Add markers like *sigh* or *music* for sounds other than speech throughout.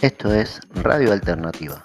Esto es Radio Alternativa.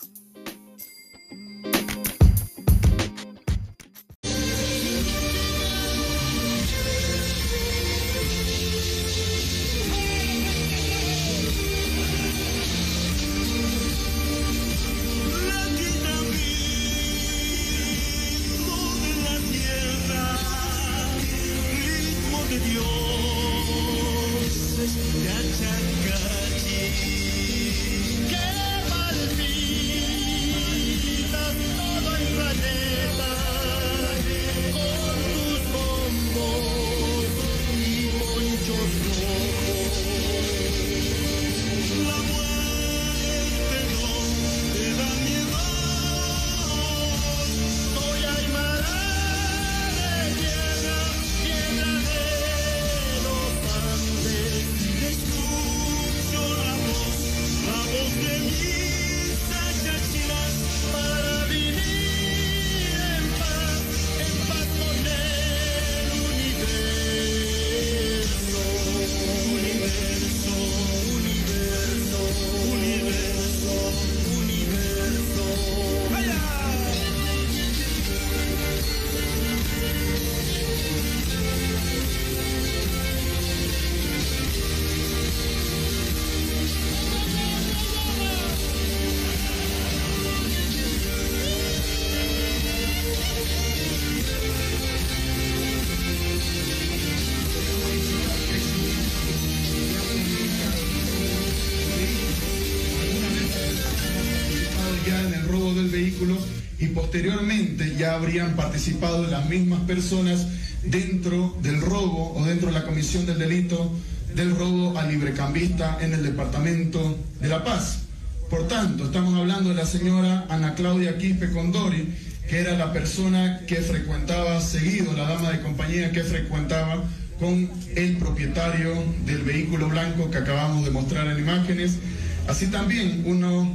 Habrían participado las mismas personas dentro del robo o dentro de la comisión del delito del robo a librecambista en el departamento de La Paz. Por tanto, estamos hablando de la señora Ana Claudia Quispe Condori, que era la persona que frecuentaba seguido, la dama de compañía que frecuentaba con el propietario del vehículo blanco que acabamos de mostrar en imágenes. Así también uno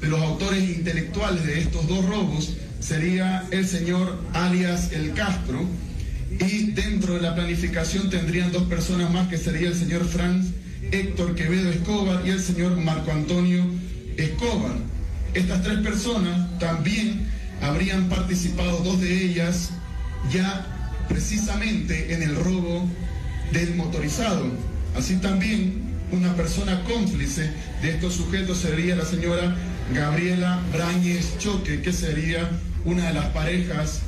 de los autores intelectuales de estos dos robos sería el señor alias El Castro y dentro de la planificación tendrían dos personas más que sería el señor Franz Héctor Quevedo Escobar y el señor Marco Antonio Escobar. Estas tres personas también habrían participado, dos de ellas ya precisamente en el robo del motorizado. Así también una persona cómplice de estos sujetos sería la señora Gabriela Brañez Choque, que sería una de las parejas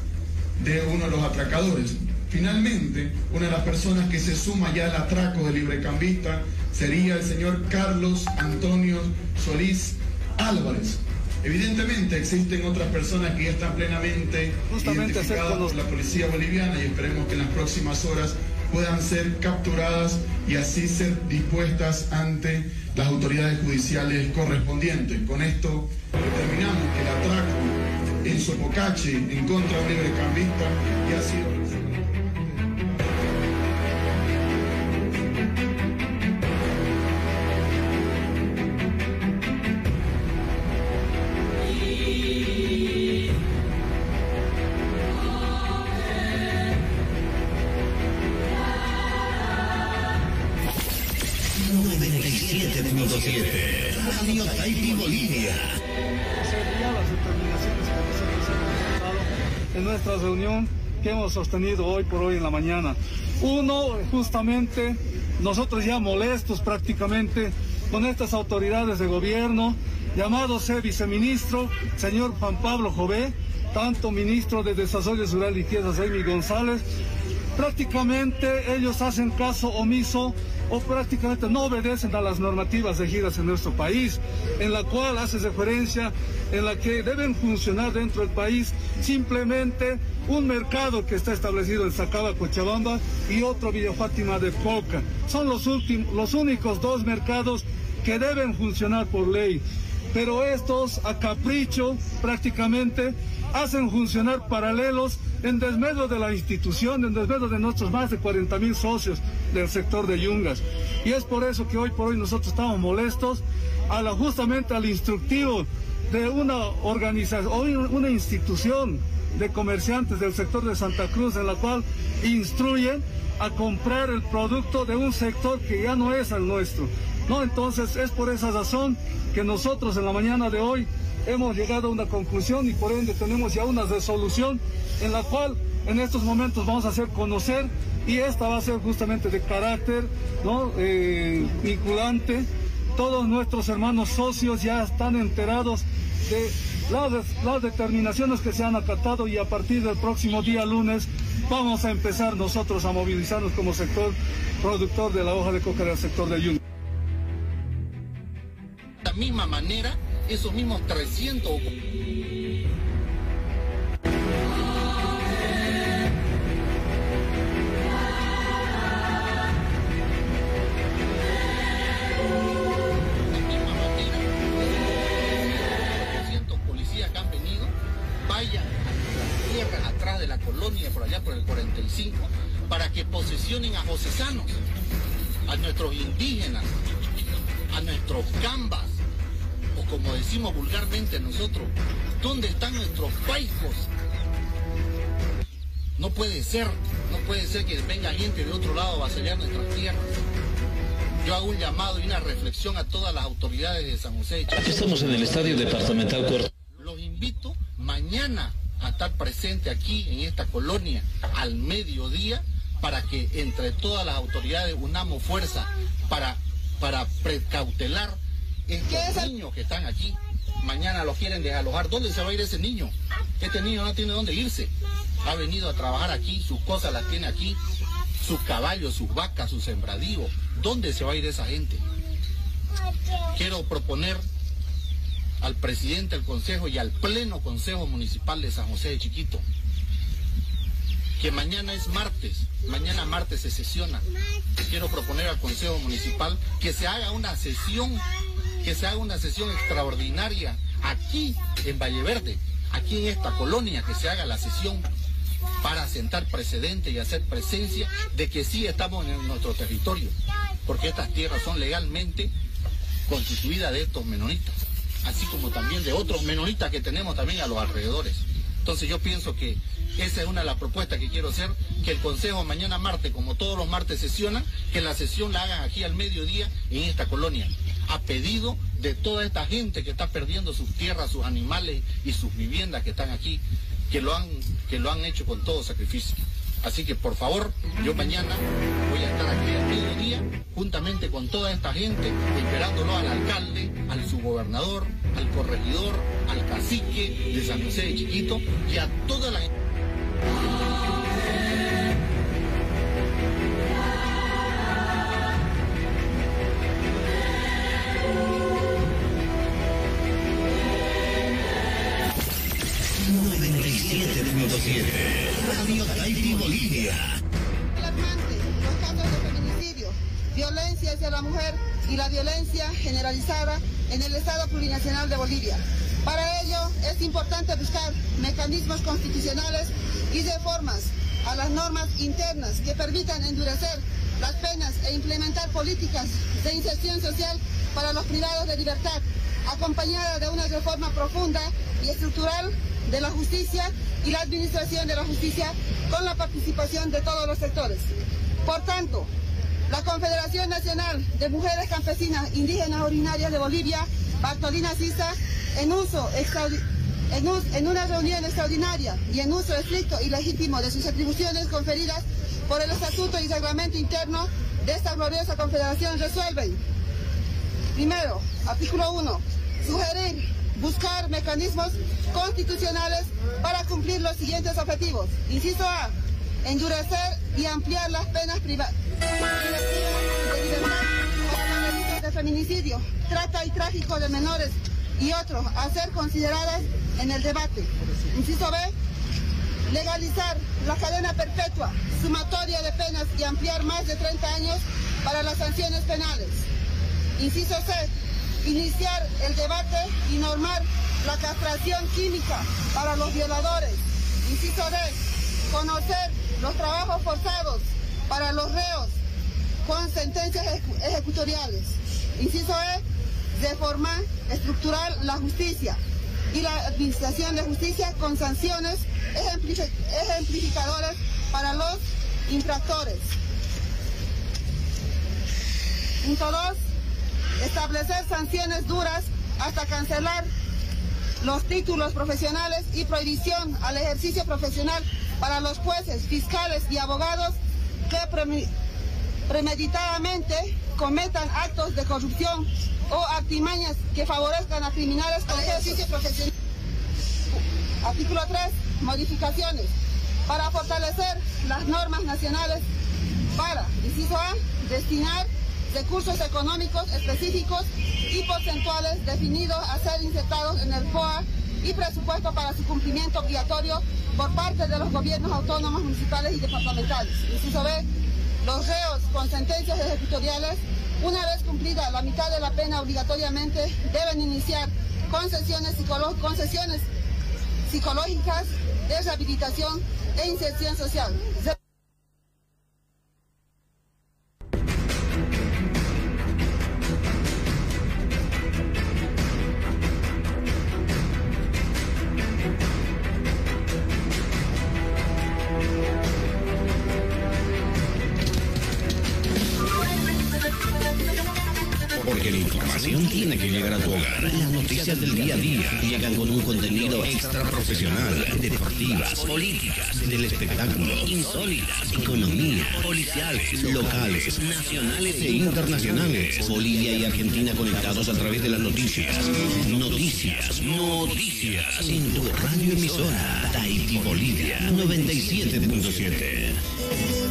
de uno de los atracadores. Finalmente, una de las personas que se suma ya al atraco del librecambista sería el señor Carlos Antonio Solís Álvarez. Evidentemente existen otras personas que ya están plenamente identificadas por la policía boliviana y esperemos que en las próximas horas puedan ser capturadas y así ser dispuestas ante las autoridades judiciales correspondientes. Con esto determinamos que el atraco en Sopocache en contra de un librecambista ya ha sido... nuestra reunión que hemos sostenido hoy por hoy en la mañana. Uno, justamente, nosotros ya molestos prácticamente con estas autoridades de gobierno, llamándose viceministro, señor Juan Pablo Jové, tanto ministro de Desarrollo Rural y Tierras, Amy González, prácticamente ellos hacen caso omiso o prácticamente no obedecen a las normativas regidas en nuestro país, en la cual hace referencia en la que deben funcionar dentro del país simplemente un mercado que está establecido en Sacaba, Cochabamba y otro Villa Fátima de Poca. Son los, últimos, los únicos dos mercados que deben funcionar por ley. Pero estos, a capricho, prácticamente, hacen funcionar paralelos en desmedro de la institución, en desmedro de nuestros más de 40 mil socios del sector de Yungas. Y es por eso que hoy por hoy nosotros estamos molestos a la, justamente al instructivo de una organización, una institución de comerciantes del sector de Santa Cruz en la cual instruyen a comprar el producto de un sector que ya no es el nuestro. ¿no? Entonces es por esa razón que nosotros en la mañana de hoy hemos llegado a una conclusión y por ende tenemos ya una resolución en la cual en estos momentos vamos a hacer conocer y esta va a ser justamente de carácter. Eh, vinculante. Todos nuestros hermanos socios ya están enterados de las, las determinaciones que se han acatado y a partir del próximo día lunes vamos a empezar nosotros a movilizarnos como sector productor de la hoja de coca del sector de Yunga. De la misma manera, esos mismos 300 policías que han venido vayan atrás de la colonia, por allá por el 45, para que posesionen a josesanos, a nuestros indígenas, a nuestros cambas, o como decimos vulgarmente nosotros, ¿dónde están nuestros paicos? No puede ser, no puede ser que venga gente de otro lado a vasallar nuestras tierras. Yo hago un llamado y una reflexión a todas las autoridades de San José Chico. Estamos en el Estadio Departamental Corto. Los invito mañana a estar presente aquí en esta colonia al mediodía para que entre todas las autoridades unamos fuerza para, para precautelar estos niños que están aquí. Mañana los quieren desalojar. ¿Dónde se va a ir ese niño? Este niño no tiene dónde irse. Ha venido a trabajar aquí, sus cosas las tiene aquí, sus caballos, sus vacas, sus sembradíos. ¿Dónde se va a ir esa gente? Quiero proponer al presidente del Consejo y al pleno Consejo Municipal de San José de Chiquito que mañana es martes, mañana martes se sesiona. Quiero proponer al Consejo Municipal que se haga una sesión, que se haga una sesión extraordinaria aquí en Valle Verde, aquí en esta colonia, que se haga la sesión para sentar precedente y hacer presencia de que sí estamos en nuestro territorio, porque estas tierras son legalmente constituidas de estos menonitas, así como también de otros menonitas que tenemos también a los alrededores. Entonces yo pienso que esa es una de las propuestas que quiero hacer, que el Consejo mañana martes, como todos los martes sesiona, que la sesión la hagan aquí al mediodía en esta colonia, a pedido de toda esta gente que está perdiendo sus tierras, sus animales y sus viviendas que están aquí, que lo han, que lo han hecho con todo sacrificio. Así que por favor, yo mañana voy a estar aquí al mediodía, juntamente con toda esta gente, esperándolo al alcalde, al subgobernador, al corregidor, al cacique de San José de Chiquito y a toda la gente. Radio Tahiti Bolivia. Los casos de feminicidio, violencia hacia la mujer y la violencia generalizada en el Estado plurinacional de Bolivia. Para ello es importante buscar mecanismos constitucionales y reformas a las normas internas que permitan endurecer las penas e implementar políticas de inserción social para los privados de libertad, acompañada de una reforma profunda y estructural de la justicia y la administración de la justicia con la participación de todos los sectores. Por tanto, la Confederación Nacional de Mujeres Campesinas Indígenas Originarias de Bolivia, Bartolina Sisa, en uso en, en, una reunión extraordinaria y en uso estricto y legítimo de sus atribuciones conferidas por el Estatuto y Reglamento Interno de esta gloriosa confederación resuelven. Primero, artículo 1, sugerir buscar mecanismos constitucionales para cumplir los siguientes objetivos. Inciso A, endurecer y ampliar las penas privadas de feminicidio, trata y tráfico de menores y otros a ser consideradas en el debate. Inciso B, legalizar la cadena perpetua, sumatoria de penas y ampliar más de 30 años para las sanciones penales. Inciso C, iniciar el debate y normar la castración química para los violadores. Inciso D, conocer los trabajos forzados para los reos con sentencias ejecutoriales. Inciso E, reformar, estructurar la justicia y la administración de justicia con sanciones ejemplificadoras para los infractores. Punto 2. Establecer sanciones duras hasta cancelar los títulos profesionales y prohibición al ejercicio profesional para los jueces, fiscales y abogados que premeditadamente cometan actos de corrupción o artimañas que favorezcan a criminales con ejercicio profesional. Artículo 3. Modificaciones. Para fortalecer las normas nacionales para, inciso A, destinar recursos económicos específicos y porcentuales definidos a ser insertados en el FOA y presupuesto para su cumplimiento obligatorio por parte de los gobiernos autónomos, municipales y departamentales. Inciso B, los reos con sentencias ejecutoriales, una vez cumplida la mitad de la pena obligatoriamente, deben iniciar concesiones, concesiones psicológicas de rehabilitación e inserción social. Tiene que llegar a tu hogar. Las noticias del día a día llegan con un contenido extra profesional, deportivas, políticas, del espectáculo, insólitas, economía, policiales, locales, nacionales e internacionales. Bolivia y Argentina conectados a través de las noticias. Noticias, noticias. En tu radio emisora, Tahiti Bolivia 97.7.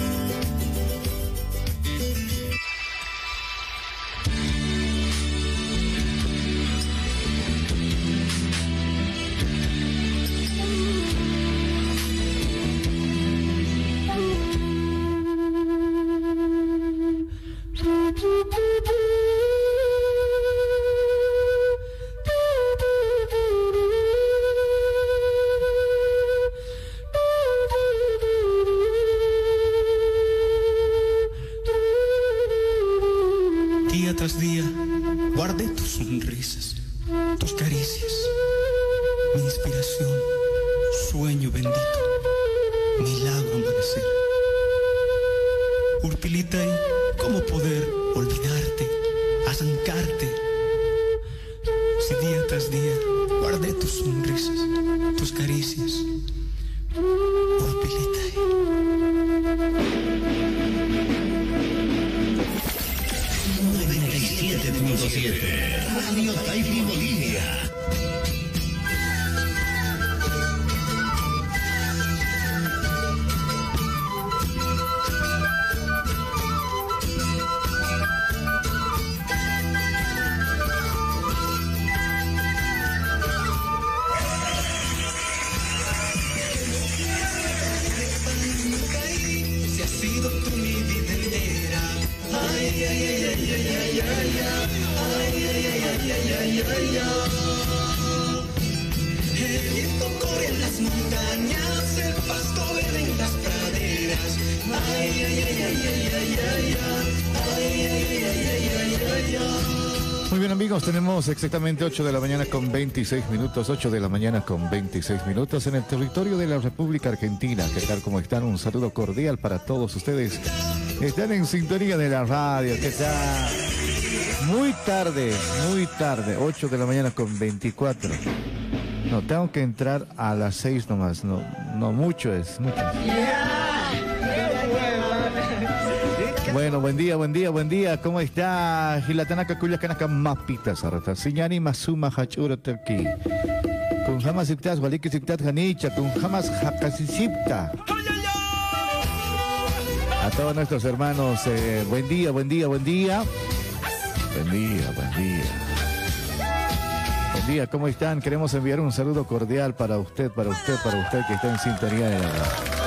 exactamente 8 de la mañana con 26 minutos, 8 de la mañana con 26 minutos en el territorio de la República Argentina. ¿Qué tal? ¿Cómo están? Un saludo cordial para todos ustedes. Están en sintonía de la radio. ¿Qué tal? Muy tarde, muy tarde, 8 de la mañana con 24. No, tengo que entrar a las 6 nomás. No, no mucho es, mucho. Bueno, buen día, buen día, buen día. ¿Cómo está? Gilatanaka kuyakanaka mapita sarata. Señani masuma hachura terki. Con jamás siptas, waliki siptas hanicha, con jamás hakasisipta. A todos nuestros hermanos, eh, buen día, buen día, buen día. Buen día, buen día. Buen día, ¿cómo están? Queremos enviar un saludo cordial para usted, para usted, para usted que está en sintonía de la aquel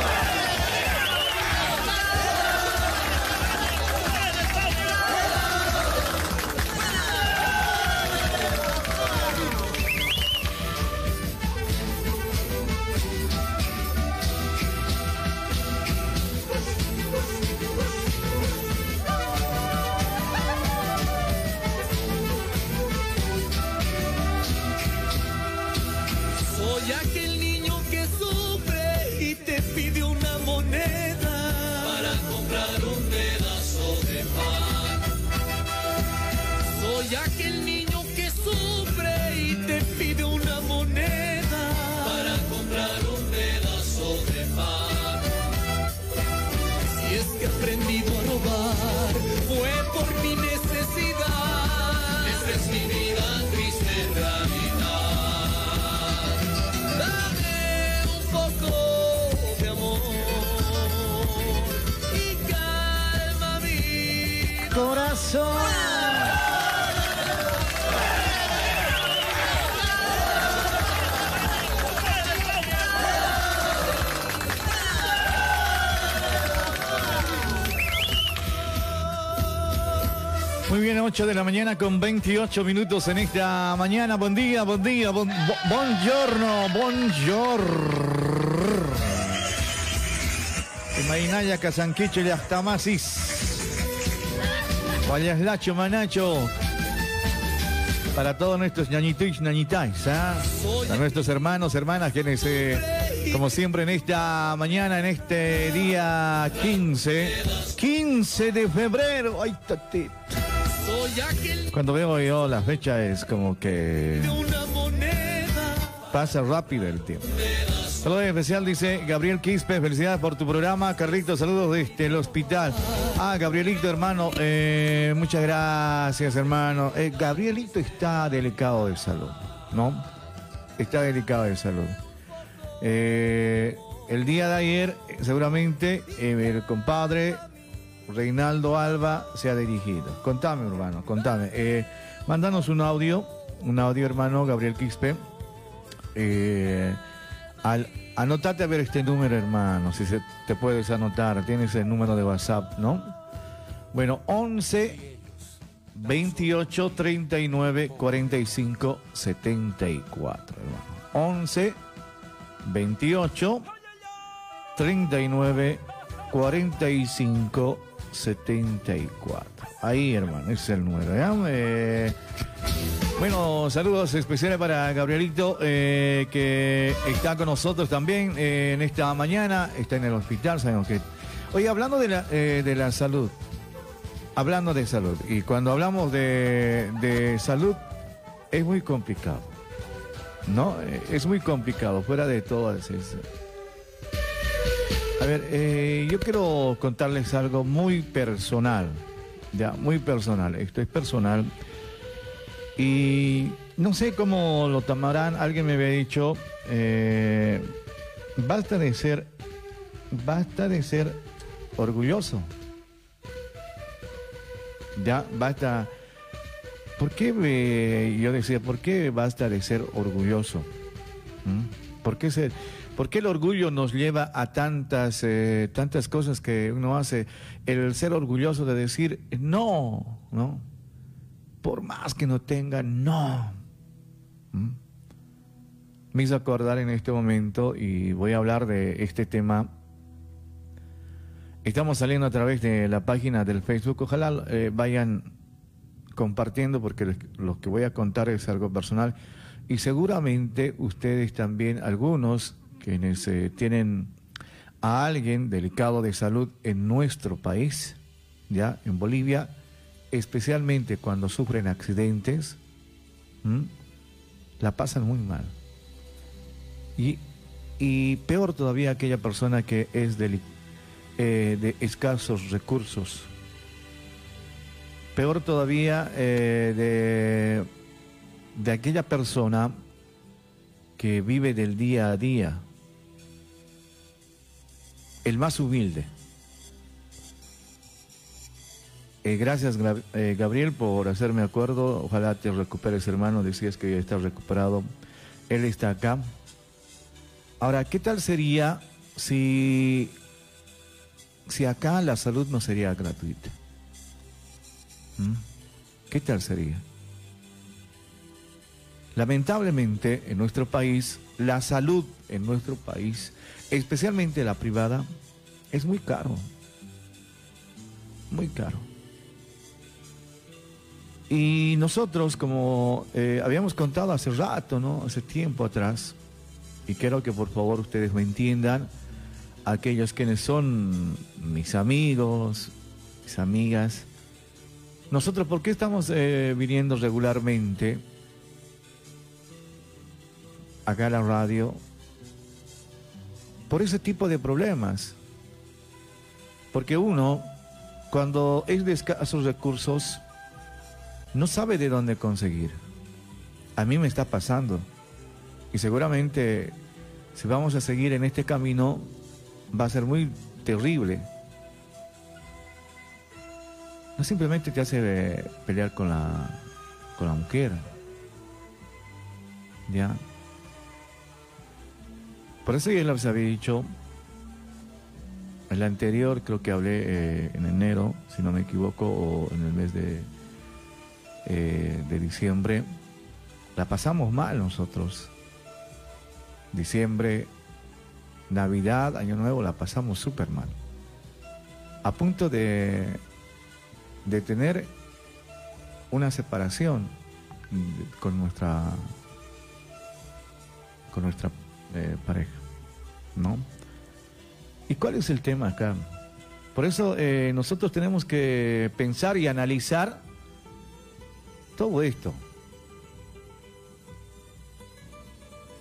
con 28 minutos en esta mañana. Buen día, buen día, bon, bon, buongiorno, buongiorno. Imaginaya Casanquicho y Astamasis. Lacho Manacho. Para todos nuestros ñañitos y ñañitais, ¿ah? A nuestros hermanos, hermanas, quienes, eh, como siempre, en esta mañana, en este día 15, 15 de febrero. ¡Ay! Cuando veo yo la fecha es como que pasa rápido el tiempo. Saludos especial, dice Gabriel Quispe. Felicidades por tu programa. Carlito, saludos desde el hospital. Ah, Gabrielito, hermano. Eh, muchas gracias, hermano. Eh, Gabrielito está delicado de salud, ¿no? Está delicado de salud. Eh, el día de ayer, seguramente, el compadre Reinaldo Alba se ha dirigido. Contame, hermano, contame. Eh, un audio, un audio, hermano, Gabriel Quispe. Eh, al, anotate a ver este número, hermano, si se, te puedes anotar. Tienes el número de WhatsApp, ¿no? Bueno, 11 28 39 45 74, hermano. 11 28 39 45 74. Ahí, hermano, es el número. Eh, bueno, saludos especiales para Gabrielito, eh, que está con nosotros también eh, en esta mañana. Está en el hospital, sabemos que. Oye, hablando de la, de la salud, hablando de salud, y cuando hablamos de, de salud, es muy complicado. ¿No? Es muy complicado, fuera de todo eso. A ver, eh, yo quiero contarles algo muy personal, ya, muy personal. Esto es personal. Y no sé cómo lo tomarán. Alguien me había dicho, eh, basta de ser, basta de ser orgulloso. Ya, basta. ¿Por qué eh, yo decía, por qué basta de ser orgulloso? ¿Mm? ¿Por qué ser? ¿Por qué el orgullo nos lleva a tantas, eh, tantas cosas que uno hace? El ser orgulloso de decir no, ¿no? Por más que no tenga, no. ¿Mm? Me hizo acordar en este momento y voy a hablar de este tema. Estamos saliendo a través de la página del Facebook. Ojalá eh, vayan compartiendo porque lo que voy a contar es algo personal y seguramente ustedes también, algunos quienes eh, tienen a alguien delicado de salud en nuestro país, ya en Bolivia, especialmente cuando sufren accidentes, la pasan muy mal. Y, peor todavía aquella persona que es de, eh, de escasos recursos. Peor todavía eh, de aquella persona que vive del día a día, el más humilde. Eh, gracias, eh, Gabriel, por hacerme acuerdo. Ojalá te recuperes, hermano. Decías que ya estás recuperado. Él está acá. Ahora, ¿qué tal sería si, si acá la salud no sería gratuita? ¿Mm? ¿Qué tal sería? Lamentablemente, en nuestro país, la salud en nuestro país especialmente la privada, es muy caro. Muy caro. Y nosotros, como eh, habíamos contado hace rato, ¿no? Hace tiempo atrás, y quiero que por favor ustedes me entiendan, aquellos quienes son mis amigos, mis amigas, nosotros, ¿por qué estamos eh, viniendo regularmente acá a la radio? Por ese tipo de problemas. Porque uno, cuando es de escasos recursos, no sabe de dónde conseguir. A mí me está pasando. Y seguramente, si vamos a seguir en este camino, va a ser muy terrible. no simplemente te hace eh, pelear con la, con la mujer. ¿Ya? Por eso ya les había dicho, el anterior creo que hablé eh, en enero, si no me equivoco, o en el mes de, eh, de diciembre, la pasamos mal nosotros. Diciembre, Navidad, Año Nuevo, la pasamos súper mal. A punto de, de tener una separación con nuestra con nuestra eh, pareja, ¿no? ¿Y cuál es el tema acá? Por eso eh, nosotros tenemos que pensar y analizar todo esto.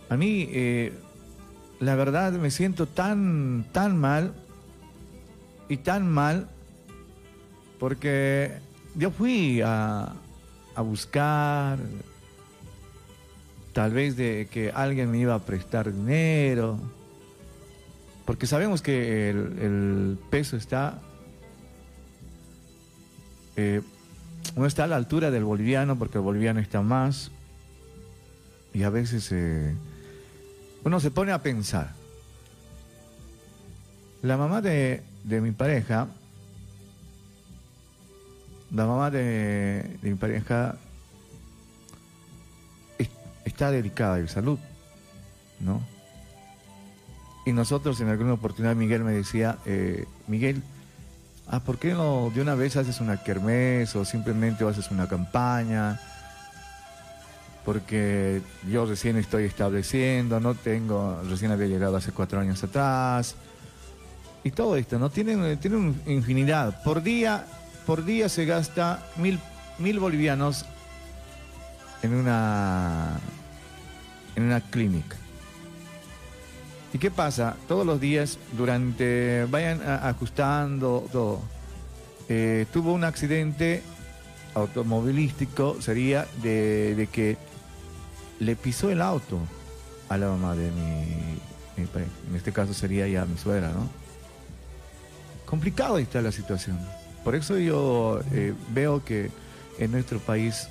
A mí, eh, la verdad, me siento tan, tan mal y tan mal porque yo fui a, a buscar, tal vez de que alguien me iba a prestar dinero, porque sabemos que el, peso está, eh, no está a la altura del boliviano, porque el boliviano está más, y a veces eh, uno se pone a pensar. La mamá de, de mi pareja, la mamá de, mi pareja está dedicada a la salud, ¿no? Y nosotros en alguna oportunidad Miguel me decía, eh, Miguel, ah, ¿por qué no de una vez haces una kermés o simplemente haces una campaña? Porque yo recién estoy estableciendo, no tengo, recién había llegado hace cuatro años atrás. Y todo esto, ¿no? Tienen, tienen infinidad. Por día por día se gasta mil, mil bolivianos en una, en una clínica. ¿Y qué pasa? Todos los días, durante, vayan ajustando todo. Eh, tuvo un accidente automovilístico, sería de, de, que le pisó el auto a la mamá de mi, mi, En este caso sería ya mi suegra, ¿no? Complicado está la situación. Por eso yo eh, veo que en nuestro país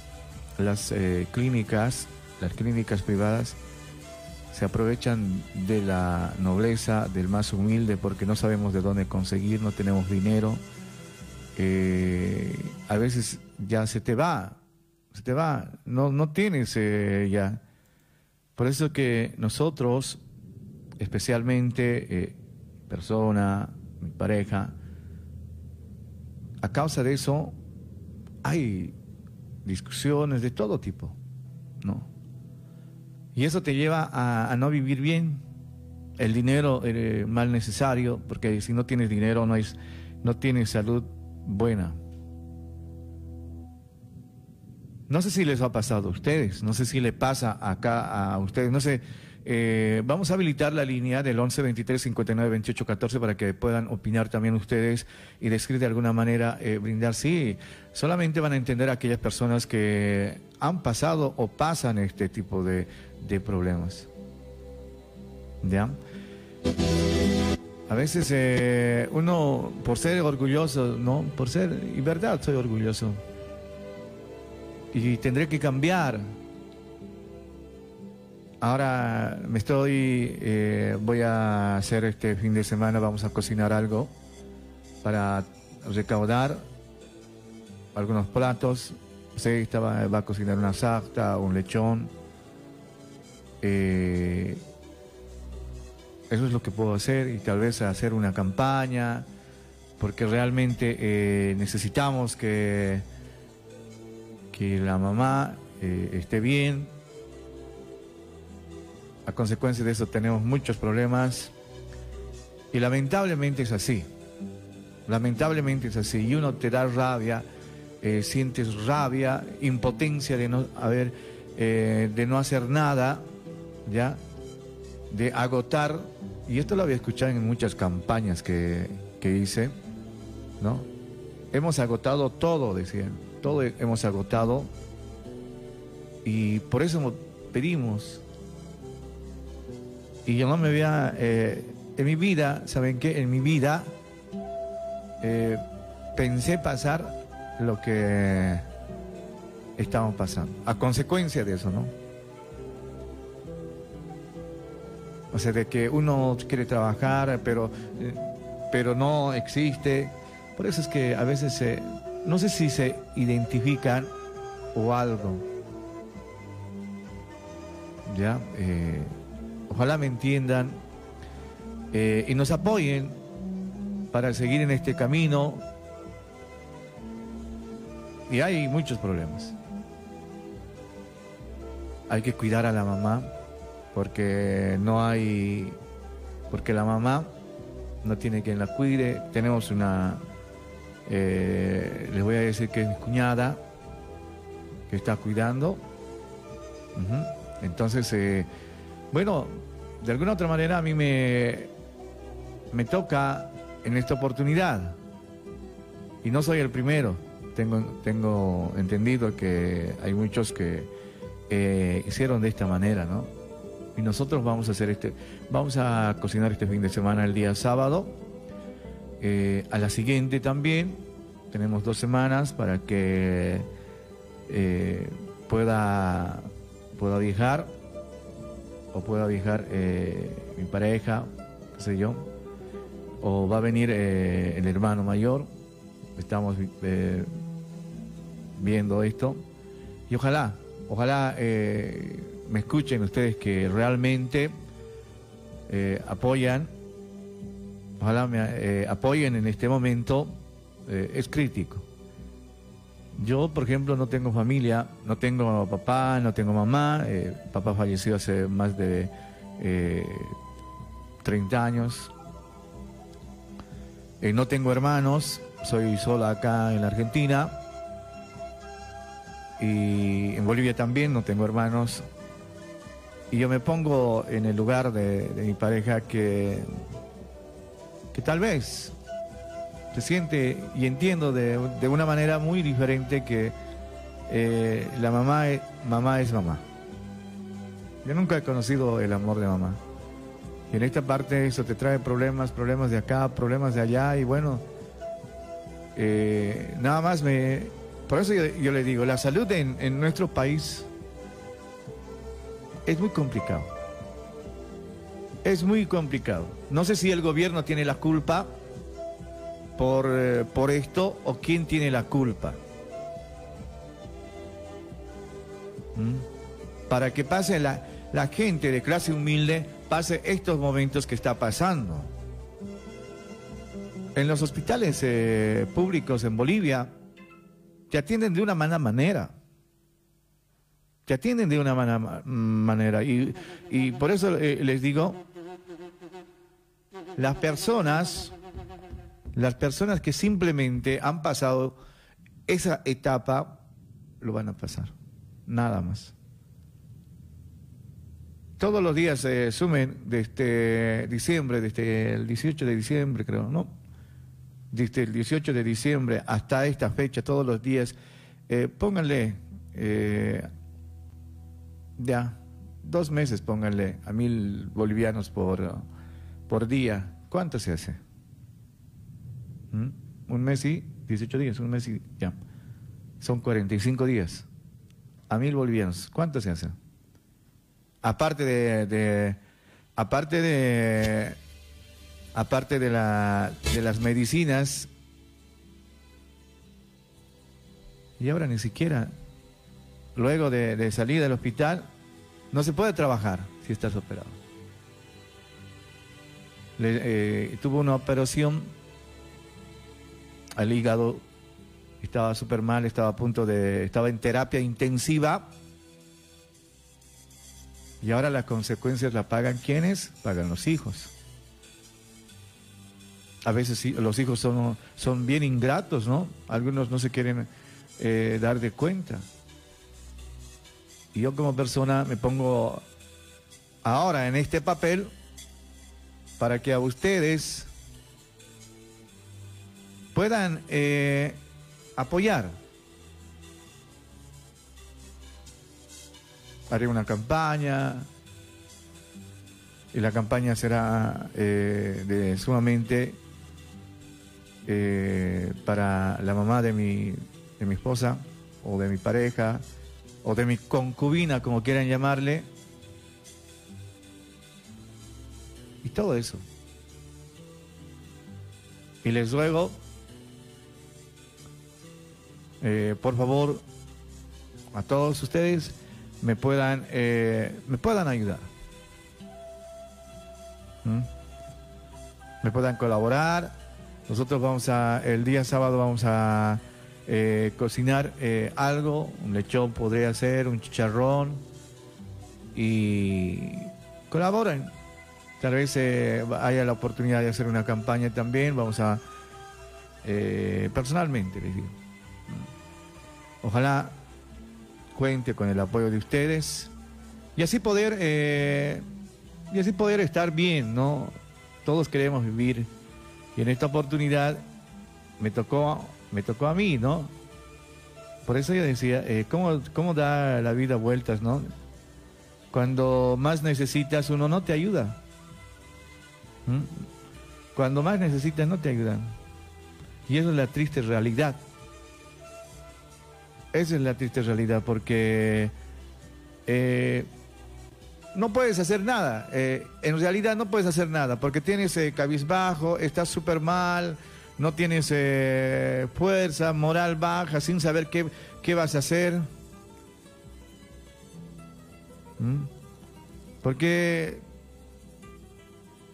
las eh, clínicas, las clínicas privadas, se aprovechan de la nobleza del más humilde porque no sabemos de dónde conseguir, no tenemos dinero. Eh, a veces ya se te va, se te va, no, no tienes ya. Por eso que nosotros, especialmente persona, mi pareja, a causa de eso hay discusiones de todo tipo, ¿no? Y eso te lleva a, no vivir bien. El dinero es mal necesario, porque si no tienes dinero no, es, no tienes salud buena. No sé si les ha pasado a ustedes, no sé si le pasa acá a ustedes, no sé eh, vamos a habilitar la línea del 11 23 59 28 14 para que puedan opinar también ustedes y describir de alguna manera, eh, brindar. Sí, solamente van a entender aquellas personas que han pasado o pasan este tipo de, problemas. ¿Ya? A veces eh, uno, por ser orgulloso, ¿no? Por ser, y verdad, soy orgulloso. Y tendré que cambiar Ahora me estoy, eh, voy a hacer este fin de semana, vamos a cocinar algo para recaudar algunos platos. Sí, estaba, va a cocinar una sarta, un lechón. Eh, eso es lo que puedo hacer y tal vez hacer una campaña, porque realmente eh, necesitamos que, que la mamá esté bien, consecuencia de eso tenemos muchos problemas y lamentablemente es así. Lamentablemente es así. Y uno te da rabia, eh, sientes rabia, impotencia de no haber, eh, de no hacer nada, ya, de agotar. Y esto lo había escuchado en muchas campañas que, que hice, ¿no? Hemos agotado todo, decían, todo hemos agotado. Y por eso pedimos y yo no me había, eh, en mi vida, ¿saben qué? En mi vida eh, pensé pasar lo que estamos pasando. A consecuencia de eso, ¿no? O sea, de que uno quiere trabajar, pero, pero no existe. Por eso es que a veces se, no sé si se identifican o algo. ¿Ya? Eh, ojalá me entiendan eh, y nos apoyen para seguir en este camino. Y hay muchos problemas. Hay que cuidar a la mamá porque no hay, porque la mamá no tiene quien la cuide. Tenemos una, eh, les voy a decir que es mi cuñada que está cuidando. Entonces, eh, bueno, de alguna otra manera a mí me, me toca en esta oportunidad. Y no soy el primero. Tengo, tengo entendido que hay muchos que eh, hicieron de esta manera, ¿no? Y nosotros vamos a hacer este, vamos a cocinar este fin de semana el día sábado. Eh, a la siguiente también tenemos dos semanas para que eh, pueda, pueda viajar o pueda viajar mi pareja, qué sé yo, o va a venir el hermano mayor. Estamos viendo esto y ojalá Ojalá eh, me escuchen ustedes que realmente eh, apoyan, ojalá me eh, apoyen en este momento, es crítico. Yo, por ejemplo, no tengo familia, no tengo papá, no tengo mamá, papá falleció hace más de 30 años, no tengo hermanos, soy sola acá en la Argentina. Y en Bolivia también no tengo hermanos. Y yo me pongo en el lugar de, mi pareja que, que tal vez se siente y entiendo de, una manera muy diferente que eh, la mamá es, mamá es mamá. Yo nunca he conocido el amor de mamá. Y en esta parte eso te trae problemas, problemas de acá, problemas de allá. Y bueno, eh, nada más me, por eso yo, le digo, la salud en, nuestro país es muy complicado. Es muy complicado. No sé si el gobierno tiene la culpa por, eh, por esto o quién tiene la culpa. ¿Mm? Para que pase la, la gente de clase humilde, pase estos momentos que está pasando. En los hospitales eh, públicos en Bolivia, te atienden de una mala manera. Te atienden de una mala manera. Y, por eso eh, les digo, las personas, las personas que simplemente han pasado esa etapa, lo van a pasar. Nada más. Todos los días se sumen desde diciembre, desde el 18 de diciembre, creo, ¿no? desde el 18 de diciembre hasta esta fecha, todos los días, eh, pónganle eh, ya dos meses, pónganle a mil bolivianos por, por día. ¿Cuánto se hace? ¿Mm? Un mes y 18 días, un mes y ya. Son 45 días. A mil bolivianos. ¿Cuánto se hace? Aparte de aparte de aparte de, la, de las medicinas, y ahora ni siquiera, luego de, salir del hospital, no se puede trabajar si estás operado. Eh, tuvo una operación al hígado, estaba súper mal, estaba a punto de, estaba en terapia intensiva. Y ahora las consecuencias la pagan quienes? Pagan los hijos a veces los hijos son, son bien ingratos, ¿no? Algunos no se quieren eh, dar de cuenta. Y yo como persona me pongo ahora en este papel para que a ustedes puedan eh, apoyar. Haré una campaña y la campaña será eh, de sumamente eh, para la mamá de mi, de mi esposa o de mi pareja o de mi concubina, como quieran llamarle. Y todo eso. Y les ruego, eh, por favor, a todos ustedes me puedan, eh, me puedan ayudar. ¿Mm? Me puedan colaborar. Nosotros vamos a, el día sábado vamos a eh, cocinar algo, un lechón podría ser, un chicharrón. Y colaboren Tal vez haya la oportunidad de hacer una campaña también. Vamos a, personalmente les digo, ojalá cuente con el apoyo de ustedes y así poder, eh, y así poder estar bien, ¿no? Todos queremos vivir y en esta oportunidad me tocó, me tocó a mí, ¿no? Por eso yo decía, ¿cómo, ¿cómo da la vida vueltas, no? Cuando más necesitas uno no te ayuda. ¿Mm? Cuando más necesitas no te ayudan. Y eso es la triste realidad. Esa es la triste realidad porque eh, no puedes hacer nada. Eh, en realidad no puedes hacer nada porque tienes eh, cabizbajo, estás súper mal, no tienes fuerza, moral baja, sin saber qué, qué vas a hacer. ¿Mm? Porque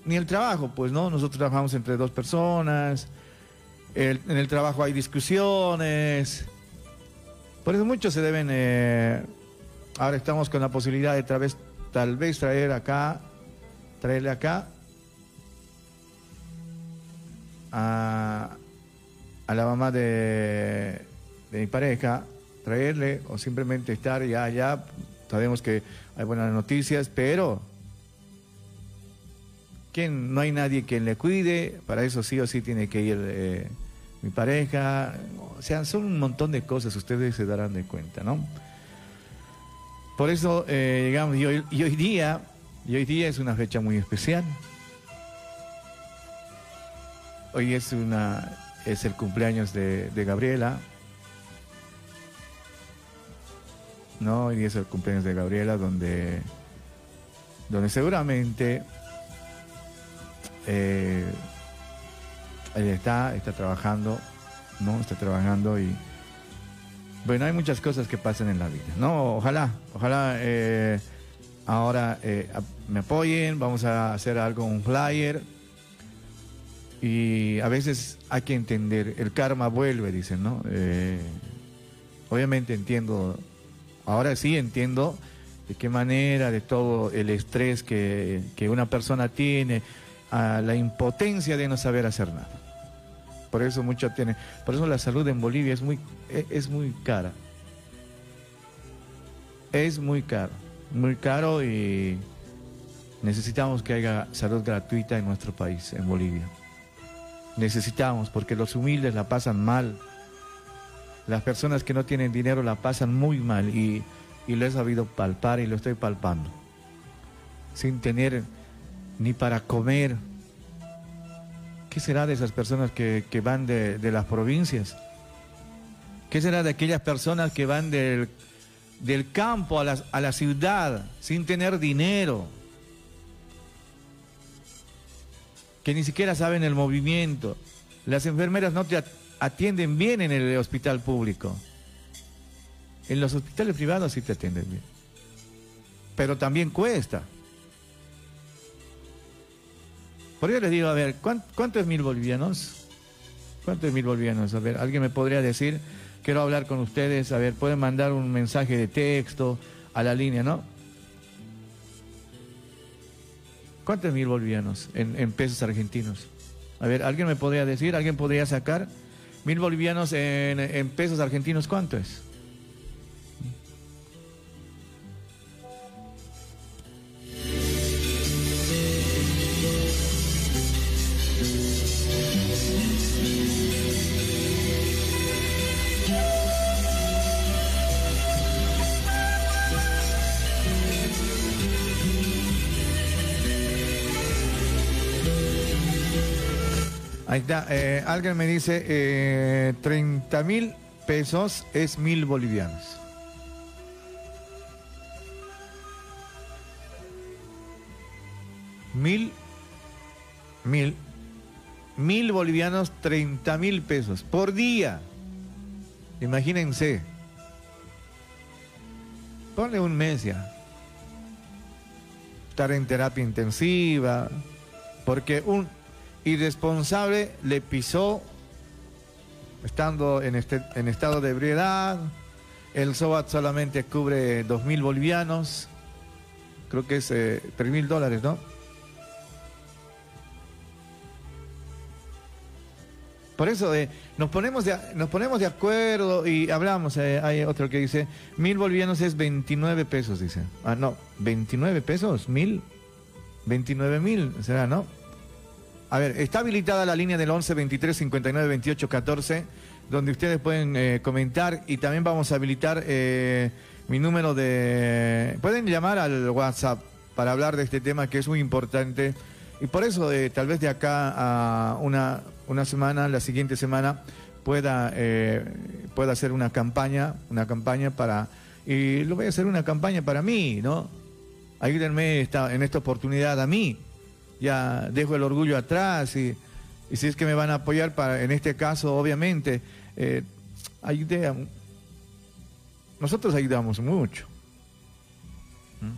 ni el trabajo, pues no, nosotros trabajamos entre dos personas, en el trabajo hay discusiones, por eso muchos se deben, eh, ahora estamos con la posibilidad de tal vez, tal vez traer acá, traerle acá a, a la mamá de, mi pareja, traerle o simplemente estar ya allá, sabemos que hay buenas noticias, pero no hay nadie quien le cuide, para eso sí o sí tiene que ir eh, mi pareja, o sea, son un montón de cosas, ustedes se darán de cuenta, ¿no? Por eso, eh, digamos, y hoy, día, y hoy día es una fecha muy especial. Hoy es una, es el cumpleaños de, Gabriela. No, hoy es el cumpleaños de Gabriela, donde, donde seguramente eh, está, está trabajando, ¿no? Está trabajando y... Bueno, hay muchas cosas que pasan en la vida, ¿no? Ojalá, ojalá eh, ahora eh, me apoyen, vamos a hacer algo, un flyer. Y a veces hay que entender, el karma vuelve, dicen, ¿no? Eh, obviamente entiendo, ahora sí entiendo de qué manera, de todo el estrés que, que una persona tiene, a la impotencia de no saber hacer nada. Por eso mucho tiene, por eso la salud en Bolivia es muy, e, es muy cara. Es muy caro, muy caro y necesitamos que haya salud gratuita en nuestro país, en Bolivia. Necesitamos, porque los humildes la pasan mal. Las personas que no tienen dinero la pasan muy mal y, y lo he sabido palpar y lo estoy palpando. Sin tener ni para comer. ¿Qué será de esas personas que, van de, las provincias? ¿Qué será de aquellas personas que van del, del campo a la, a la ciudad sin tener dinero? Que ni siquiera saben el movimiento. Las enfermeras no te atienden bien en el hospital público. En los hospitales privados sí te atienden bien. Pero también cuesta. Por eso les digo, a ver, ¿cuánto, es mil bolivianos? ¿Cuánto es mil bolivianos? A ver, ¿alguien me podría decir? Quiero hablar con ustedes. A ver, pueden mandar un mensaje de texto a la línea, ¿no? ¿Cuánto es mil bolivianos en, pesos argentinos? A ver, ¿alguien me podría decir? ¿Alguien podría sacar? Mil bolivianos en, en pesos argentinos, ¿cuánto es? Ahí está. Eh, alguien me dice eh, 30 mil pesos es mil bolivianos. Mil, mil, mil bolivianos, treinta mil pesos por día. Imagínense. Ponle un mes ya. Estar en terapia intensiva. Porque un irresponsable le pisó estando en, este, en estado de ebriedad. El SOAT solamente cubre dos mil bolivianos. Creo que es eh, tres mil dólares, ¿no? Por eso eh, nos, ponemos de, nos ponemos de acuerdo y hablamos. Eh, hay otro que dice, mil bolivianos es 29 pesos, dice. Ah, no, 29 pesos, mil, 29 mil, será, ¿no? A ver, está habilitada la línea del 11 23 59 28 14, donde ustedes pueden eh, comentar y también vamos a habilitar mi número de... Pueden llamar al WhatsApp para hablar de este tema que es muy importante y por eso tal vez de acá a una una semana, la siguiente semana, pueda, eh, pueda hacer una campaña, una campaña para, y lo voy a hacer una campaña para mí, ¿no? Ayúdenme esta, en esta oportunidad a mí. Ya dejo el orgullo atrás y, si es que me van a apoyar para, en este caso, obviamente, eh, nosotros ayudamos mucho. ¿Mm?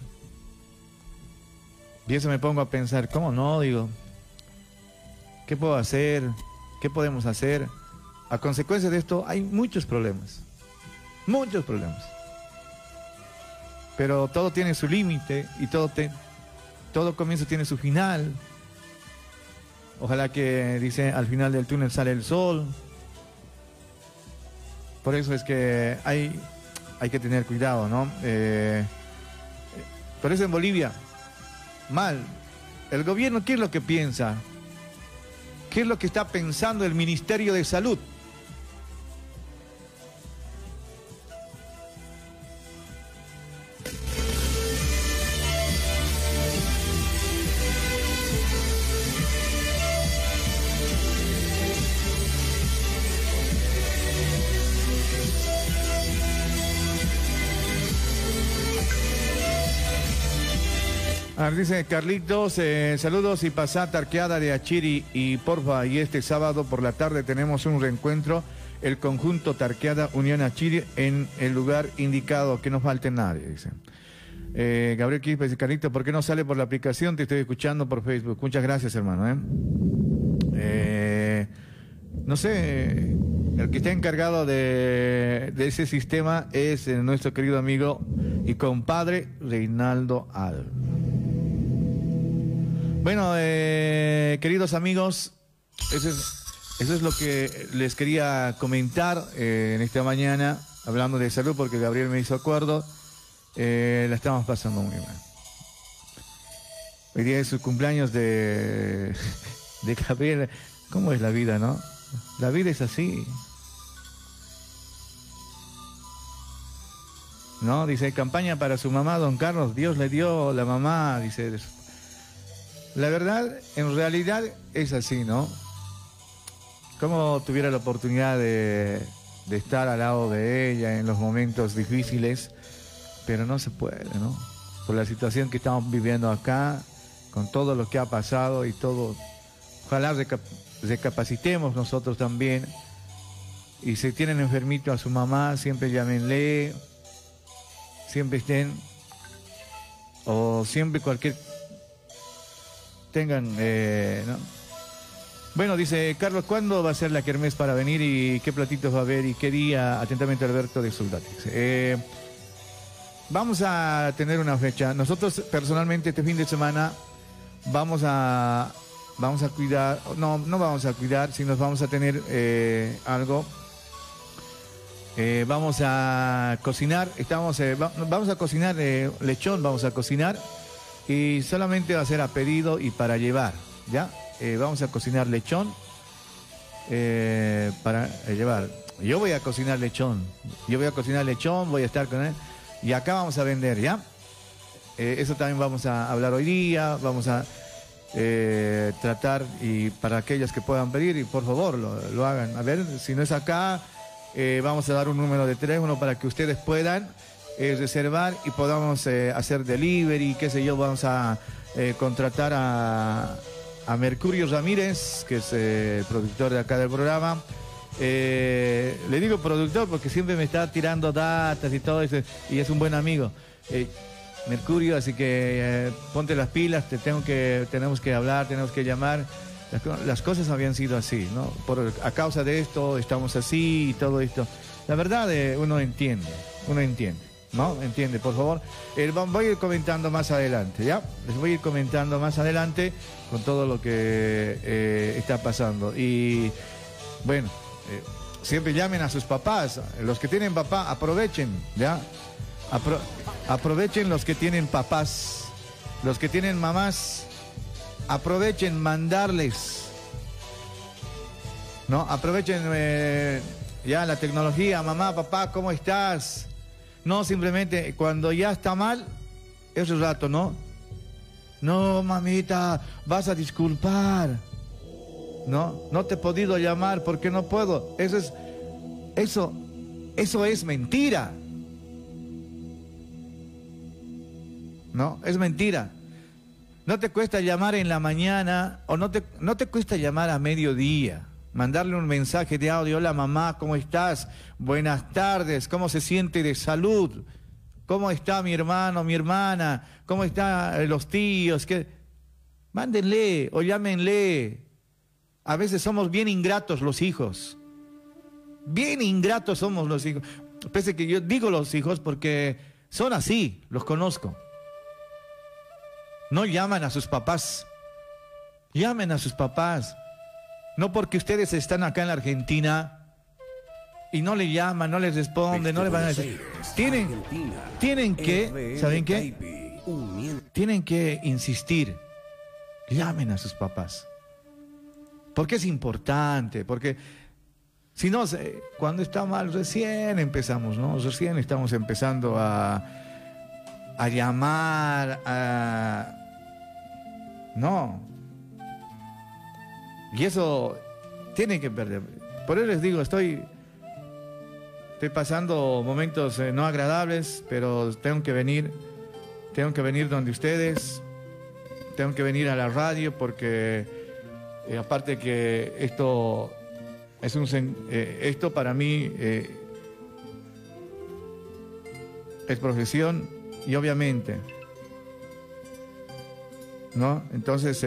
Y eso me pongo a pensar, ¿cómo no? Digo, ¿Qué puedo hacer? ¿Qué podemos hacer? A consecuencia de esto hay muchos problemas. Muchos problemas. Pero todo tiene su límite y todo, todo comienzo tiene su final. Ojalá que, dice, al final del túnel sale el sol. Por eso es que hay, hay que tener cuidado, ¿no? Eh, por eso en Bolivia, mal. El gobierno, ¿qué es lo que piensa? ¿Qué es lo que está pensando el Ministerio de Salud? Dice Carlitos, eh, saludos y pasá tarqueada de Achiri y porfa, y este sábado por la tarde tenemos un reencuentro, el conjunto Tarqueada Unión Achiri en el lugar indicado, que no falte nadie, dice. Eh, Gabriel Quispe dice, Carlitos, ¿por qué no sale por la aplicación? Te estoy escuchando por Facebook. Muchas gracias, hermano. ¿eh? no sé, el que está encargado de, de ese sistema es nuestro querido amigo y compadre Reinaldo Al. Bueno, eh, queridos amigos, eso es, lo que les quería comentar eh, en esta mañana, hablando de salud, porque Gabriel me hizo acuerdo. Eh, la estamos pasando muy mal. Hoy día es su cumpleaños de, *laughs* de Gabriel. ¿Cómo es la vida, no? La vida es así. ¿No? Dice, campaña para su mamá, don Carlos. Dios le dio la mamá, dice, la verdad, en realidad es así, ¿no? Como tuviera la oportunidad de, estar al lado de ella en los momentos difíciles, pero no se puede, ¿no? Por la situación que estamos viviendo acá, con todo lo que ha pasado y todo. Ojalá recapacitemos nosotros también. Y si tienen enfermito a su mamá, siempre llámenle, siempre estén, o siempre cualquier tengan... Eh, bueno, dice Carlos, ¿cuándo va a ser la kermés para venir y qué platitos va a haber y qué día? Atentamente Alberto de Soldati. Eh, vamos a tener una fecha. Nosotros personalmente este fin de semana vamos a vamos a cuidar, no, no vamos a cuidar, sino vamos a tener eh, algo. vamos a cocinar, estamos, vamos a cocinar lechón, vamos a cocinar y solamente va a ser a pedido y para llevar, ¿ya? Eh, vamos a cocinar lechón eh, para eh, llevar. Yo voy a cocinar lechón, yo voy a cocinar lechón, voy a estar con él y acá vamos a vender, ¿ya? eso también vamos a hablar hoy día, vamos a tratar y para aquellos que puedan pedir y por favor lo, hagan. A ver, si no es acá, eh, vamos a dar un número de teléfono para que ustedes puedan eh, reservar y podamos eh, hacer delivery, qué sé yo, vamos a eh, contratar a, a Mercurio Ramírez, que es eh, productor de acá del programa. Le digo productor porque siempre me está tirando datas y todo eso, y es un buen amigo. Mercurio, así que ponte las pilas, te tengo que, tenemos que hablar, tenemos que llamar. Las, las cosas habían sido así, ¿no? Por, a causa de esto estamos así y todo esto. La verdad, uno entiende, uno entiende, ¿no? Entiende, por favor. Eh, voy a ir comentando más adelante, ¿ya? Les voy a ir comentando más adelante con todo lo que eh, está pasando. Y bueno, eh, siempre llamen a sus papás. Los que tienen papá, aprovechen, ¿ya? Apro- aprovechen los que tienen papás. Los que tienen mamás, aprovechen mandarles. ¿No? Aprovechen eh, ya la tecnología. Mamá, papá, ¿cómo estás? No simplemente cuando ya está mal, ese rato, ¿no? No, mamita, vas a disculpar. No, no te he podido llamar porque no puedo. Eso es, eso, eso es mentira. No, es mentira. No te cuesta llamar en la mañana o no te, no te cuesta llamar a mediodía. Mandarle un mensaje de audio, hola mamá, ¿cómo estás? Buenas tardes, ¿cómo se siente de salud? ¿Cómo está mi hermano, mi hermana? ¿Cómo están los tíos? ¿Qué? Mándenle o llámenle. A veces somos bien ingratos los hijos. Bien ingratos somos los hijos. Pese que yo digo los hijos porque son así, los conozco. No llaman a sus papás. Llamen a sus papás. No porque ustedes están acá en la Argentina y no le llaman, no les responden, no le van a decir. Tienen, tienen que, ¿saben qué? Tienen que insistir. Llamen a sus papás. Porque es importante, porque si no, cuando está mal, recién empezamos, ¿no? Recién estamos empezando a, a llamar, a... No. Y eso tiene que perder. Por eso les digo, estoy, estoy pasando momentos eh, no agradables, pero tengo que venir, tengo que venir donde ustedes, tengo que venir a la radio porque eh, aparte que esto es un eh, esto para mí eh, es profesión y obviamente ¿no? Entonces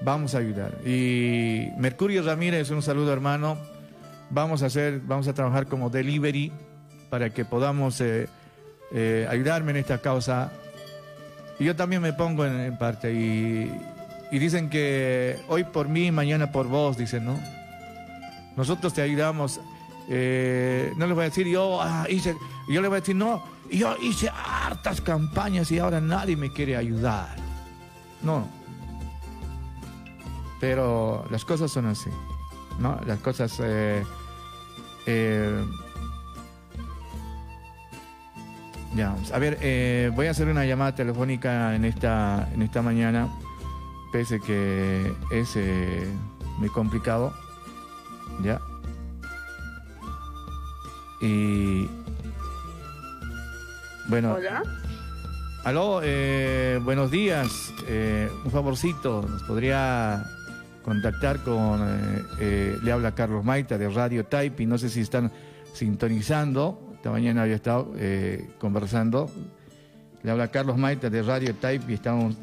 vamos a ayudar. Y Mercurio Ramírez, un saludo hermano. Vamos a hacer, vamos a trabajar como delivery para que podamos eh, eh, ayudarme en esta causa. Y yo también me pongo en, parte. Y, y dicen que hoy por mí, mañana por vos, dicen, ¿no? Nosotros te ayudamos. Eh, no les voy a decir, yo ah, hice, yo les voy a decir, no, yo hice hartas campañas y ahora nadie me quiere ayudar. No. Pero las cosas son así, ¿no? Las cosas... eh, eh, ya, a ver, eh, voy a hacer una llamada telefónica en esta, en esta mañana, pese que es eh, muy complicado, ¿ya? Y... Bueno... Hola. Aló, eh, buenos días. Eh, un favorcito, ¿nos podría contactar con... eh, eh, le habla Carlos Maita de Radio Type y no sé si están sintonizando. Esta mañana había estado eh, conversando. Le habla Carlos Maita de Radio Type y estamos...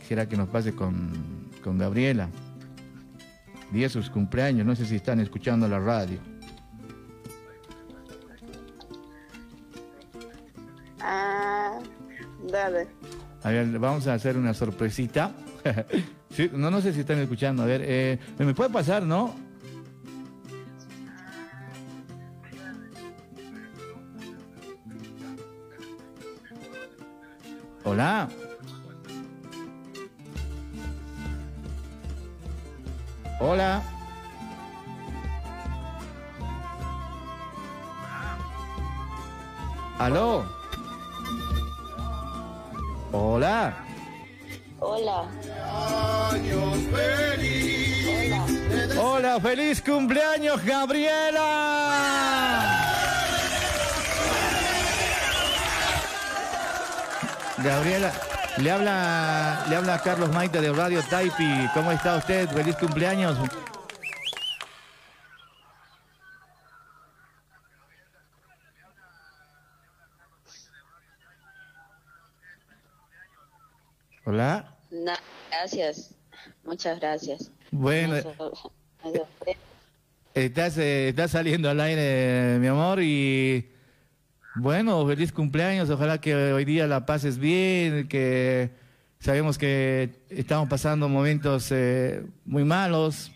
Quisiera que nos pase con, con Gabriela. Día de sus cumpleaños, no sé si están escuchando la radio. Ah, dale. A ver, vamos a hacer una sorpresita. *laughs* Sí, no, no sé si están escuchando. A ver, eh, ¿me puede pasar, no? Hola. Hola. Aló. Hola. Hola. Hola. feliz cumpleaños, Gabriela. Gabriela, le habla, le habla Carlos Maite de Radio Taipi. ¿Cómo está usted? Feliz cumpleaños. Hola. No, gracias, muchas gracias. Bueno, Eso- estás, eh, estás saliendo al aire, mi amor, y bueno, feliz cumpleaños. Ojalá que hoy día la pases bien, que sabemos que estamos pasando momentos eh, muy malos.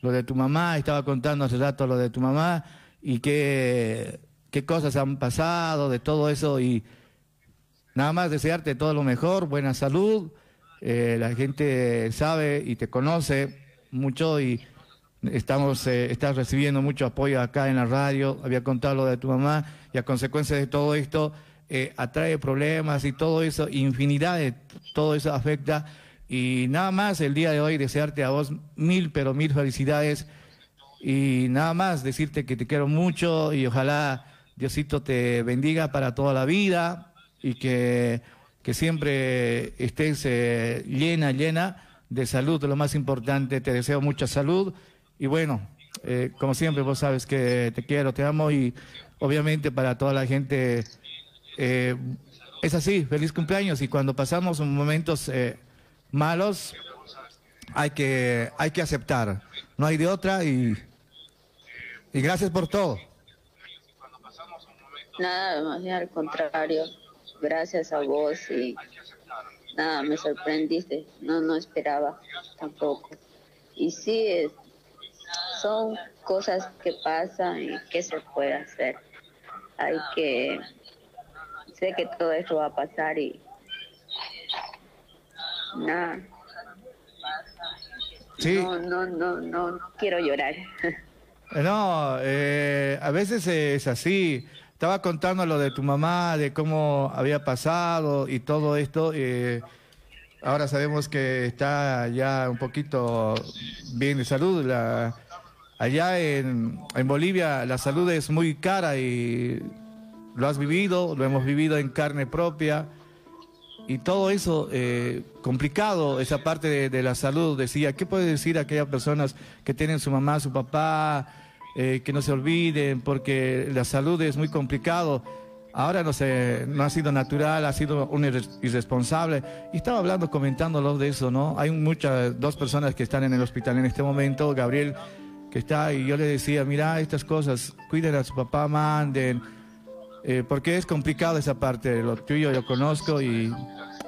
Lo de tu mamá, estaba contando hace rato lo de tu mamá y qué, qué cosas han pasado, de todo eso. Y nada más desearte todo lo mejor, buena salud. Eh, la gente sabe y te conoce mucho y estamos eh, estás recibiendo mucho apoyo acá en la radio. Había contado lo de tu mamá y a consecuencia de todo esto eh, atrae problemas y todo eso, infinidad de todo eso afecta. Y nada más el día de hoy desearte a vos mil, pero mil felicidades. Y nada más decirte que te quiero mucho y ojalá Diosito te bendiga para toda la vida y que, que siempre estés eh, llena, llena de salud, lo más importante. Te deseo mucha salud y bueno, eh, como siempre vos sabes que te quiero, te amo y obviamente para toda la gente eh, es así, feliz cumpleaños y cuando pasamos momentos eh, malos hay que, hay que aceptar, no hay de otra y, y gracias por todo. Nada, más al contrario, gracias a vos y nada, me sorprendiste, no, no esperaba tampoco. Y sí, es- son cosas que pasan y que se puede hacer. Hay que, sé que todo esto va a pasar y nada. Sí. No, no, no, no, no quiero llorar. *laughs* No, eh, a veces es así. Estaba contando lo de tu mamá, de cómo había pasado y todo esto. eh, ahora sabemos que está ya un poquito bien de salud. La, allá en, en Bolivia la salud es muy cara y lo has vivido, lo hemos vivido en carne propia. Y todo eso eh, complicado, esa parte de, de la salud, decía, ¿qué puede decir a aquellas personas que tienen su mamá, su papá, eh, que no se olviden, porque la salud es muy complicado? Ahora no sé, no ha sido natural, ha sido un irres- irresponsable. Y estaba hablando, comentándolo de eso, ¿no? Hay muchas, dos personas que están en el hospital en este momento, Gabriel, que está, y yo le decía, mira, estas cosas, cuiden a su papá, manden, eh, porque es complicado esa parte, lo tuyo yo conozco y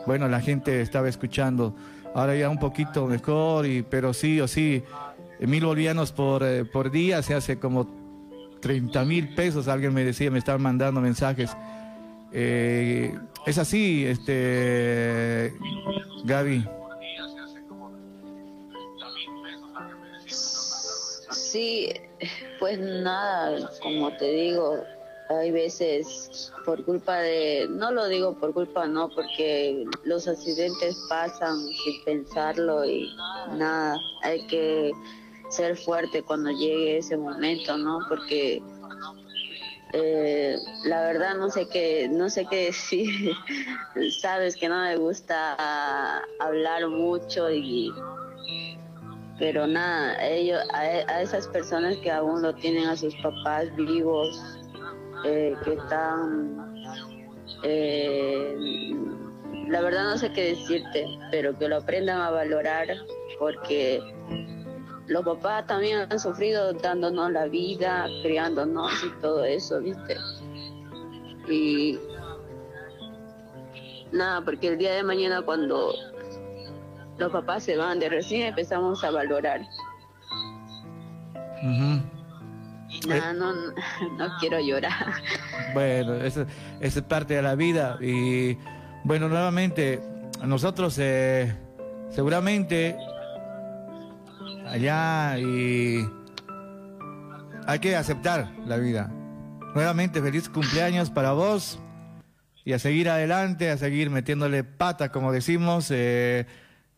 bueno, la gente estaba escuchando. Ahora ya un poquito mejor, y, pero sí o sí, mil bolivianos por, eh, por día se hace como 30 mil pesos, alguien me decía, me estaban mandando mensajes. Eh, es así, este, Gaby. Sí, pues nada, como te digo, hay veces por culpa de, no lo digo por culpa, no, porque los accidentes pasan sin pensarlo y nada, hay que ser fuerte cuando llegue ese momento, ¿no? Porque eh, la verdad no sé qué, no sé qué decir, *laughs* sabes que no me gusta hablar mucho y pero nada, ellos, a, esas personas que aún lo tienen a sus papás vivos, eh, que están, eh, la verdad no sé qué decirte, pero que lo aprendan a valorar, porque los papás también han sufrido dándonos la vida, criándonos y todo eso, ¿viste? Y nada, porque el día de mañana cuando los papás se van de recién empezamos a valorar. No, no, no quiero llorar. Bueno, eso, eso es parte de la vida. Y bueno, nuevamente, nosotros eh, seguramente allá y hay que aceptar la vida. Nuevamente, feliz cumpleaños para vos y a seguir adelante, a seguir metiéndole pata, como decimos. eh,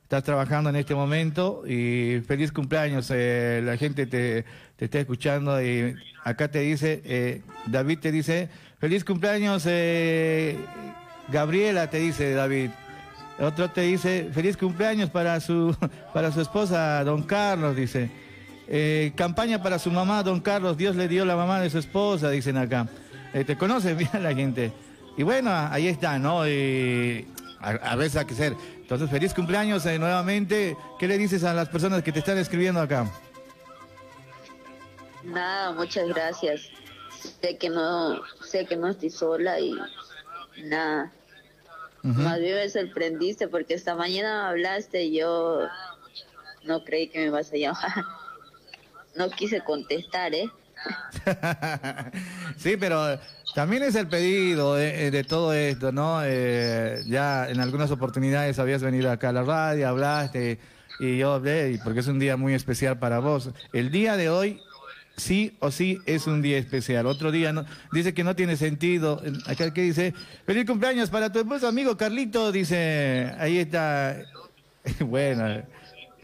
estás trabajando en este momento y feliz cumpleaños. eh, la gente te, te está escuchando y acá te dice, eh, David te dice, feliz cumpleaños, Gabriela te dice David. Otro te dice, feliz cumpleaños para su, *laughs* para su esposa, don Carlos, dice. Eh, campaña para su mamá, don Carlos, Dios le dio la mamá de su esposa, dicen acá. Eh, te conoces *laughs* bien la gente. Y bueno, ahí está, ¿no? Y a, a veces hay que ser. Entonces, feliz cumpleaños eh, nuevamente. ¿Qué le dices a las personas que te están escribiendo acá? Nada, muchas gracias. Sé que no, sé que no estoy sola y nada. Más bien me sorprendiste porque esta mañana me hablaste y yo no creí que me vas a llamar. *laughs* No quise contestar, ¿eh? *laughs* Sí, pero también es el pedido de, de todo esto, ¿no? Eh, ya en algunas oportunidades habías venido acá a la radio, hablaste y yo hablé, porque es un día muy especial para vos. El día de hoy, sí o sí, es un día especial. Otro día no, dice que no tiene sentido. Acá que dice, feliz cumpleaños para tu esposo amigo Carlito, dice, ahí está. *laughs* bueno.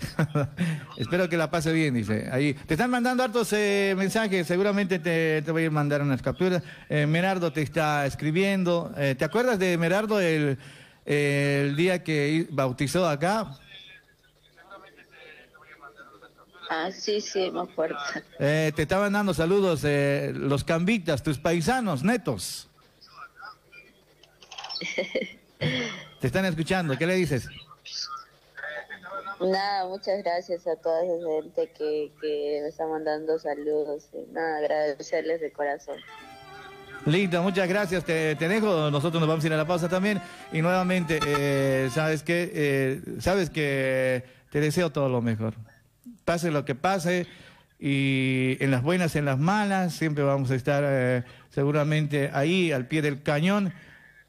*laughs* Espero que la pase bien, dice. Ahí te están mandando hartos eh, mensajes, seguramente te, voy a mandar unas capturas. Eh, Merardo te está escribiendo. Eh, ¿Te acuerdas de Merardo el, el día que bautizó acá? Ah, sí, sí, me acuerdo. Eh, te estaban dando saludos eh, los cambitas, tus paisanos netos. *laughs* Te están escuchando, ¿qué le dices? Nada, muchas gracias a toda esa gente que, que me está mandando saludos. Nada, agradecerles de corazón. Lindo, muchas gracias. Te, te dejo. Nosotros nos vamos a ir a la pausa también. Y nuevamente, eh, sabes que, eh, sabes que te deseo todo lo mejor. Pase lo que pase y en las buenas, en las malas, siempre vamos a estar eh, seguramente ahí al pie del cañón.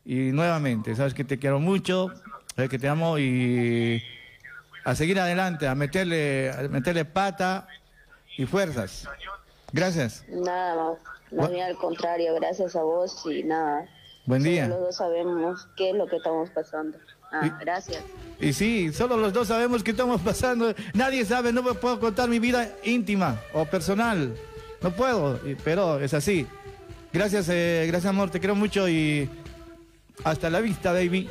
Y nuevamente, sabes que te quiero mucho, sabes que te amo y a seguir adelante, a meterle, a meterle pata y fuerzas. Gracias. Nada más, bien al contrario, gracias a vos y nada. Buen Solo día. Los dos sabemos qué es lo que estamos pasando. Ah, gracias. Y sí, solo los dos sabemos qué estamos pasando. Nadie sabe, no me puedo contar mi vida íntima o personal. No puedo, y- pero es así. Gracias, eh, gracias amor, te quiero mucho y hasta la vista, baby.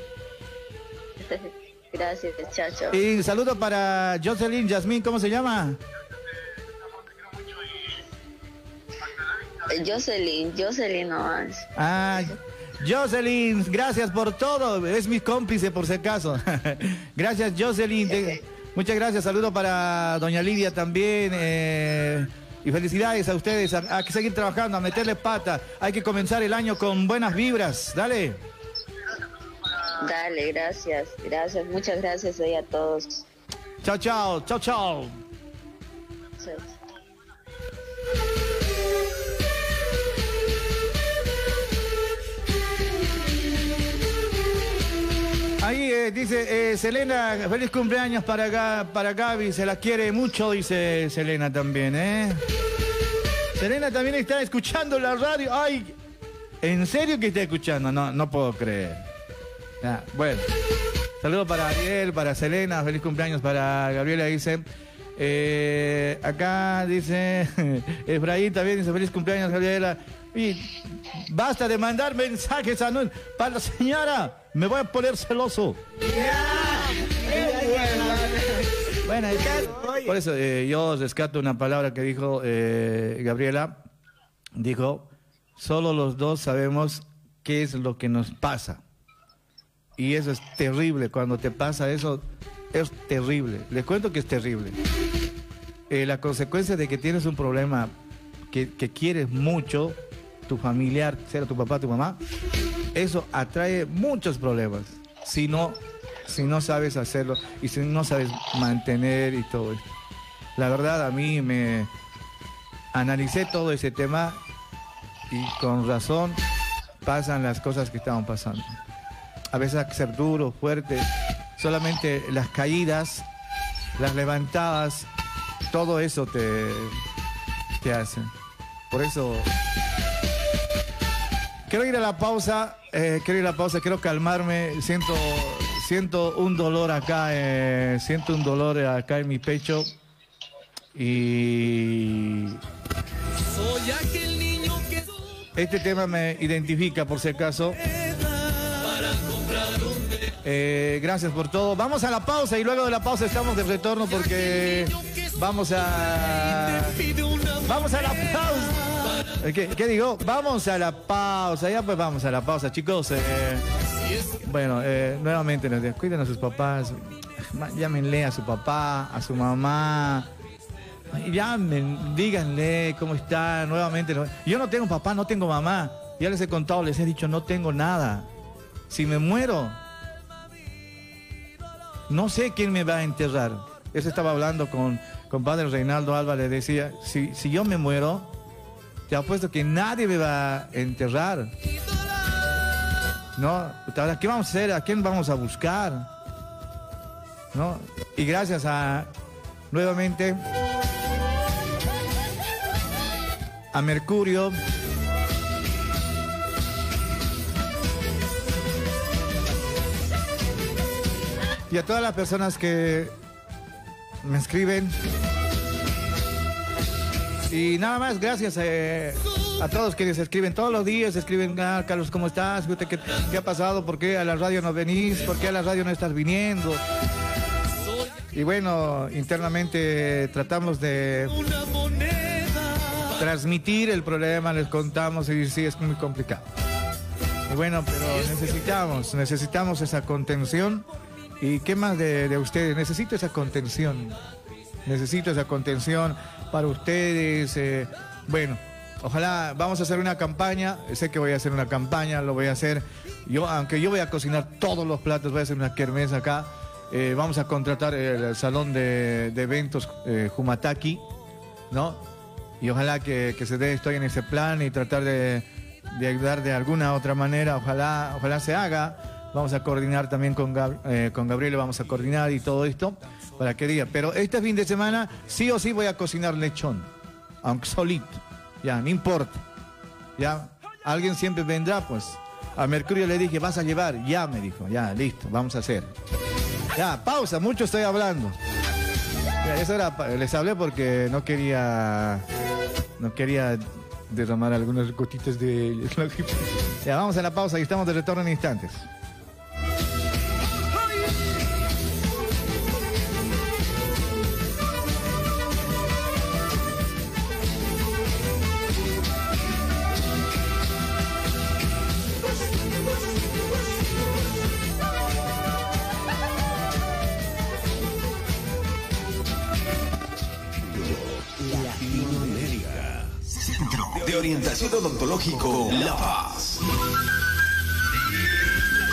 *laughs* gracias, chao. Y saludo para Jocelyn Yasmín, ¿cómo se llama? Eh, Jocelyn, Jocelyn nomás. Ah, Jocelyn, gracias por todo. Es mi cómplice por si acaso. *laughs* gracias, Jocelyn. Te- muchas gracias. Saludo para doña Lidia también. eh, y felicidades a ustedes. A, a que seguir trabajando, a meterle pata. Hay que comenzar el año con buenas vibras. Dale. Dale, gracias, gracias, muchas gracias hoy a todos. Chao, chao, chao, chao. Ahí eh, dice eh, Selena, feliz cumpleaños para, Ga- para Gaby, se la quiere mucho, dice Selena también, ¿eh? Selena también está escuchando la radio. Ay, ¿en serio que está escuchando? No, no puedo creer. Ya, bueno, saludos para Ariel, para Selena, feliz cumpleaños para Gabriela, dice. Eh, acá dice *laughs* Efraín también dice feliz cumpleaños Gabriela. Y basta de mandar mensajes a no- para la señora. Me voy a poner celoso. Bueno, por eso eh, yo rescato una palabra que dijo eh, Gabriela. Dijo, solo los dos sabemos qué es lo que nos pasa. Y eso es terrible. Cuando te pasa eso, es terrible. Les cuento que es terrible. Eh, la consecuencia de que tienes un problema que, que quieres mucho, tu familiar, sea tu papá, tu mamá, eso atrae muchos problemas. Si no, si no sabes hacerlo y si no sabes mantener y todo esto. La verdad, a mí me analicé todo ese tema y con razón pasan las cosas que estaban pasando. A veces ser duro, fuerte. Solamente las caídas, las levantadas, todo eso te, te hace. Por eso quiero ir a la pausa, eh, quiero ir a la pausa, quiero calmarme, siento, siento un dolor acá, eh, siento un dolor acá en mi pecho y Soy aquel niño que este tema me identifica por si acaso. Eh, gracias por todo. Vamos a la pausa y luego de la pausa estamos de retorno porque vamos a vamos a la pausa. ¿Qué, qué digo? Vamos a la pausa. Ya pues vamos a la pausa, chicos. Eh, bueno, eh, nuevamente nos digo, cuiden a sus papás. Llámenle a su papá, a su mamá. Llamen, díganle cómo está nuevamente. Yo no tengo papá, no tengo mamá. Ya les he contado, les he dicho, no tengo nada. Si me muero, no sé quién me va a enterrar. Eso estaba hablando con, con padre Reinaldo le decía, si, si yo me muero, te apuesto que nadie me va a enterrar. ¿No? Ahora, ¿qué vamos a hacer? ¿A quién vamos a buscar? ¿No? Y gracias a, nuevamente, a Mercurio, y a todas las personas que me escriben. Y nada más, gracias eh, a todos quienes escriben todos los días, escriben, ah, Carlos, ¿cómo estás? ¿Qué, qué- ha pasado? ¿Por qué a la radio no venís? ¿Por qué a la radio no estás viniendo? Y bueno, internamente tratamos de transmitir el problema, les contamos y sí, es muy complicado. Y bueno, pero necesitamos, necesitamos esa contención. ¿Y qué más de ustedes? Necesito esa contención. Necesito esa contención para ustedes. eh, bueno, ojalá vamos a hacer una campaña. Sé que voy a hacer una campaña, lo voy a hacer. Yo, aunque yo voy a cocinar todos los platos, voy a hacer una kermés acá. eh, vamos a contratar el, salón de, eventos eh, Jumataki, ¿no? Y ojalá que, que se dé, estoy en ese plan y tratar de, de ayudar de alguna otra manera. Ojalá, ojalá se haga. Vamos a coordinar también con, Gab- eh, con Gabriel, vamos a coordinar y todo esto para que diga. Pero este fin de semana sí o sí voy a cocinar lechón, aunque solito. Ya, no importa. Ya, alguien siempre vendrá, pues. A Mercurio le dije, vas a llevar. Ya, me dijo, ya, listo, vamos a hacer. Ya, pausa, mucho estoy hablando. Ya, eso era, les hablé porque no quería, no quería derramar algunas gotitas de... *laughs* ya, vamos a la pausa y estamos de retorno en instantes. Orientación Odontológico La Paz.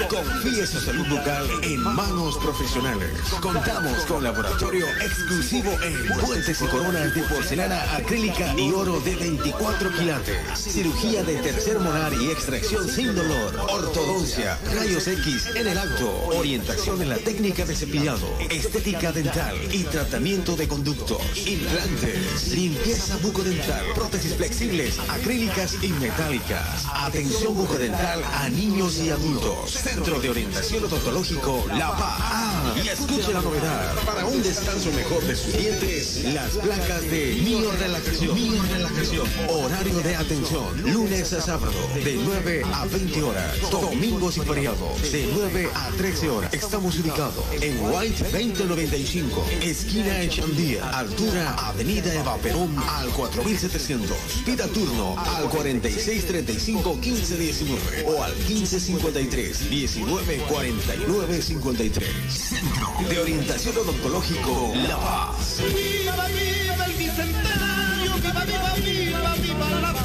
Confíe su salud bucal en manos profesionales. Contamos con laboratorio exclusivo en puentes y coronas de porcelana acrílica y oro de 24 quilates. Cirugía de tercer molar y extracción sin dolor. Ortodoncia, rayos X en el acto. Orientación en la técnica de cepillado. Estética dental y tratamiento de conductos. Implantes. Limpieza bucodental. Prótesis flexibles, acrílicas y metálicas. Atención bucodental a niños y adultos. Centro de Orientación Odontológico La Paz. Y escuche la novedad. Para un descanso mejor de sus dientes, las placas de Mio Relajación. Mio Relajación. Horario de atención. Lunes a sábado, de 9 a 20 horas. Domingos y feriados, de 9 a 13 horas. Estamos ubicados en White 2095, esquina Echandía, altura Avenida Eva Perón al 4700. Pida turno al 4635 1519 o al 1553 1949 53. Centro de Orientación Odontológico La Paz. ¡Viva, viva el bicentenario! ¡Viva, viva, viva, viva la paz!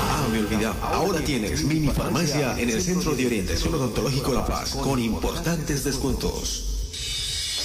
Ah, me olvidaba. Ahora tienes mini farmacia en el Centro de Orientación Odontológico La Paz con importantes descuentos.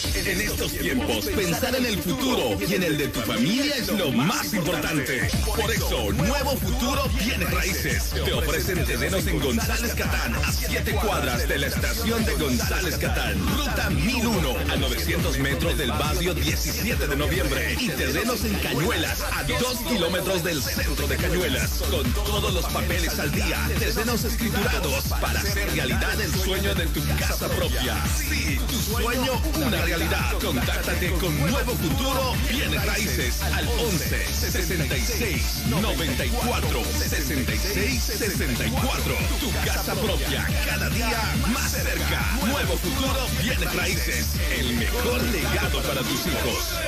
En estos tiempos, pensar en el futuro y en el de tu familia es lo más importante. Por eso, Nuevo Futuro Bienes Raíces te ofrecen terrenos en González Catán, a 7 cuadras de la estación de González Catán. Ruta 1001, a 900 metros del barrio 17 de noviembre. Y terrenos en Cañuelas, a 2 kilómetros del centro de Cañuelas. Con todos los papeles al día, terrenos escriturados para hacer realidad el sueño de tu casa propia. Sí, tu sueño, una realidad. Contáctate con Nuevo Futuro Bienes Raíces al 11 66 94 66 64. Tu casa propia cada día más cerca. Nuevo Futuro Bienes Raíces. El mejor legado para tus hijos.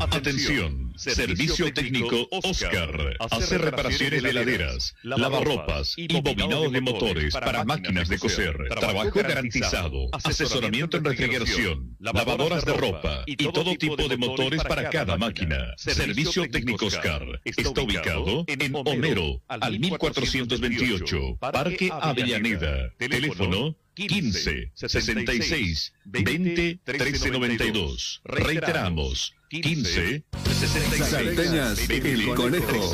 Atención. Servicio técnico Oscar. Hacer reparaciones de heladeras, lavarropas y bobinados de motores para máquinas de coser. Trabajo garantizado. Asesoramiento en refrigeración, lavadoras de ropa y todo tipo de motores para cada máquina. Servicio técnico Oscar. Está ubicado en Homero, al 1428, Parque Avellaneda. Teléfono 15 66 20 13 92. Reiteramos. 15 66 Salteñas El Conejo.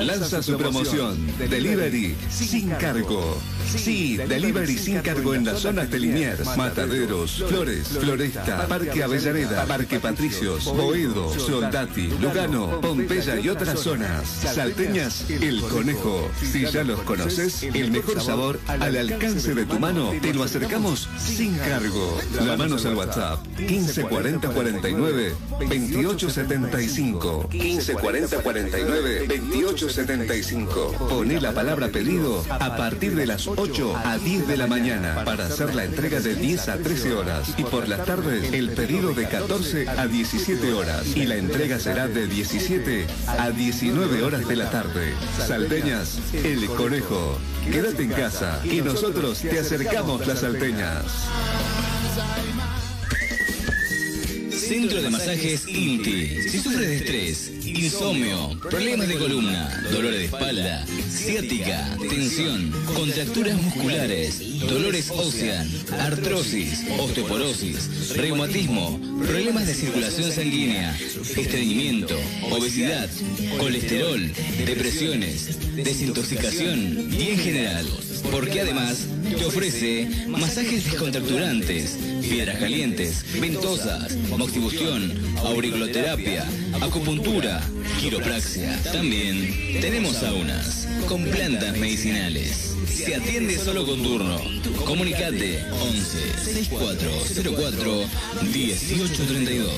lanza su promoción. Delivery sin cargo. Sí, Delivery sin cargo en las zonas de Liniers, Mataderos, Flores, Floresta, Parque Avellaneda, Parque Patricios, Boedo, Soldati, Lugano, Pompeya y otras zonas. Salteñas El Conejo. Si ya los conoces, el mejor sabor al alcance de tu mano. Te lo acercamos sin cargo. Llamanos al WhatsApp. 1540 49 2875. 1540 49 2875. Poné la palabra pedido a partir de las 8 a 10 de la mañana para hacer la entrega de 10 a 13 horas y por las tardes el pedido de 14 a 17 horas y la entrega será de 17 a 19 horas de la tarde. Salteñas, el conejo. Quédate en casa y nosotros te acercamos las salteñas. Centro de Masajes INTI. Si sufres de estrés, insomnio, problemas de columna, dolores de espalda, ciática, tensión, contracturas musculares, dolores óseas, artrosis, osteoporosis, reumatismo, problemas de circulación sanguínea, estreñimiento, obesidad, colesterol, depresiones, desintoxicación y en general. Porque además te ofrece masajes descontracturantes, piedras calientes, ventosas, moxibustión, auriculoterapia, acupuntura, quiropraxia. También tenemos saunas con plantas medicinales. Se atiende solo con turno. Comunicate 11 6404 1832.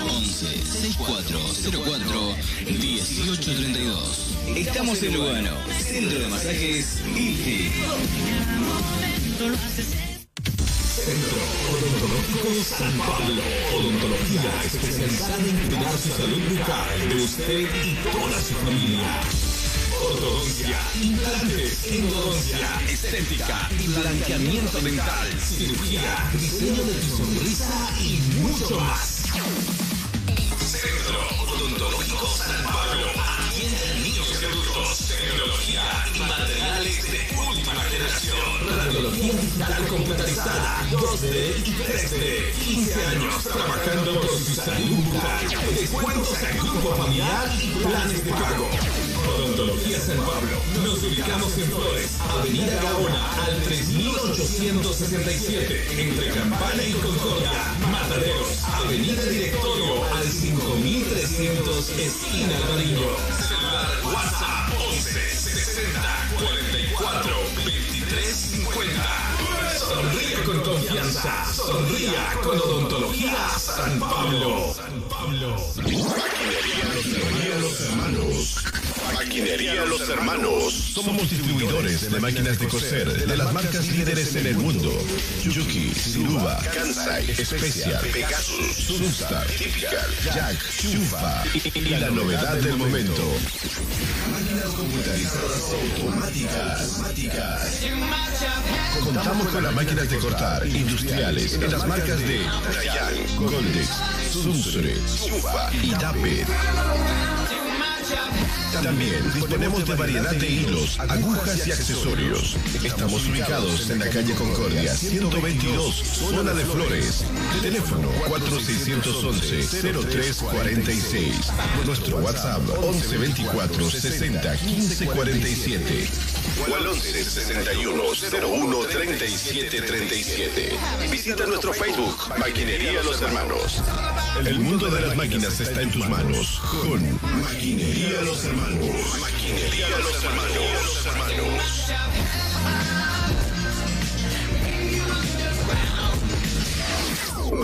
11 6404 1832. Estamos en Lugano, Centro de Masajes IFI. Centro Odontológico San Pablo. Odontología especializada en cuidar su salud bucal de usted y toda su familia. Ortodoncia, implantes, endodoncia, estética y blanqueamiento dental, cirugía, diseño de tu sonrisa y mucho más. Centro Odontológico San Pablo. Tecnología y materiales de última generación. Radiología digital computarizada. 2D y 3D. 15 años trabajando por su salud bucal. Descuentos en grupo familiar y planes de pago. Odontología San Pablo. Nos ubicamos en Flores, Avenida Gaona, al 3867, entre Campana y Concordia, Mataderos, Avenida Directorio, al 5300, esquina. Celular WhatsApp 11 60 44 23 50. Sonríe con confianza. Sonría con Odontología San Pablo. San. Maquinería Los Hermanos. Maquinería Los Hermanos. Somos distribuidores de máquinas de coser de las marcas líderes en el mundo. Yuki, Siruba, Kansai, Special, Pegasus, Sunstar, Typical, Jack, Chufa y la novedad del momento. Máquinas computarizadas automáticas. Contamos con las máquinas de industriales en las marcas de Dayan, Goldex, Sunsure, Chufa y Dapper. También disponemos de variedad de hilos, agujas y accesorios. Estamos ubicados en la calle Concordia, 122, zona de Flores. Teléfono 4611-0346. Nuestro WhatsApp 1124 60 15 47. O al 11 61 01 37 37. Visita nuestro Facebook, Maquinería Los Hermanos. El mundo de las máquinas está en tus manos. Con Maquinería Los Hermanos. Maquinería Los Hermanos. Hermanos.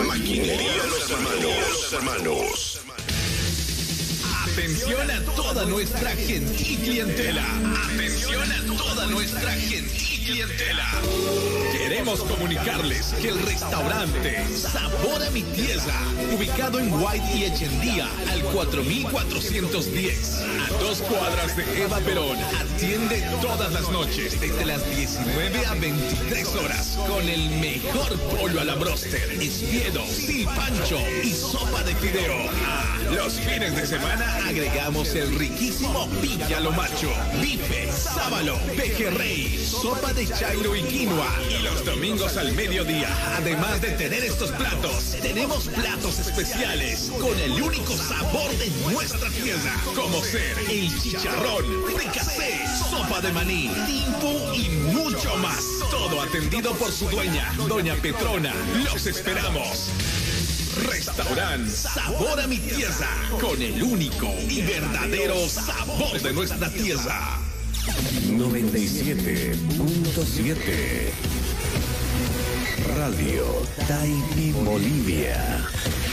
Maquinería Los Hermanos. Hermanos. Atención a toda nuestra gentil clientela. Atención a toda nuestra gentil clientela. Queremos comunicarles que el restaurante Sabor a mi Tierra, ubicado en White y Echendía, al 4410, a dos cuadras de Eva Perón, atiende todas las noches desde las 19 a 23 horas con el mejor pollo a la broster, espiedo, silpancho y sopa de fideo. Ah, los fines de semana agregamos el riquísimo pique a lo macho, bife, sábalo, pejerrey, sopa de chairo y quinoa. Y los domingos al mediodía, además de tener estos platos, tenemos platos especiales con el único sabor de nuestra tierra, como ser el chicharrón, fricasé, sopa de maní, timpu y mucho más. Todo atendido por su dueña, Doña Petrona. Los esperamos. Restaurant Sabor a mi Tierra, con el único y verdadero sabor de nuestra tierra. 97.7 Radio Taipi Bolivia.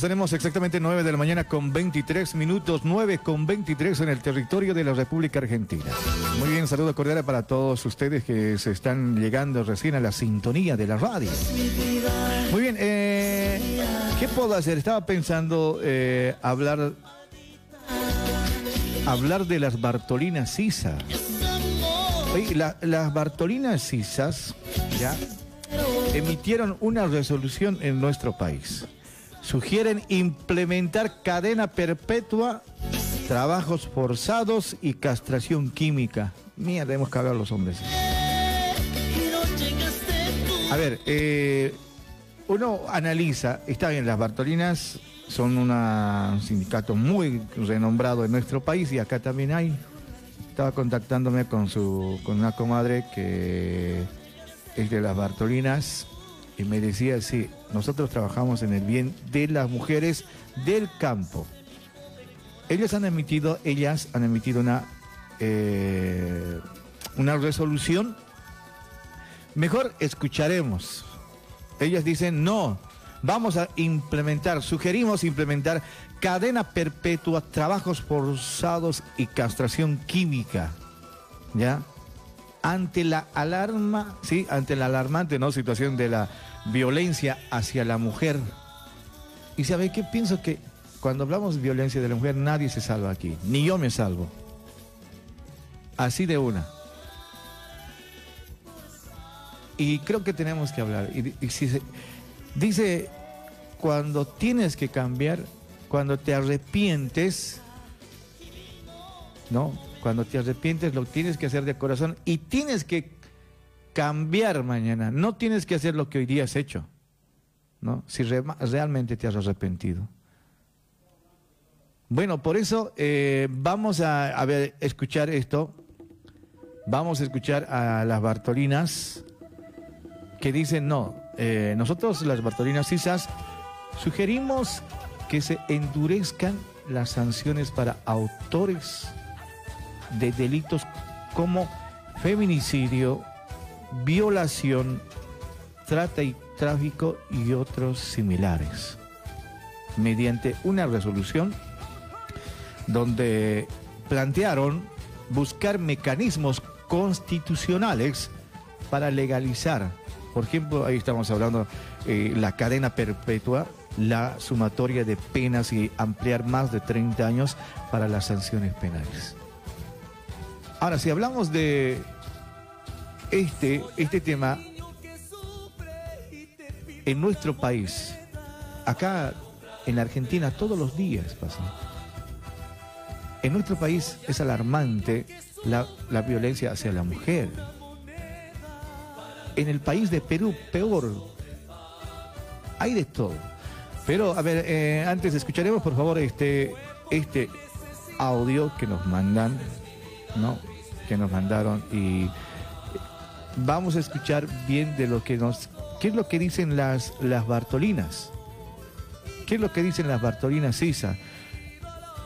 Tenemos exactamente 9 de la mañana con 23 minutos, 9 con 23 en el territorio de la República Argentina. Muy bien, saludo cordial para todos ustedes que se están llegando recién a la sintonía de la radio. Muy bien, eh, ¿qué puedo hacer? Estaba pensando eh, hablar, hablar de las Bartolinas Sisa. las Bartolinas Sisas ya emitieron una resolución en nuestro país sugieren implementar cadena perpetua, trabajos forzados y castración química. Mierda, hemos cagado a los hombres. A ver, eh, uno analiza, está bien, las Bartolinas son un sindicato muy renombrado en nuestro país y acá también hay. Estaba contactándome con, su, con una comadre que es de las Bartolinas y me decía, sí, nosotros trabajamos en el bien de las mujeres del campo. Ellos han emitido, ellas han emitido una, eh, una resolución. Mejor escucharemos. Ellas dicen, no, vamos a implementar, sugerimos implementar cadena perpetua, trabajos forzados y castración química. ¿Ya? ante la alarma, sí, ante la alarmante ¿no? situación de la violencia hacia la mujer. Y sabe qué pienso que cuando hablamos de violencia de la mujer nadie se salva aquí, ni yo me salvo. Así de una. Y creo que tenemos que hablar. Y, si dice, cuando tienes que cambiar, cuando te arrepientes, ¿no? Cuando te arrepientes lo tienes que hacer de corazón y tienes que cambiar mañana. No tienes que hacer lo que hoy día has hecho, ¿no? Si realmente te has arrepentido. Bueno, por eso eh, vamos a, escuchar esto. Vamos a escuchar a las Bartolinas que dicen, no, eh, nosotros las Bartolinas CISAS sugerimos que se endurezcan las sanciones para autores de delitos como feminicidio, violación, trata y tráfico y otros similares, mediante una resolución donde plantearon buscar mecanismos constitucionales para legalizar, por ejemplo, ahí estamos hablando eh, la cadena perpetua, la sumatoria de penas y ampliar más de 30 años para las sanciones penales. Ahora, si hablamos de este, este tema, en nuestro país, acá en la Argentina todos los días pasa. En nuestro país es alarmante la, la violencia hacia la mujer. En el país de Perú, peor. Hay de todo. Pero, a ver, eh, antes escucharemos, por favor, este, este audio que nos mandan, ¿no? Que nos mandaron y vamos a escuchar bien de lo que nos... ¿Qué es lo que dicen las, las Bartolinas? ¿Qué es lo que dicen las Bartolinas Sisa?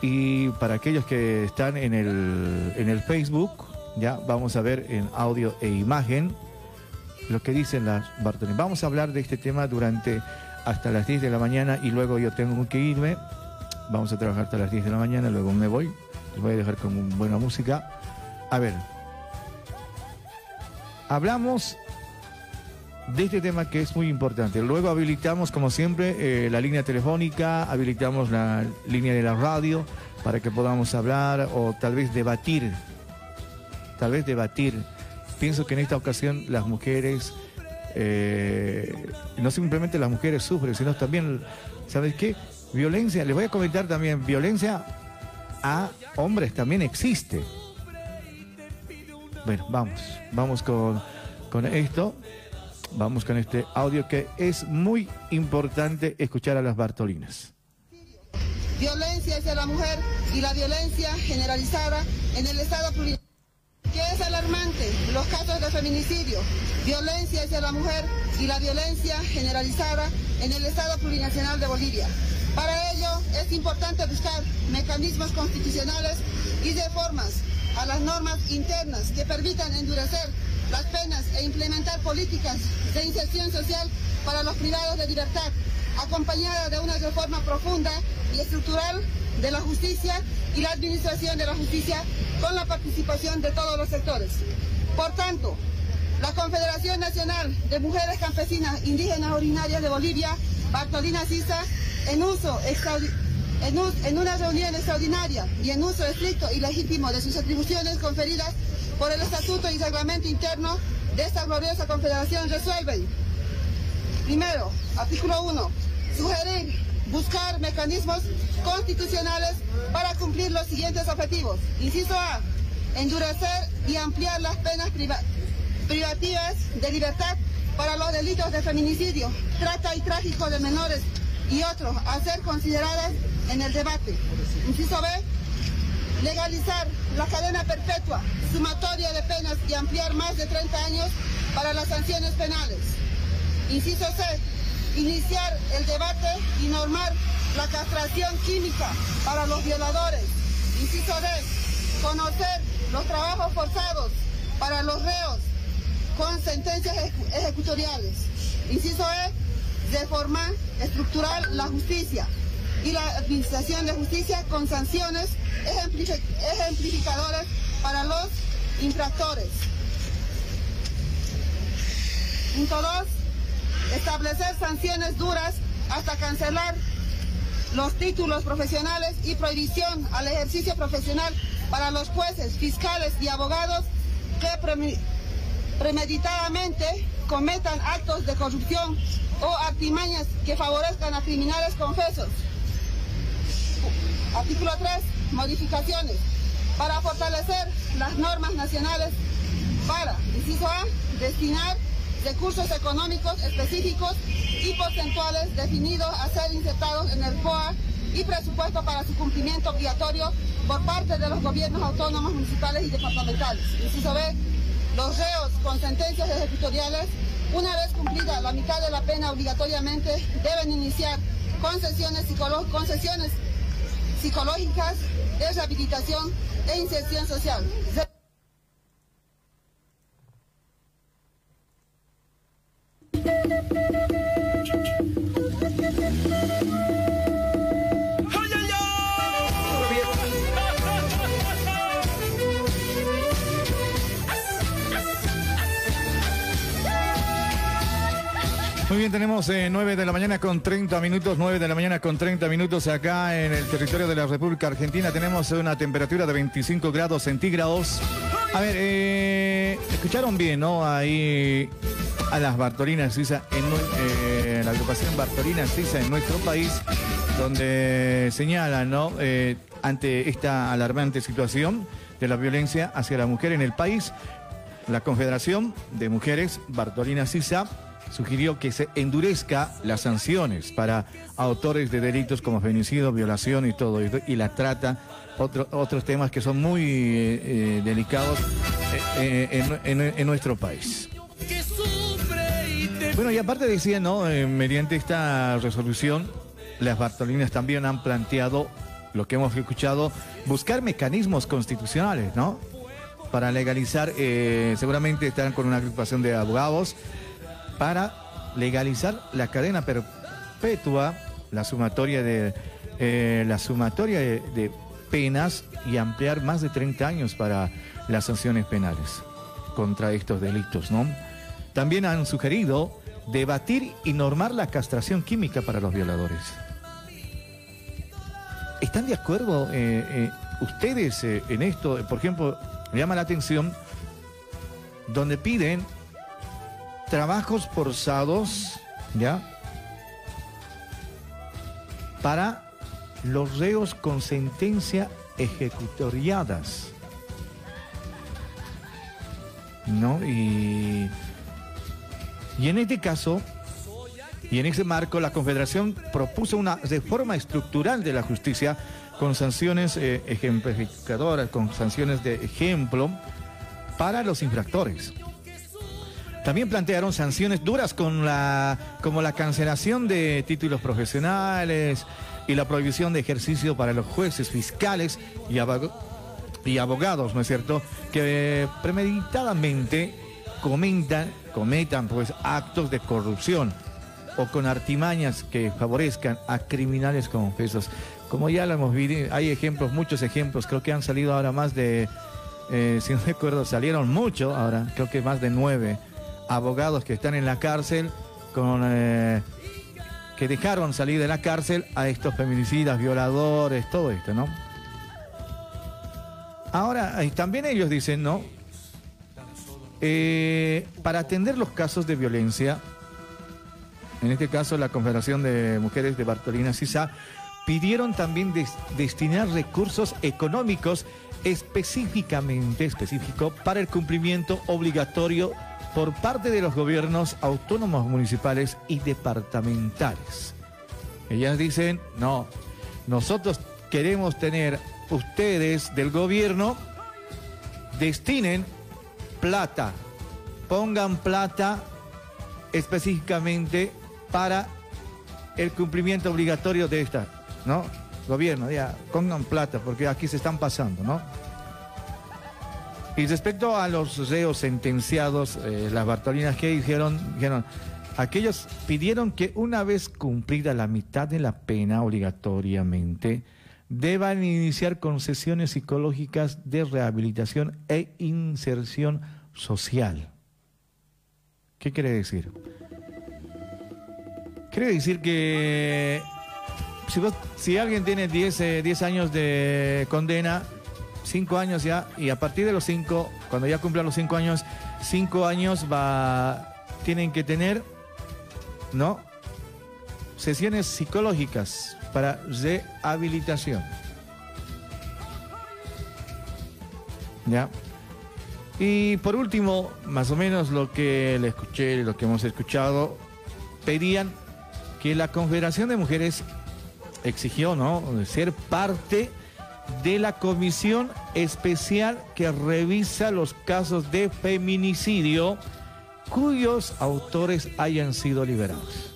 Y para aquellos que están en el, en el Facebook, ya vamos a ver en audio e imagen lo que dicen las Bartolinas. Vamos a hablar de este tema durante hasta las 10 de la mañana y luego yo tengo que irme. Vamos a trabajar hasta las 10 de la mañana, luego me voy. Les voy a dejar con buena música. A ver, hablamos de este tema que es muy importante. Luego habilitamos, como siempre, eh, la línea telefónica, habilitamos la línea de la radio para que podamos hablar o tal vez debatir. Tal vez debatir. Pienso que en esta ocasión las mujeres, eh, no simplemente las mujeres sufren, sino también, ¿sabes qué? Violencia, les voy a comentar también, violencia a hombres también existe. Bueno, vamos, vamos con, con esto. Vamos con este audio que es muy importante escuchar a las Bartolinas. Violencia hacia la mujer y la violencia generalizada en el Estado plurinacional. Que es alarmante los casos de feminicidio, violencia hacia la mujer y la violencia generalizada en el Estado plurinacional de Bolivia. Para ello es importante buscar mecanismos constitucionales y reformas a las normas internas que permitan endurecer las penas e implementar políticas de inserción social para los privados de libertad, acompañada de una reforma profunda y estructural de la justicia y la administración de la justicia con la participación de todos los sectores. Por tanto, la Confederación Nacional de Mujeres Campesinas Indígenas Originarias de Bolivia, Bartolina Sisa, en uso en, una reunión extraordinaria y en uso estricto y legítimo de sus atribuciones conferidas por el Estatuto y Reglamento Interno de esta gloriosa confederación resuelven. Primero, artículo 1, sugerir, buscar mecanismos constitucionales para cumplir los siguientes objetivos. Inciso A, endurecer y ampliar las penas privativas de libertad para los delitos de feminicidio, trata y tráfico de menores y otros a ser consideradas en el debate. Inciso B, legalizar la cadena perpetua, sumatoria de penas y ampliar más de 30 años para las sanciones penales. Inciso C, iniciar el debate y normar la castración química para los violadores. Inciso D, conocer los trabajos forzados para los reos con sentencias ejecutoriales. Inciso E, reformar, estructurar la justicia y la administración de justicia con sanciones ejemplificadoras para los infractores. Punto 2. Establecer sanciones duras hasta cancelar los títulos profesionales y prohibición al ejercicio profesional para los jueces, fiscales y abogados que premeditadamente cometan actos de corrupción o artimañas que favorezcan a criminales confesos. Artículo 3. Modificaciones. Para fortalecer las normas nacionales para, inciso A, destinar recursos económicos específicos y porcentuales definidos a ser insertados en el POA y presupuesto para su cumplimiento obligatorio por parte de los gobiernos autónomos municipales y departamentales. Inciso B, los reos con sentencias ejecutoriales, una vez cumplida la mitad de la pena obligatoriamente, deben iniciar concesiones, concesiones psicológicas de rehabilitación e inserción social. Muy bien, tenemos eh, 9 de la mañana con 30 minutos, 9 de la mañana con 30 minutos acá en el territorio de la República Argentina. Tenemos una temperatura de 25 grados centígrados. A ver, eh, escucharon bien, ¿no? Ahí a las Bartolinas Sisa, en eh, la agrupación Bartolina Sisa en nuestro país, donde señalan, ¿no? Eh, ante esta alarmante situación de la violencia hacia la mujer en el país, la Confederación de Mujeres Bartolina Sisa sugirió que se endurezca las sanciones para autores de delitos como feminicidio, violación y todo esto, y la trata, otro- otros temas que son muy eh, eh, delicados eh, en, en- nuestro país. Bueno, y aparte decía, ¿no? Mediante esta resolución, las Bartolinas también han planteado lo que hemos escuchado, buscar mecanismos constitucionales, ¿no? Para legalizar, seguramente estarán con una agrupación de abogados, para legalizar la cadena perpetua, la sumatoria de, eh, la sumatoria de, penas y ampliar más de 30 años para las sanciones penales contra estos delitos, ¿no? También han sugerido debatir y normar la castración química para los violadores. ¿Están de acuerdo eh, eh, ustedes en esto? Por ejemplo, me llama la atención donde piden trabajos forzados, ¿ya? Para los reos con sentencia ejecutoriadas. ¿No? Y, y en este caso, y en ese marco, la Confederación propuso una reforma estructural de la justicia con sanciones eh, ejemplificadoras, con sanciones de ejemplo para los infractores. También plantearon sanciones duras con la, como la cancelación de títulos profesionales y la prohibición de ejercicio para los jueces, fiscales y, abo- y abogados, ¿no es cierto?, que premeditadamente comentan, cometan pues, actos de corrupción o con artimañas que favorezcan a criminales confesos. Como ya lo hemos visto, hay ejemplos, muchos ejemplos, creo que han salido ahora más de, eh, *laughs* si no recuerdo, salieron mucho ahora, creo que más de nueve abogados que están en la cárcel con eh, que dejaron salir de la cárcel a estos feminicidas, violadores, todo esto, ¿no? Ahora, también ellos dicen, ¿no? Eh, para atender los casos de violencia, en este caso la Confederación de Mujeres de Bartolina Sisa, pidieron también des- destinar recursos económicos específicamente específico para el cumplimiento obligatorio por parte de los gobiernos autónomos municipales y departamentales. Ellas dicen, no, nosotros queremos tener ustedes del gobierno, destinen plata, pongan plata específicamente para el cumplimiento obligatorio de esta, ¿no? Gobierno, ya, pongan plata, porque aquí se están pasando, ¿no? Y respecto a los reos sentenciados, eh, las Bartolinas que dijeron, dijeron, aquellos pidieron que una vez cumplida la mitad de la pena obligatoriamente, deban iniciar concesiones psicológicas de rehabilitación e inserción social. ¿Qué quiere decir? Quiere decir que si, alguien tiene 10, eh, 10 años de condena, 5 años ya, y a partir de los 5, cuando ya cumplan los 5 años, 5 años va, tienen que tener, ¿no? Sesiones psicológicas para rehabilitación. ¿Ya? Y por último, más o menos lo que le escuché, lo que hemos escuchado, pedían que la Confederación de Mujeres exigió, ¿no?, ser parte de la comisión especial que revisa los casos de feminicidio cuyos autores hayan sido liberados.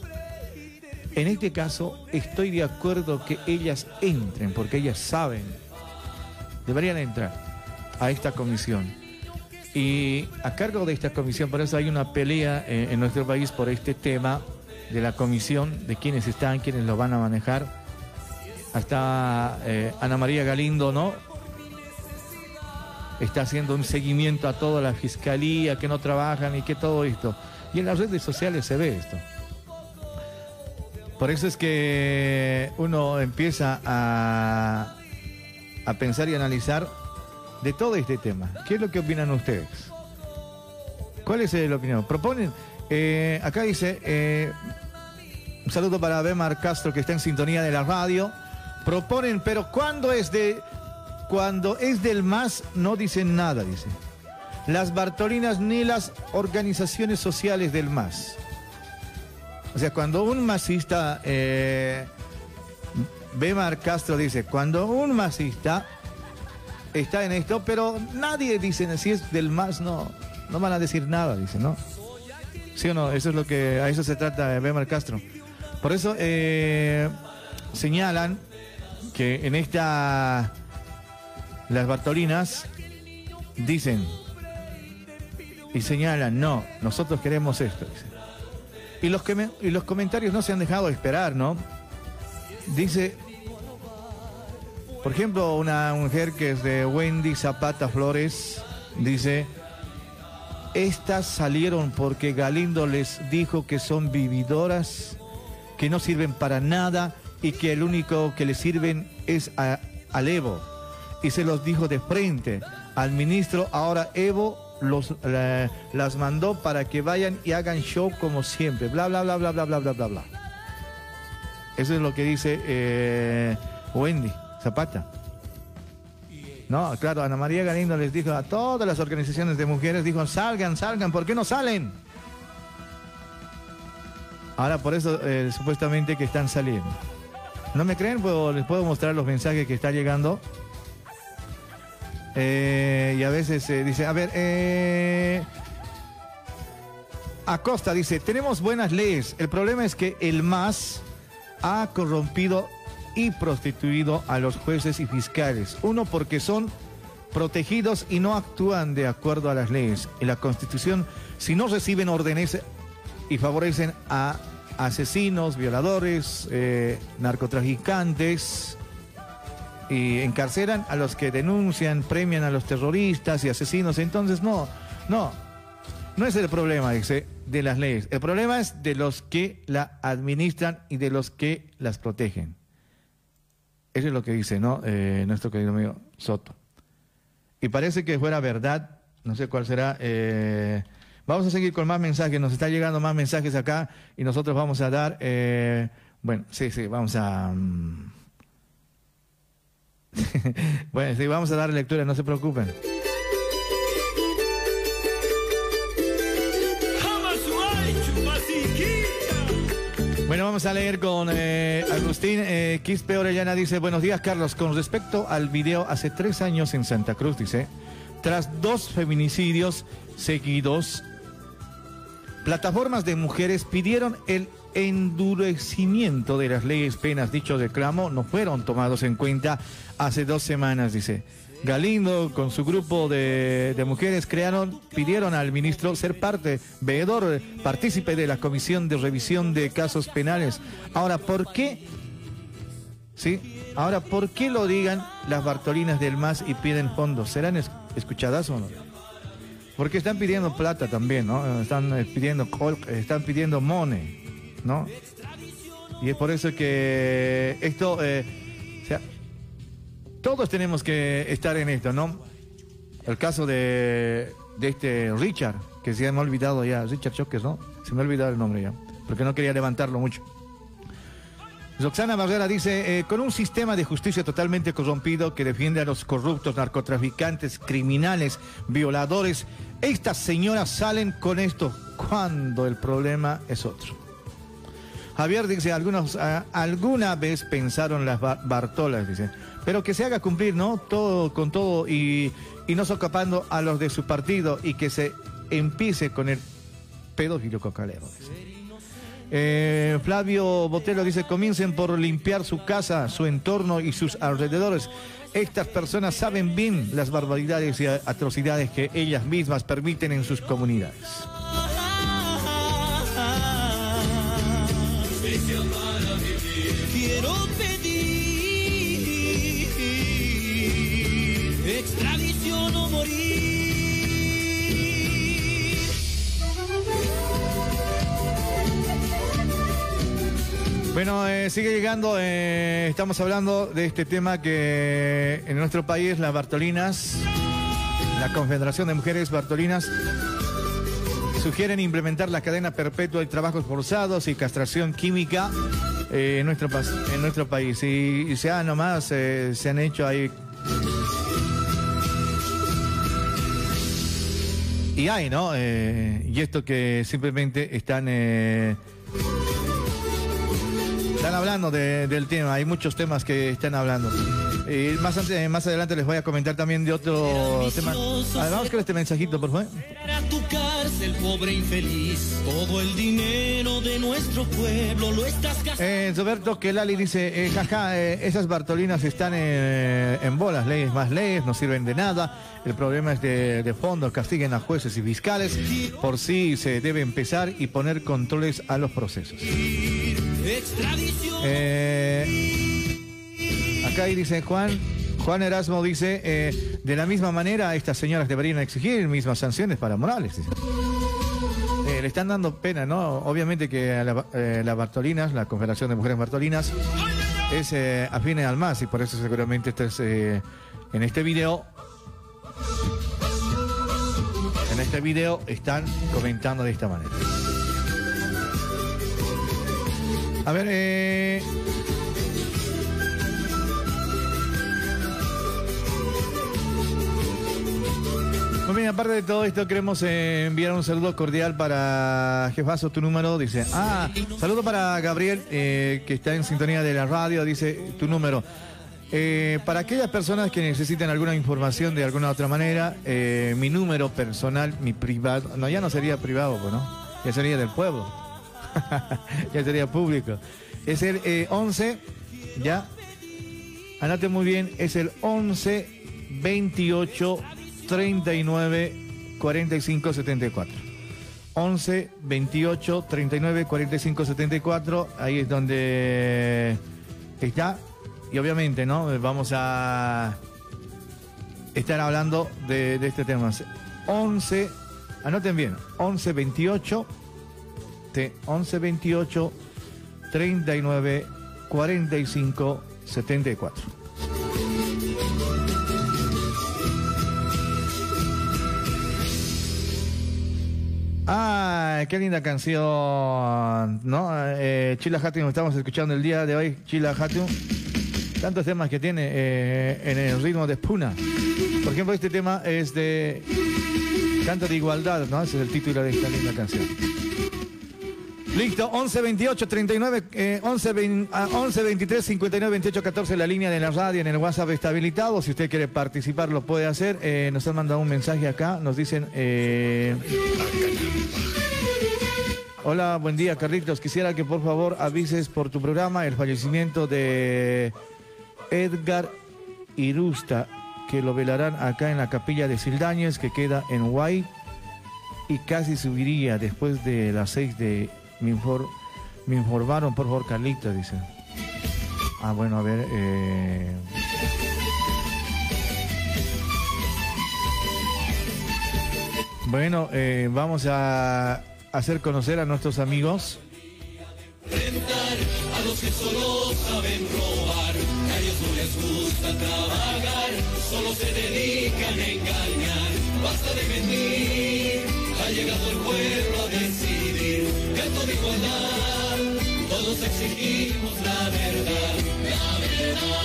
En este caso, estoy de acuerdo que ellas entren, porque ellas saben, deberían entrar a esta comisión. Y a cargo de esta comisión, por eso hay una pelea eh, en nuestro país por este tema de la comisión, de quiénes están, quiénes lo van a manejar. Hasta eh, Ana María Galindo, ¿no? Está haciendo un seguimiento a toda la fiscalía, que no trabajan y que todo esto. Y en las redes sociales se ve esto. Por eso es que uno empieza a, a pensar y analizar de todo este tema. ¿Qué es lo que opinan ustedes? ¿Cuál es la opinión? Proponen, eh, acá dice, eh, un saludo para Bemar Castro que está en sintonía de la radio. Proponen, pero cuando es de, cuando es del MAS no dicen nada, dice. Las Bartolinas ni las organizaciones sociales del MAS. O sea, cuando un masista, eh, Bemar Castro dice, cuando un masista está en esto, pero nadie dice, si es del MAS, no, no van a decir nada, dice, ¿no? ¿Sí o no? Eso es lo que, a eso se trata Bemar Castro. Por eso eh, señalan que en esta, las Bartolinas dicen y señalan, no, nosotros queremos esto. Y los, que y los comentarios no se han dejado esperar, ¿no? Dice, por ejemplo, una mujer que es de Wendy Zapata Flores, dice, estas salieron porque Galindo les dijo que son vividoras, que no sirven para nada y que el único que les sirven es a, al Evo. Y se los dijo de frente al ministro, ahora Evo los, las mandó para que vayan y hagan show como siempre. Bla, bla, bla, bla, bla, bla, bla, bla, bla. Eso es lo que dice eh, Wendy Zapata. No, claro, Ana María Galindo les dijo a todas las organizaciones de mujeres, dijo, salgan, salgan, ¿por qué no salen? Ahora por eso eh, supuestamente que están saliendo. ¿No me creen? ¿Puedo, les puedo mostrar los mensajes que está llegando. Eh, y a veces eh, dice, a ver, eh, Acosta dice, tenemos buenas leyes. El problema es que el MAS ha corrompido y prostituido a los jueces y fiscales. Uno, porque son protegidos y no actúan de acuerdo a las leyes. En la Constitución, si no reciben órdenes y favorecen a asesinos, violadores, narcotraficantes, y encarcelan a los que denuncian, premian a los terroristas y asesinos. Entonces, no, no, no es el problema, dice, de las leyes. El problema es de los que la administran y de los que las protegen. Eso es lo que dice, ¿no? Eh, nuestro querido amigo Soto. Y parece que fuera verdad, no sé cuál será. Eh, vamos a seguir con más mensajes, nos está llegando más mensajes acá y nosotros vamos a dar, eh, bueno, sí, sí, vamos a... Mm, *laughs* bueno, sí, vamos a dar lectura, no se preocupen. Bueno, vamos a leer con eh, Agustín eh, Quispe Orellana. Dice, buenos días Carlos, con respecto al video hace tres años en Santa Cruz, dice, tras dos feminicidios seguidos, plataformas de mujeres pidieron el endurecimiento de las leyes penas. Dicho reclamo no fueron tomados en cuenta hace dos semanas, dice. Galindo con su grupo de, mujeres crearon, pidieron al ministro ser parte, veedor, partícipe de la comisión de revisión de casos penales. Ahora, ¿por qué? ¿Sí? Ahora, ¿por qué lo digan las Bartolinas del MAS y piden fondos? ¿Serán escuchadas o no? Porque están pidiendo plata también, ¿no? Están eh, pidiendo están pidiendo money, ¿no? Y es por eso que esto, eh, o sea, todos tenemos que estar en esto, ¿no? El caso de, de este Richard, que se me ha olvidado ya, Richard Choques, ¿no? Se me ha olvidado el nombre ya, porque no quería levantarlo mucho. Roxana Barrera dice, eh, con un sistema de justicia totalmente corrompido que defiende a los corruptos, narcotraficantes, criminales, violadores, estas señoras salen con esto cuando el problema es otro. Javier dice, algunos, alguna vez pensaron las Bartolas, dice, pero que se haga cumplir, ¿no? Todo con todo y, no socapando a los de su partido y que se empiece con el pedófilo cocalero. Eh, Flavio Botelo dice, comiencen por limpiar su casa, su entorno y sus alrededores. Estas personas saben bien las barbaridades y atrocidades que ellas mismas permiten en sus comunidades. Quiero extradición Bueno, eh, sigue llegando, eh, estamos hablando de este tema que en nuestro país las Bartolinas, la Confederación de Mujeres Bartolinas, sugieren implementar la cadena perpetua de trabajos forzados y castración química eh, en, nuestro, en nuestro país. Y, y se, ha nomás, eh, se han hecho ahí... Y hay, ¿no? Eh, y esto que simplemente están... están hablando de- del tema, hay muchos temas que están hablando. Y más, más adelante les voy a comentar también de otro tema. Ah, vamos con este mensajito, por favor. Tu cárcel, pobre infeliz. Todo el dinero de nuestro pueblo lo estás. Eh, Roberto Kelali dice, eh, jaja, eh, esas Bartolinas están eh, en bolas, leyes más leyes, no sirven de nada. El problema es de, de fondo, castiguen a jueces y fiscales. Por sí se debe empezar y poner controles a los procesos. Eh, acá ahí dice Juan, Juan Erasmo dice, eh, de la misma manera estas señoras deberían exigir mismas sanciones para Morales. Eh, le están dando pena, ¿no? Obviamente que a la, eh, la Bartolinas, la Confederación de Mujeres Bartolinas, es afine al MAS y por eso seguramente esto es, eh, en este video, en este video están comentando de esta manera. A ver, eh... Muy bien, aparte de todo esto, queremos eh, enviar un saludo cordial para Jefazo, tu número, dice. Ah, saludo para Gabriel, eh, que está en sintonía de la radio, dice tu número. Eh, para aquellas personas que necesiten alguna información de alguna otra manera, eh, mi número personal, mi privado, no, ya no sería privado, pues, ¿no? Ya sería del pueblo. *laughs* ya sería público. Es el eh, 11, ya, anote muy bien, es el 11 28 39 45 74. 11 28 39 45 74, ahí es donde está. Y obviamente, ¿no? Vamos a estar hablando de, de este tema. 11, anoten bien, 11 28 de 11 28 39 45 74. Ah, qué linda canción, ¿no? Eh, Chila Hatun, estamos escuchando el día de hoy, Chila Hatun. Tantos temas que tiene eh, en el ritmo de Spuna. Por ejemplo, este tema es de Canto de Igualdad, ¿no? Ese es el título de esta linda canción. Listo, 11 28 39 eh, 11, 20, ah, 11 23 59 28 14 la línea de la radio en el WhatsApp está habilitado. Si usted quiere participar lo puede hacer. Eh, nos han mandado un mensaje acá, nos dicen eh, Hola, buen día Carlitos. Quisiera que por favor avises por tu programa el fallecimiento de Edgar Irusta, que lo velarán acá en la capilla de Sildañez, que queda en Guay, y casi subiría después de las seis de... Me, infor- me informaron, por favor, Carlitos, dice. Ah, bueno, a ver... eh, Bueno, eh, vamos a hacer conocer a nuestros amigos. a los que solo saben robar. A ellos no les gusta trabajar, solo se dedican a engañar. Basta de mentir, ha llegado el pueblo todos exigimos la verdad, la verdad.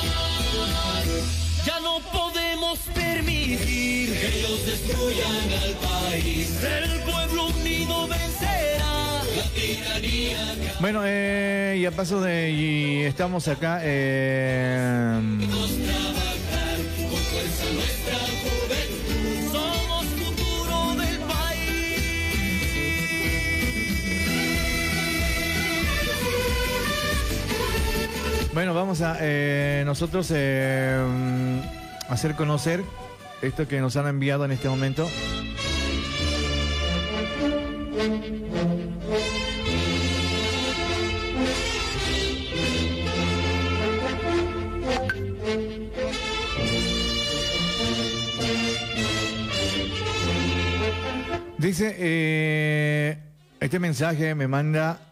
Ya no podemos permitir que ellos destruyan al país. El pueblo unido vencerá la tiranía. Bueno, eh, y a paso de... Y estamos acá... eh, Bueno, vamos a eh, nosotros eh, hacer conocer esto que nos han enviado en este momento. Dice, eh, este mensaje me manda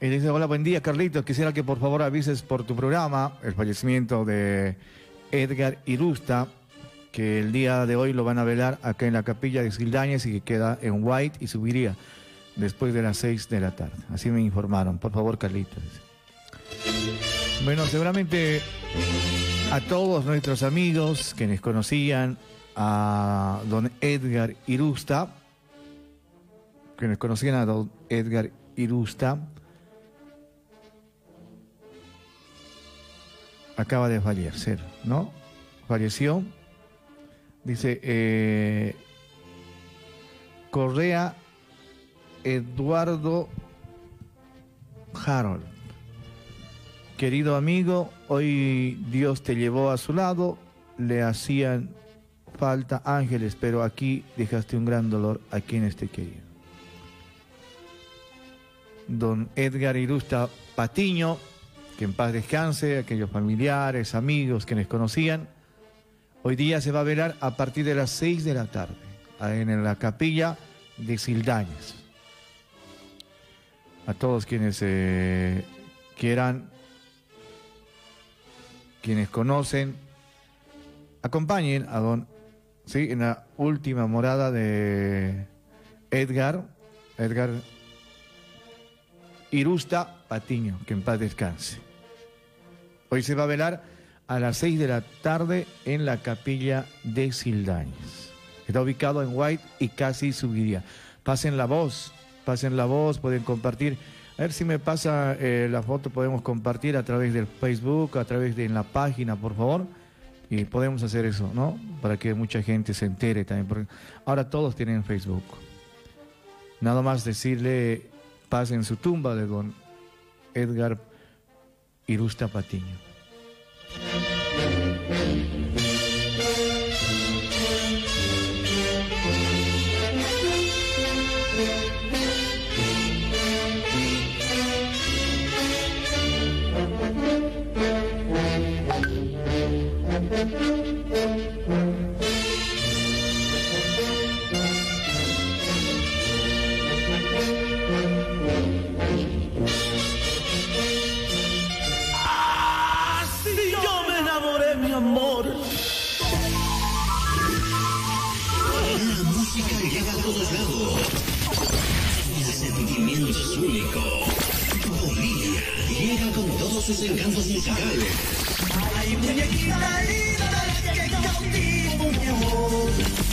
Y dice, hola, buen día, Carlitos. Quisiera que por favor avises por tu programa el fallecimiento de Edgar Irusta, que el día de hoy lo van a velar acá en la capilla de Sildañez y que queda en White y subiría después de las 6 de la tarde. Así me informaron. Por favor, Carlitos. Bueno, seguramente a todos nuestros amigos quienes conocían a don Edgar Irusta, quienes conocían a don Edgar Irusta, acaba de fallecer, ¿no? Falleció. Dice eh, Correa Eduardo Harold. Querido amigo, hoy Dios te llevó a su lado, le hacían falta ángeles, pero aquí dejaste un gran dolor a quienes te querían. Don Edgar Irusta Patiño, que en paz descanse, aquellos familiares, amigos que les conocían. Hoy día se va a velar a partir de las 6 de la tarde, en la capilla de Sildañez. A todos quienes eh, quieran quienes conocen, acompañen a don, ¿sí? en la última morada de Edgar, Edgar Irusta Patiño, que en paz descanse. Hoy se va a velar a las 6 de la tarde en la capilla de Sildañez. Está ubicado en White y casi subiría. Pasen la voz, pasen la voz, pueden compartir a ver si me pasa eh, la foto, podemos compartir a través del Facebook, a través de en la página, por favor. Y podemos hacer eso, ¿no? Para que mucha gente se entere también. Ahora todos tienen Facebook. Nada más decirle, pasen su tumba de don Edgar Irusta Patiño. Encantos musicales.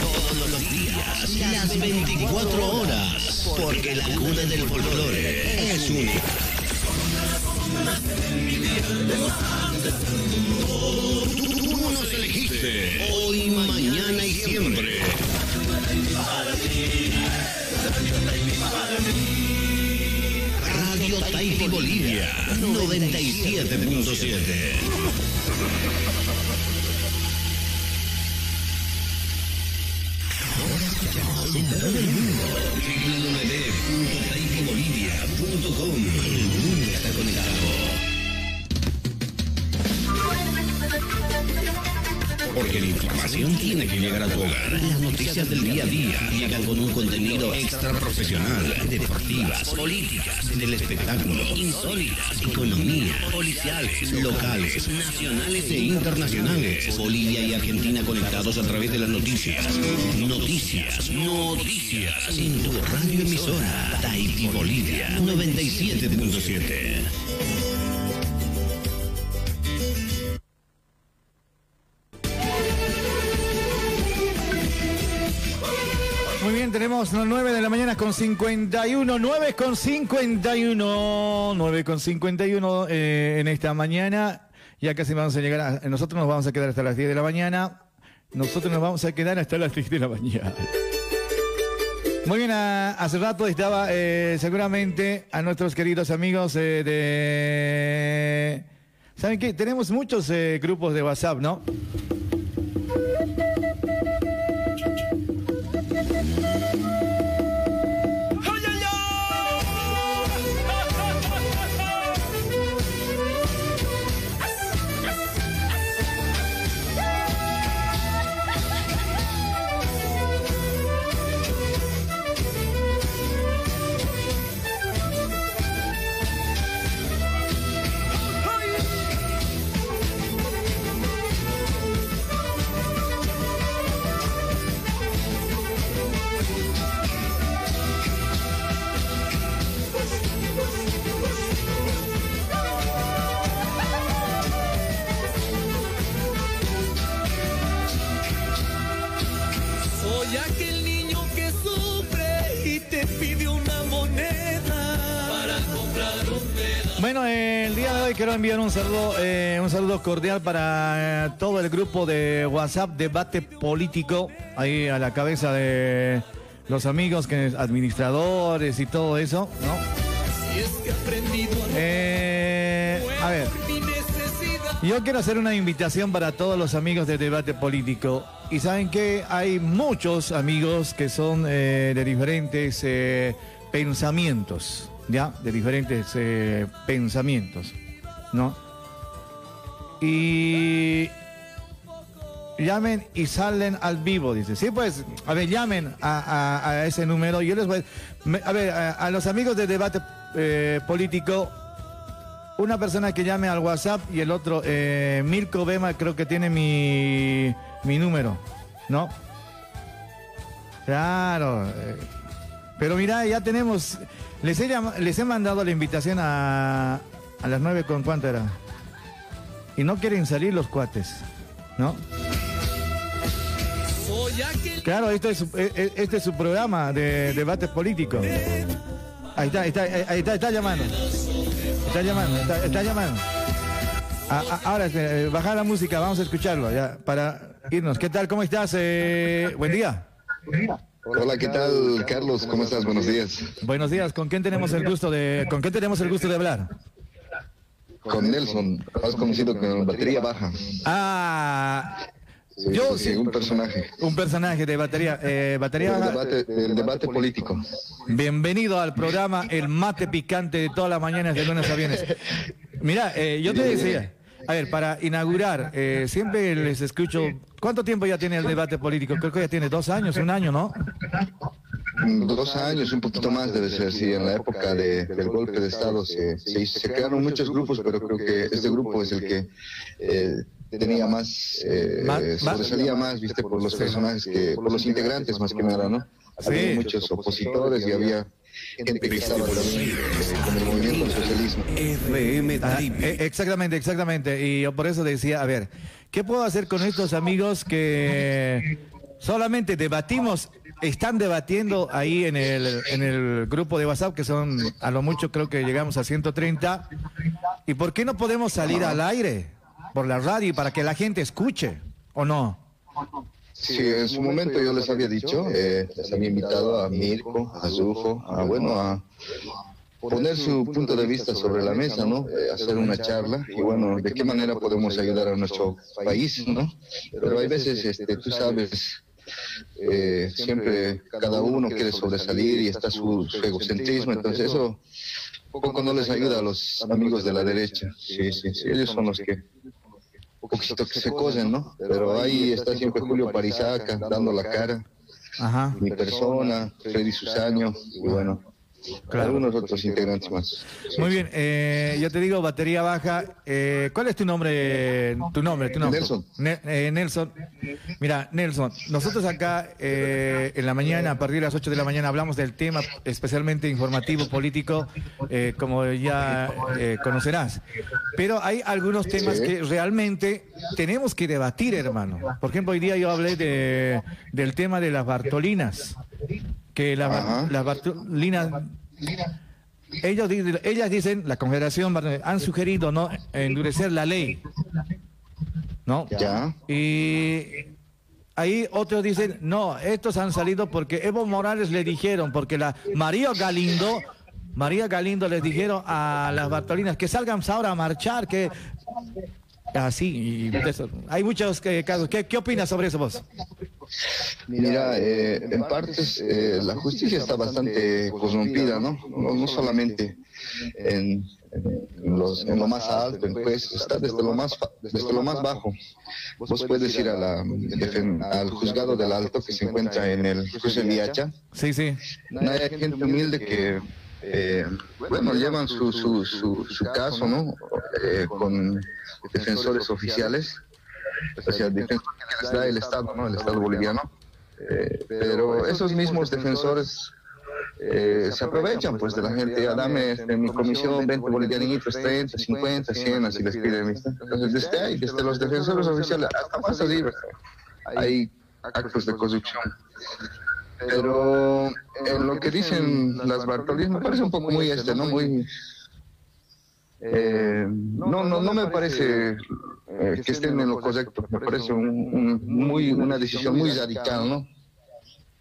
Todos los días, las 24 horas. Porque la cuna del folclore es única. Tú nos elegiste hoy, mañana y siempre. Taiti Bolivia 97.7. Ahora escuchamos en todo el mundo. Porque la información tiene que llegar a tu hogar. Las noticias del día a día llegan con un contenido extra profesional, deportivas, políticas, del espectáculo, insólitas, economía, policiales, locales, nacionales e internacionales. Bolivia y Argentina conectados a través de las noticias. Noticias, noticias. En tu radio emisora, Tahiti Bolivia 97.7. tenemos las 9 de la mañana con 51, 9 con 51, 9 con 51 eh, en esta mañana. Ya casi vamos a llegar, a- nosotros nos vamos a quedar hasta las 10 de la mañana. Nosotros nos vamos a quedar hasta las 10 de la mañana. Muy bien, hace rato estaba eh, seguramente a nuestros queridos amigos eh, de... ¿Saben qué? Tenemos muchos grupos de WhatsApp, ¿no? Quiero enviar un saludo, eh, un saludo cordial para eh, todo el grupo de WhatsApp Debate Político, ahí a la cabeza de los amigos, que administradores y todo eso, ¿no? Eh, a ver, yo quiero hacer una invitación para todos los amigos de Debate Político. Y saben que hay muchos amigos que son eh, de diferentes pensamientos, ¿ya? De diferentes pensamientos, ¿no? Y llamen y salen al vivo, dice. Sí, pues, a ver, llamen a, a- a ese número. Yo les voy me- a ver, a, a los amigos de debate eh, político, una persona que llame al WhatsApp y el otro, eh, Mirko Bema, creo que tiene mi, mi número, ¿no? Claro. eh, pero mira, ya tenemos, les he, les he mandado la invitación a, a las nueve con cuánto era. Y no quieren salir los cuates, ¿no? Claro, este es, su- eh, eh, este es su programa de debate político. Ahí está, ahí está, ahí está, está llamando. Está llamando, está, está llamando. Ah, ah, ahora, eh, baja la música, vamos a escucharlo ya, para irnos. ¿Qué tal? ¿Cómo estás? Eh, buen día. Hola, ¿qué tal, Carlos? ¿Cómo estás? Buenos días. Buenos días. ¿Con quién tenemos el gusto de, con quién tenemos el gusto de hablar? Con Nelson, más conocido como Batería Baja. Ah, Sí, yo sí, un personaje. un personaje de batería, eh, batería. Del debate, del debate político. Bienvenido al programa El Mate Picante de todas las mañanas de lunes a viernes. Mira, eh, yo te decía, a ver, para inaugurar, eh, siempre les escucho, ¿cuánto tiempo ya tiene el debate político? Creo que ya tiene dos años, un año, ¿no? Mm, Dos años, un poquito más debe ser, sí. En la época de- del golpe de Estado se, se, hizo- se crearon muchos grupos, pero creo que este grupo es el que eh, tenía más, eh, Más- más- sobresalía más, viste, por los personajes, que, por los integrantes más que nada, ¿no? Había Sí. muchos opositores y había gente que estaba también eh, con el movimiento al socialismo. Ah, eh, exactamente, exactamente. Y yo por eso decía, a ver, ¿qué puedo hacer con estos amigos que solamente debatimos, están debatiendo ahí en el, en el grupo de WhatsApp, que son a lo mucho creo que llegamos a 130? ¿Y por qué no podemos salir al aire por la radio para que la gente escuche? ¿O no? Sí, en su momento yo les había dicho, eh, les había invitado a Mirko, a Zufo, a bueno, a poner su punto de vista sobre la mesa, ¿no? Eh, hacer una charla y bueno, de qué manera podemos ayudar a nuestro país, ¿no? Pero hay veces, este, tú sabes, eh, siempre cada uno quiere sobresalir y está su, su egocentrismo, entonces eso poco no les ayuda a los amigos de la derecha. Sí, sí, sí, ellos son los que un poquito que se cosen, ¿no? Pero ahí está siempre Julio Parizaca dando la cara, Ajá. mi persona, Freddy Susaño, y bueno, algunos otros integrantes más. Muy bien, eh, yo te digo, batería baja. eh, ¿Cuál es tu nombre? Tu nombre, tu nombre. Nelson. Ne- eh, Nelson. Mira, Nelson, nosotros acá eh, en la mañana, a partir de las 8 de la mañana, hablamos del tema especialmente informativo, político, eh, como ya eh, conocerás. Pero hay algunos temas Sí. que realmente tenemos que debatir, hermano. Por ejemplo, hoy día yo hablé de, del tema de las Bartolinas. Que la- las Bartolinas ellos ellas dicen, la Confederación han sugerido no endurecer la ley. ¿No? Ya. Y ahí otros dicen, no, estos han salido porque Evo Morales le dijeron, porque la María Galindo, María Galindo les dijeron a las Bartolinas que salgan ahora a marchar, que así, y de eso. hay muchos eh, casos. ¿Qué, ¿Qué opinas sobre eso vos? Mira, eh, en partes eh, la justicia está bastante corrompida, ¿no? No, no solamente en, en los- en lo más alto, en juez, está desde lo más desde lo más bajo. Vos puedes ir a la, al juzgado del alto que se encuentra en el cruce Viacha. Sí, sí. No, hay gente humilde que, eh, bueno, llevan su, su, su, su caso, ¿no? Eh, con defensores oficiales, o sea, defensores que les da el Estado, ¿no? El Estado boliviano. Eh, pero esos mismos defensores eh, se aprovechan pues de la gente, ya dame este, mi comisión 20 bolivianitos, 30, 50, 100, así les piden. Entonces, desde ahí, desde los defensores oficiales hasta más arriba, hay actos de corrupción. Pero en lo que dicen las Bartolinas me parece un poco muy este, ¿no? Muy Eh, no, no, no me parece eh, que estén en lo correcto, me parece un, muy, una decisión muy radical, ¿no?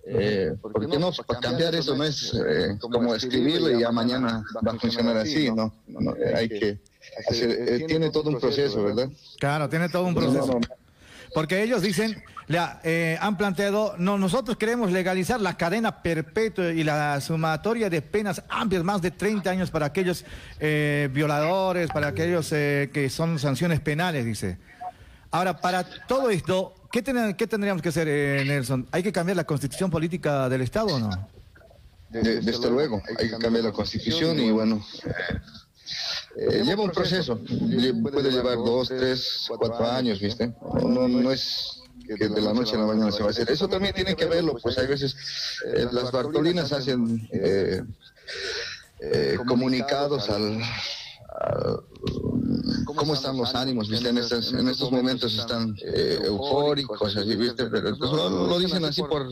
Eh, porque no, para cambiar eso no es eh, como escribirlo y ya mañana va a funcionar así, ¿no? no hay que hacer, tiene todo un proceso, ¿verdad? Claro, tiene todo un proceso. Porque ellos dicen, ya, eh, han planteado, no, nosotros queremos legalizar la cadena perpetua y la sumatoria de penas amplias, más de 30 años para aquellos eh, violadores, para aquellos eh, que son sanciones penales, dice. Ahora, para todo esto, ¿qué, qué tendríamos que hacer, Nelson? ¿Hay que cambiar la constitución política del Estado o no? desde luego, hay que cambiar la constitución y bueno, eh, lleva un proceso, puede llevar dos, tres, cuatro años, ¿viste? No, no es que de la noche a la mañana se va a hacer. Eso también tiene que verlo, pues hay veces eh, las Bartolinas hacen eh, comunicados al, cómo están los ánimos, ¿viste? En, en estos momentos están eufóricos, ¿viste? Pero lo dicen así por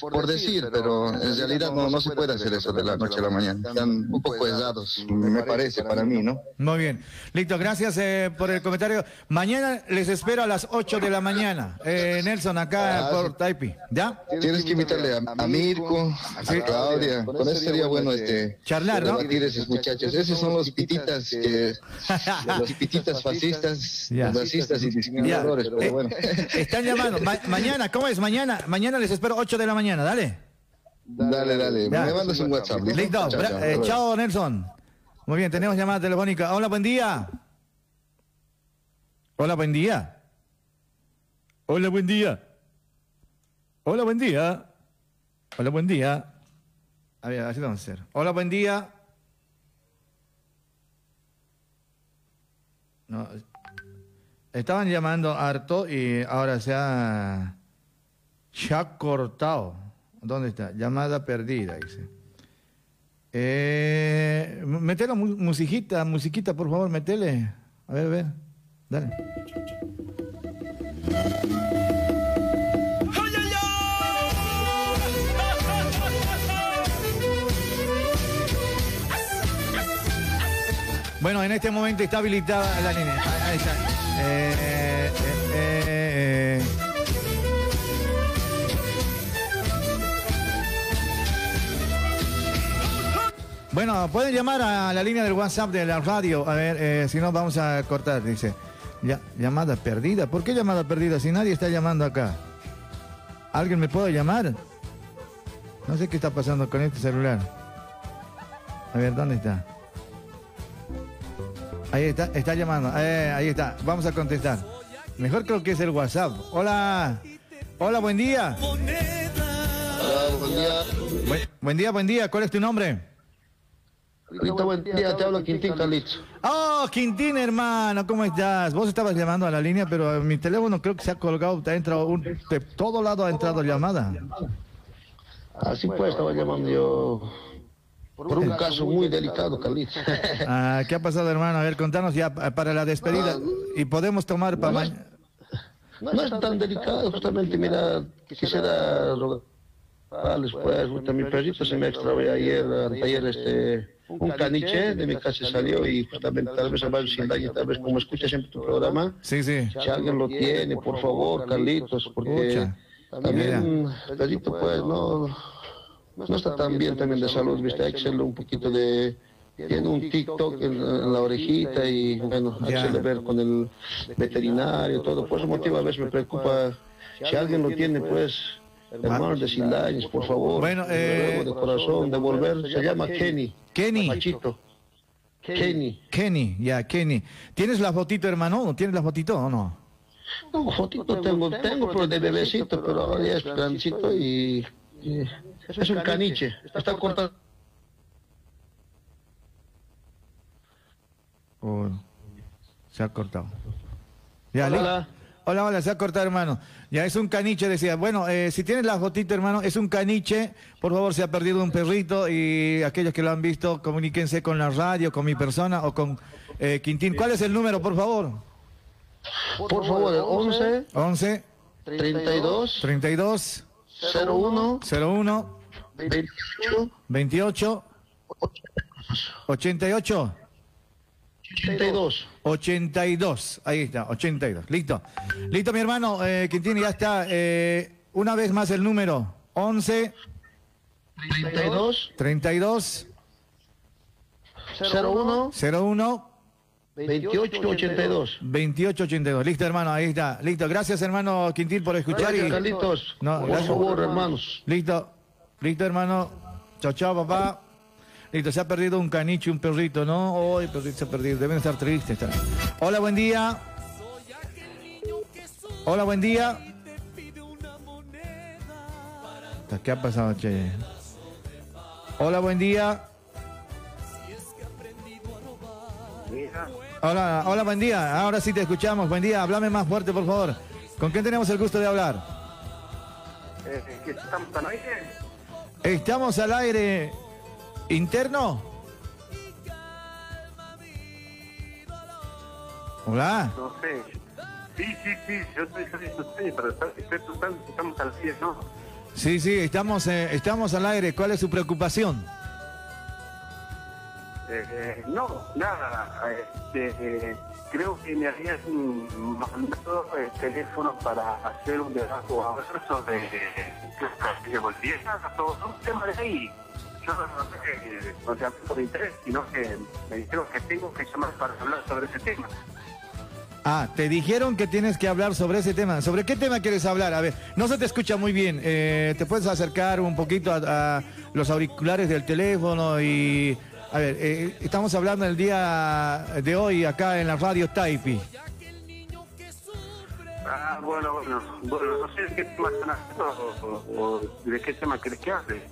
por decir, pero en realidad no, no se puede hacer eso de la noche a la mañana. Están un poco errados, me parece, para mí, ¿no? Muy bien. Listo, gracias eh, por el comentario. Mañana les espero a las 8 de la mañana. Eh, Nelson, acá por Taipi. ¿Ya? Tienes que invitarle a, Mirko, a Claudia. Con eso sería bueno este charlar, ¿no? esos muchachos. Esos son los pititas que *laughs* los pititas fascistas, racistas y discriminadores, pero bueno. Están llamando. mañana, ¿cómo es? Mañana, mañana les espero 8 de la mañana dale. Dale, dale. Me mandas un WhatsApp. Listo. Eh, chao, Nelson. Muy bien, tenemos llamada telefónica. Hola, buen día. Hola, buen día. Hola, buen día. Hola, buen día. Hola, buen día. A ver, así vamos a hacer. Hola, buen día. No, estaban llamando harto y ahora se ha ha cortado. ¿Dónde está? Llamada perdida, dice. Eh, metele musiquita, musiquita, por favor, metele. A ver, a ver. Dale. Bueno, en este momento está habilitada la línea. Ahí está. Eh, Bueno, pueden llamar a la línea del WhatsApp de la radio. A ver, eh, si no, vamos a cortar. Dice, ya, llamada perdida. ¿Por qué llamada perdida si nadie está llamando acá? ¿Alguien me puede llamar? No sé qué está pasando con este celular. A ver, ¿dónde está? Ahí está, está llamando. Eh, ahí está. Vamos a contestar. Mejor creo que es el WhatsApp. Hola. Hola, buen día. Hola, buen día. buen día, buen día. ¿Cuál es tu nombre? Ahorita buen día, te hablo Quintín Carlitos. Oh, Quintín, hermano, ¿cómo estás? Vos estabas llamando a la línea, pero mi teléfono creo que se ha colgado, te ha entrado un, de todo lado ha entrado llamada. Así pues, estaba llamando yo por un caso muy delicado, Carlitos. *laughs* Ah, ¿Qué ha pasado, hermano? A ver, contanos ya para la despedida. y podemos tomar para mañana. No es tan delicado, justamente, mira, quisiera rogarles, pues, mi perrito se me extravió ayer, ayer, este un caniche de mi casa salió y justamente tal vez a varios sin daño, tal vez como escucha siempre tu programa, sí, sí. si alguien lo tiene, por favor, Carlitos, porque también Pedrito pues no, no está tan bien también de salud, viste, hay que hacerle un poquito de tiene un TikTok en, la orejita y bueno, hay que ver con el veterinario, todo, por ese motivo a veces me preocupa, si alguien lo tiene pues Hermano de Sindaños, por favor. Bueno, eh, de corazón, devolver. Se llama Kenny. Kenny. Machito. Kenny. Kenny, ya, Kenny. ¿Tienes la fotito, hermano? ¿Tienes la fotito o no? No, fotito tengo, tengo, pero de bebecito, pero ahora ya es grandecito y, es un caniche. Está cortado. Oh, se ha cortado. Ya, Hola. Hola, hola, se ha cortado, hermano. Ya es un caniche, decía. Bueno, eh, si tienes la fotito, hermano, es un caniche. Por favor, se ha perdido un perrito y aquellos que lo han visto, comuníquense con la radio, con mi persona o con eh, Quintín. ¿Cuál es el número, por favor? Por favor, 11. 11. 32. 32. 01. 01. 28. 28. 88. 82. 82, ahí está, 82. Listo. Listo, mi hermano. Eh, Quintini, ya está. Eh, una vez más el número. 11. 32. 32. 01. 01. 2882. 2882. Listo, hermano, ahí está. Listo. Gracias, hermano Quintín, por escuchar. Gracias, y... Carlitos. No, Por gracias. favor, hermanos. Listo. Listo, hermano. Chao, chao, papá. Listo, se ha perdido un caniche, un perrito, ¿no? Hoy perrito se ha perdido. Deben estar tristes. también. Hola, buen día. Hola, buen día. ¿Qué ha pasado, che? Hola, buen día. Hola, hola, buen día. Ahora sí te escuchamos. Buen día. Háblame más fuerte, por favor. ¿Con quién tenemos el gusto de hablar? Eh, estamos al aire. ¿Estamos al aire interno? Hola. No sé. Sí, sí, sí, yo estoy feliz usted, pero está- estoy total- estamos al aire, ¿no? Sí, sí, estamos, eh, estamos al aire. ¿Cuál es su preocupación? Eh, eh, no, nada. Este, eh, creo que me habían mandado el teléfono para hacer un debate sobre eh, todo un tema de ahí. No sé, no hablé por interés, sino que me dijeron que tengo que llamar para hablar sobre ese tema. Ah, te dijeron que tienes que hablar sobre ese tema. ¿Sobre qué tema quieres hablar? A ver, no se te escucha muy bien. Eh, ¿Te puedes acercar un poquito a, a los auriculares del teléfono? Y, a ver, eh, estamos hablando el día de hoy acá en la radio Taipi. Ah, bueno, bueno, bueno, no sé de qué tema están hablando o, o de qué tema querés que hable.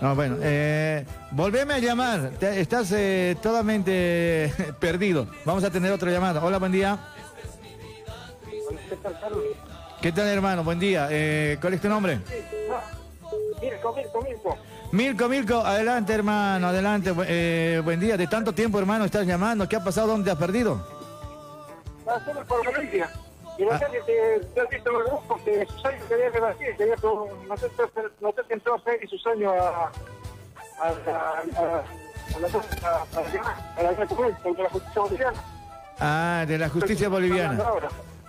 No, bueno, eh, volveme a llamar. Te- estás eh, totalmente *laughs* perdido. Vamos a tener otra llamada. Hola, buen día. ¿Qué tal, Carlos? ¿Qué tal, hermano? Buen día. Eh, ¿Cuál es tu nombre? Mirko, Mirko, Mirko. Milko, Milko, adelante, hermano, adelante. Bu- eh, buen día. De tanto tiempo, hermano, estás llamando. ¿Qué ha pasado? ¿Dónde has perdido? Hacemos por Valencia. Y no sé si te, has visto los grupos que Susaño quería rebatir, quería no sé, no sé si entró a Freddy Susaño a, a, a, a, la a, la justicia boliviana. Ah, de la justicia boliviana.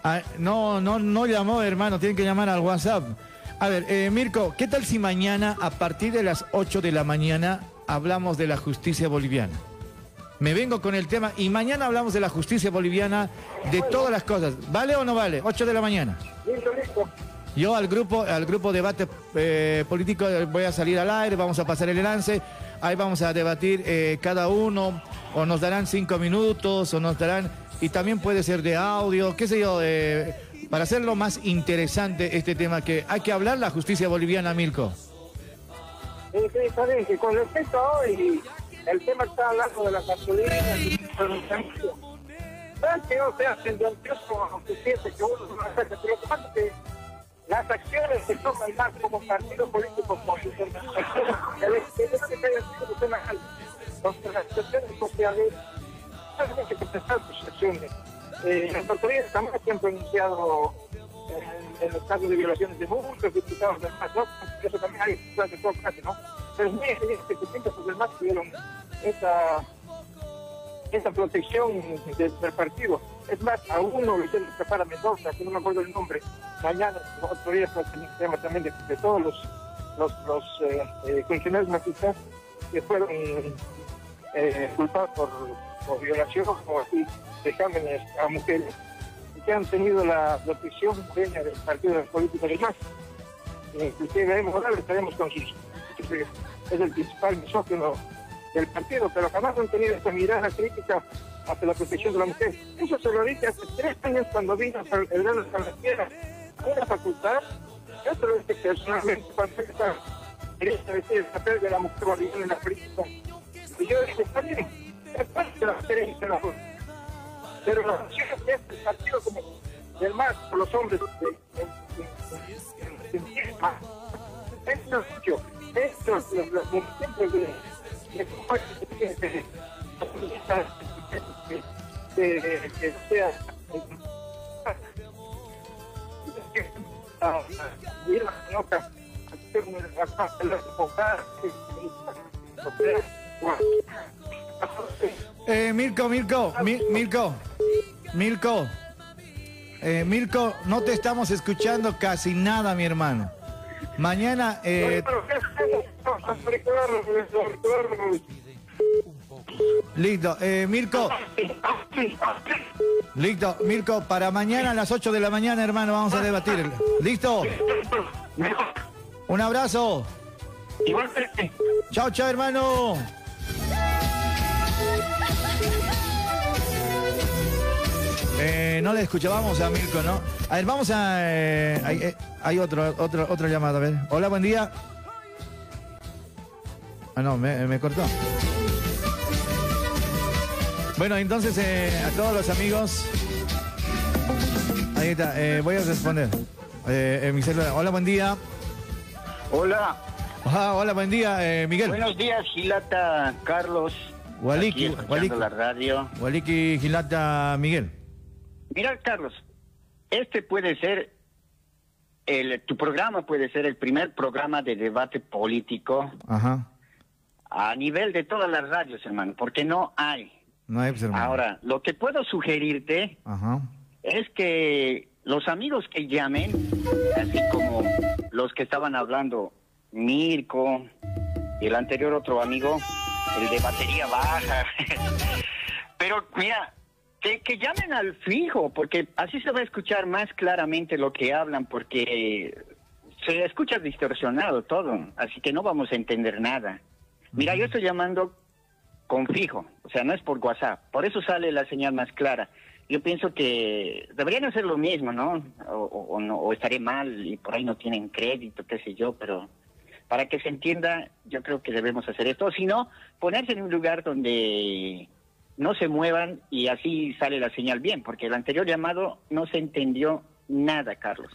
Ah, no, no, no llamó, hermano. Tienen que llamar al WhatsApp. A ver, eh, Mirko, ¿qué tal si mañana, a partir de las 8 de la mañana, hablamos de la justicia boliviana? Me vengo con el tema y mañana hablamos de la justicia boliviana, de todas las cosas. ¿Vale o no vale? 8 de la mañana. Listo, listo. Yo al grupo, al grupo debate eh, político eh, voy a salir al aire, vamos a pasar el lance, ahí vamos a debatir eh, cada uno, o nos darán cinco minutos, o nos darán, y también puede ser de audio, qué sé yo, eh, para hacerlo más interesante este tema que hay que hablar la justicia boliviana, Milko. Sí, sí, está bien, que con respecto a hoy, el tema está hablando de la gasolina y ¿Sabes que no sea tendencioso aunque siente que uno no hace? Que que las acciones se toman más como partido político por. El que tema alto. Contra las situaciones sociales, que contestar sus acciones. Eh, las autoridades también se han pronunciado en, los casos de violaciones de muchos diputados del MAS, ¿no? Eso también hay de todo ¿no? Pero es muy evidente que siempre los del MAS tuvieron esa, esa protección del, partido. Es más, a uno le hicieron escapar a Mendoza, que no me acuerdo el nombre, mañana, otro día, también de, de todos los, los, los eh, eh, funcionarios masistas que fueron eh, culpados por, por violación o así, dejámenes a mujeres y que han tenido la protección del partido político del MAS. Inclusive Evo Morales estaremos con sus... es el principal misógino del partido, pero jamás han tenido esa mirada crítica hacia la protección de la mujer. Eso se lo dije hace tres años cuando vino el gran Salvatierra a una facultad. Yo se lo dije personalmente cuando estaba quería decir el papel de la mujer boliviana en la política. Y yo dije, está bien, es parte de la y de la mujer. Pero la que hace el partido como del MAS por los hombres de, de, de, de, de, de los, los municipios de, de, que sea Eh, Mirko, Mirko, Mi- Mirko, Mirko, eh, Mirko, no te estamos escuchando casi nada, mi hermano. Mañana, eh, listo, eh, Mirko, listo, Mirko, para mañana a las 8 de la mañana, hermano, vamos a debatir. ¿Listo? Un abrazo. Igualmente. Chao, chao, hermano. Eh, no le escuchábamos a Mirko, ¿no? A ver, vamos a... eh, hay, eh, hay otro, otro, otro llamado, a ver. Hola, buen día. Ah, no, me, me cortó. Bueno, entonces eh, a todos los amigos... Ahí está, eh, voy a responder. Eh, en mi celular. Hola, buen día. Hola. Ah, hola, buen día, eh, Miguel. Buenos días, Gilata, Carlos. Waliki, Waliki. la radio. Waliki Gilata Miguel. Mira, Carlos, este puede ser, el, tu programa puede ser el primer programa de debate político Ajá. A nivel de todas las radios, hermano, porque no hay. No hay pues, hermano. Ahora, lo que puedo sugerirte Ajá. es que los amigos que llamen, así como los que estaban hablando, Mirko y el anterior otro amigo, el de batería baja. *laughs* Pero mira, que, que llamen al fijo, porque así se va a escuchar más claramente lo que hablan, porque se escucha distorsionado todo, así que no vamos a entender nada. Mira, yo estoy llamando con fijo, o sea, no es por WhatsApp, por eso sale la señal más clara. Yo pienso que deberían hacer lo mismo, ¿no? O, o- o no, o estaré mal y por ahí no tienen crédito, qué sé yo, pero para que se entienda, yo creo que debemos hacer esto. O si no, ponerse en un lugar donde no se muevan y así sale la señal bien, porque el anterior llamado no se entendió nada, Carlos.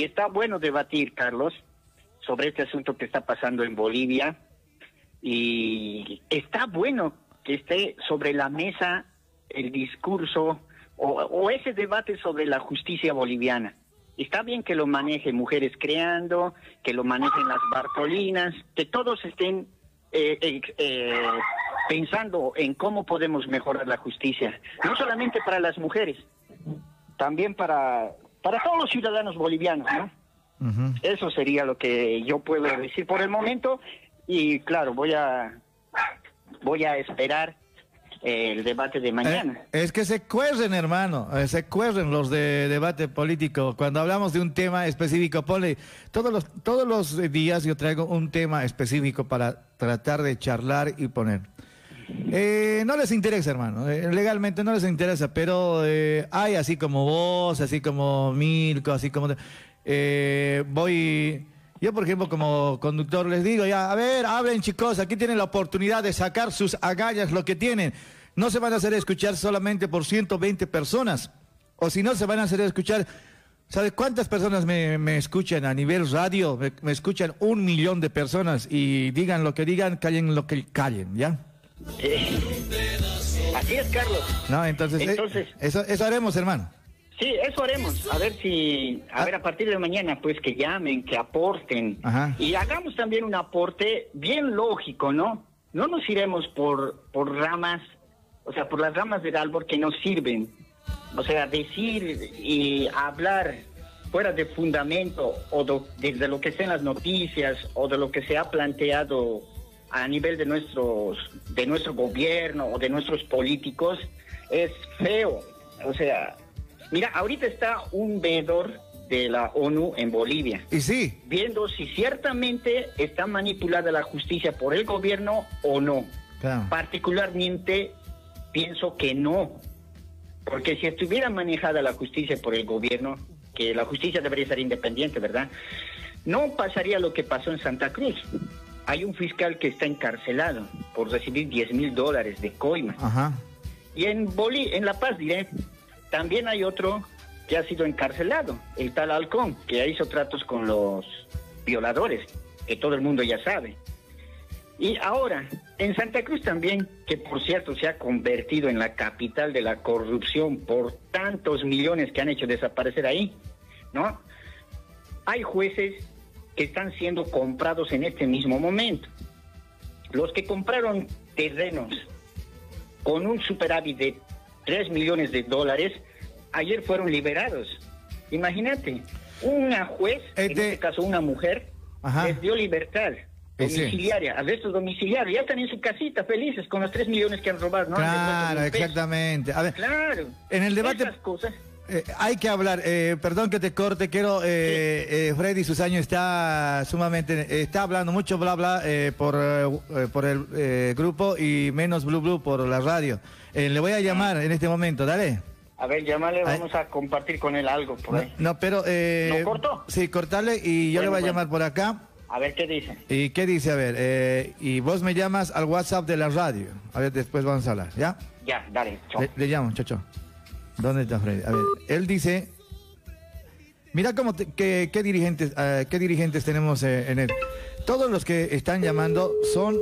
Y está bueno debatir, Carlos, sobre este asunto que está pasando en Bolivia y está bueno que esté sobre la mesa el discurso o, o ese debate sobre la justicia boliviana. Está bien que lo manejen mujeres creando, que lo manejen las Bartolinas, que todos estén eh, eh, eh, pensando en cómo podemos mejorar la justicia, no solamente para las mujeres, también para, para todos los ciudadanos bolivianos, ¿no? Eso sería lo que yo puedo decir por el momento y claro, voy a voy a esperar eh, el debate de mañana. Eh, es que se cuerren, hermano, eh, se cuerren los de debate político. Cuando hablamos de un tema específico, ponle, todos los, todos los días yo traigo un tema específico para tratar de charlar y poner. Eh, no les interesa, hermano, legalmente no les interesa, pero hay así como vos, así como Mirko, así como... voy... Yo, por ejemplo, como conductor les digo, ya, a ver, hablen chicos, aquí tienen la oportunidad de sacar sus agallas, lo que tienen. No se van a hacer escuchar solamente por 120 personas, o si no, se van a hacer escuchar... ¿Sabes cuántas personas me, me escuchan a nivel radio? Me, me escuchan un millón de personas y digan lo que digan, callen lo que callen, ¿ya? Eh, así es, Carlos. No, entonces, eh, Entonces- eso, eso haremos, hermano. Sí, eso haremos. A ver si, a ver, a partir de mañana, pues que llamen, que aporten. Ajá. Y hagamos también un aporte bien lógico, ¿no? No nos iremos por, por ramas, o sea, por las ramas del árbol que nos sirven. O sea, decir y hablar fuera de fundamento o do- desde lo que en las noticias o de lo que se ha planteado a nivel de nuestros de nuestro gobierno o de nuestros políticos es feo. O sea, mira, ahorita está un veedor de la ONU en Bolivia. Y sí. Viendo si ciertamente está manipulada la justicia por el gobierno o no. Claro. Particularmente pienso que no. Porque si estuviera manejada la justicia por el gobierno, que la justicia debería ser independiente, ¿verdad? No pasaría lo que pasó en Santa Cruz. Hay un fiscal que está encarcelado por recibir 10 mil dólares de coima. Ajá. Y en Boli, en La Paz, diré, también hay otro que ha sido encarcelado, el tal Halcón, que hizo tratos con los violadores, que todo el mundo ya sabe. Y ahora, en Santa Cruz también, que por cierto se ha convertido en la capital de la corrupción por tantos millones que han hecho desaparecer ahí, ¿no? Hay jueces que están siendo comprados en este mismo momento. Los que compraron terrenos con un superávit de 3 millones de dólares, ayer fueron liberados. Imagínate, una juez, en este caso una mujer, les dio libertad domiciliaria, arresto domiciliario, ya están en su casita felices con los 3 millones que han robado. ¿no? Claro, exactamente. A ver, claro. En el debate... cosas. Eh, hay que hablar, eh, perdón que te corte, quiero, eh, eh Freddy Susaño está sumamente, está hablando mucho bla bla por, por el grupo y menos blue blue por la radio. le voy a llamar en este momento, dale. A ver, llámale, vamos a compartir con él algo por ahí. No, pero... ¿No corto? Sí, cortarle y yo le voy a llamar por acá. A ver qué dice. ¿Y qué dice? A ver, y vos me llamas al WhatsApp de la radio. A ver, después vamos a hablar, ¿ya? Ya, dale, chao. Le, le llamo, chao, chao. ¿Dónde está Freddy? A ver, él dice, mira cómo qué, dirigentes, eh, qué dirigentes tenemos eh, en él. Todos los que están llamando son,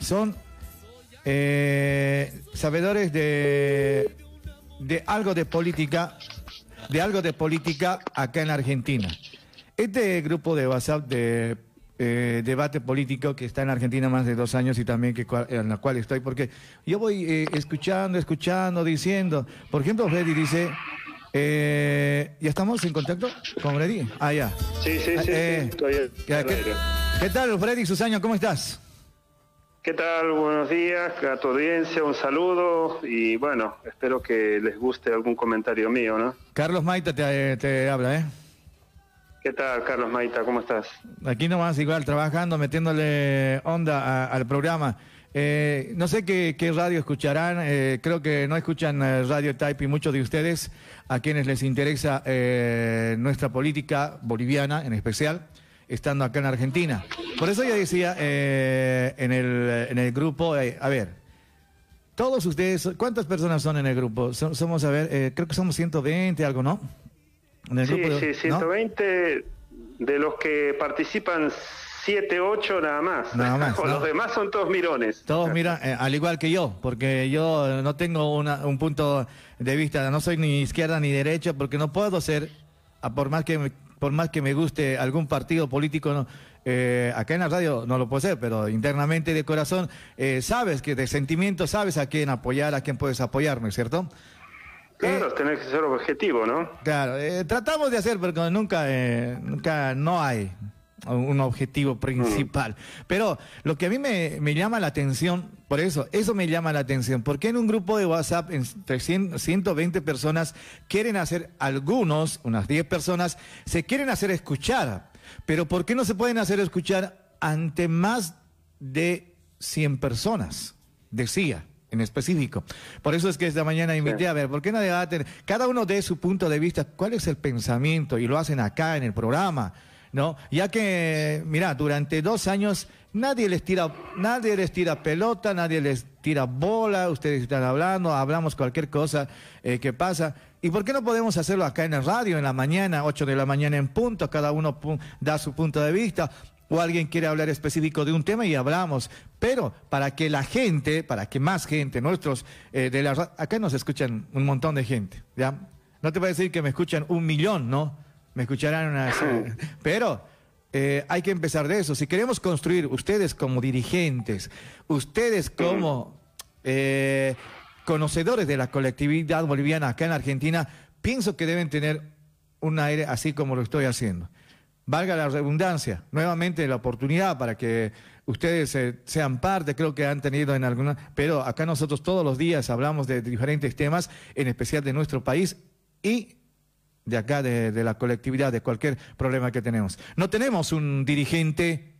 son eh, sabedores de, de algo de política, de algo de política acá en Argentina. Este grupo de WhatsApp de debate político que está en Argentina más de dos años y también que en la cual estoy, porque yo voy eh, escuchando, escuchando, diciendo, por ejemplo, Freddy dice, eh, ¿ya estamos en contacto con Freddy? Ah, ya. Sí, sí, sí, eh, ¿qué, tal, Freddy Susaño? ¿Cómo estás? ¿Qué tal? Buenos días a tu audiencia, un saludo y bueno, espero que les guste algún comentario mío, ¿no? Carlos Maita te, te habla, ¿eh? ¿Qué tal, Carlos Maita? ¿Cómo estás? Aquí nomás, igual, trabajando, metiéndole onda al programa. Eh, no sé qué, radio escucharán, eh, creo que no escuchan eh, Radio Type y muchos de ustedes, a quienes les interesa nuestra política boliviana en especial, estando acá en Argentina. Por eso yo decía en, el, en el grupo, a ver, todos ustedes, ¿cuántas personas son en el grupo? somos, a ver, creo que somos 120, algo, ¿no? Sí, sí, 120 de los que participan 7, 8 nada más. Nada *laughs* más. Los demás son todos mirones. Todos miran, eh, al igual que yo, porque yo no tengo un punto de vista, no soy ni izquierda ni derecha, porque no puedo ser, por más que me, por más que me guste algún partido político, eh, acá en la radio no lo puedo ser, pero internamente de corazón, eh, sabes que de sentimiento sabes a quién apoyar, a quién puedes apoyar, ¿no es cierto? Claro, eh, tener que ser objetivo, ¿no? Claro, eh, tratamos de hacer, pero nunca, eh, nunca no hay un objetivo principal. Mm. Pero lo que a mí me, llama la atención, por eso, eso me llama la atención, porque en un grupo de WhatsApp entre 120 personas quieren hacer, algunos, unas 10 personas, se quieren hacer escuchar, pero ¿por qué no se pueden hacer escuchar ante más de 100 personas? Decía en específico. Por eso es que esta mañana invité a ver, ¿por qué no debaten? Cada uno de su punto de vista, cuál es el pensamiento, y lo hacen acá en el programa, ¿no? Ya que, mira, durante dos años nadie les tira, nadie les tira pelota, nadie les tira bola, ustedes están hablando, hablamos cualquier cosa eh, que pasa. ¿Y por qué no podemos hacerlo acá en el radio, en la mañana, 8 de la mañana en punto, cada uno da su punto de vista? O alguien quiere hablar específico de un tema y hablamos. Pero para que la gente, para que más gente, nuestros, eh, de la, acá nos escuchan un montón de gente, ¿ya? No te voy a decir que me escuchan un millón, ¿no? Me escucharán unas... Eh, *laughs* pero eh, hay que empezar de eso. Si queremos construir, ustedes como dirigentes, ustedes como conocedores de la colectividad boliviana acá en Argentina, pienso que deben tener un aire así como lo estoy haciendo valga la redundancia, nuevamente la oportunidad para que ustedes eh, sean parte, creo que han tenido en alguna, pero acá nosotros todos los días hablamos de diferentes temas, en especial de nuestro país y de acá, de, la colectividad, de cualquier problema que tenemos. No tenemos un dirigente,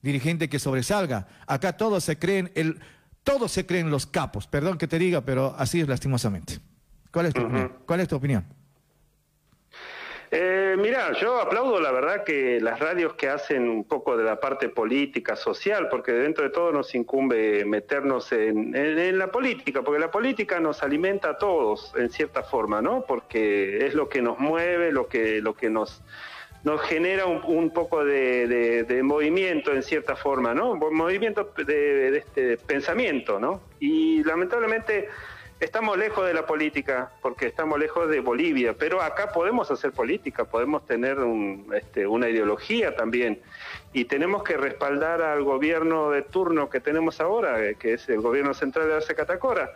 dirigente que sobresalga. Acá todos se creen, el, todos se creen los capos, perdón que te diga, pero así es lastimosamente. ¿Cuál es tu, ¿Cuál es tu opinión? Eh, mira, yo aplaudo la verdad que las radios que hacen un poco de la parte política, social, porque dentro de todo nos incumbe meternos en, la política, porque la política nos alimenta a todos en cierta forma, ¿no? Porque es lo que nos mueve, lo que, lo que nos, nos genera un, poco de, movimiento en cierta forma, ¿no? Movimiento de, este pensamiento, ¿no? Y lamentablemente estamos lejos de la política, porque estamos lejos de Bolivia, pero acá podemos hacer política, podemos tener un, este, una ideología también, y tenemos que respaldar al gobierno de turno que tenemos ahora, eh, que es el gobierno central de Arce Catacora.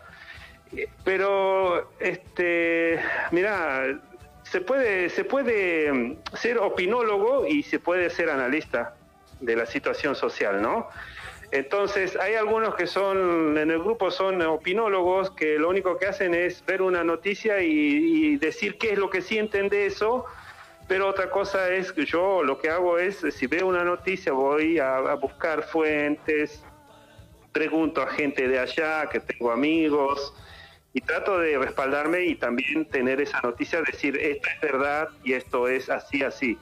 Eh, Pero, este, mira, se puede, se puede mm, ser opinólogo y se puede ser analista de la situación social, ¿no? Entonces, hay algunos que son, en el grupo son opinólogos, que lo único que hacen es ver una noticia y, decir qué es lo que sienten de eso, pero otra cosa es que yo lo que hago es, si veo una noticia, voy a, a buscar fuentes, pregunto a gente de allá, que tengo amigos, y trato de respaldarme y también tener esa noticia, decir, esto es verdad y esto es así, así.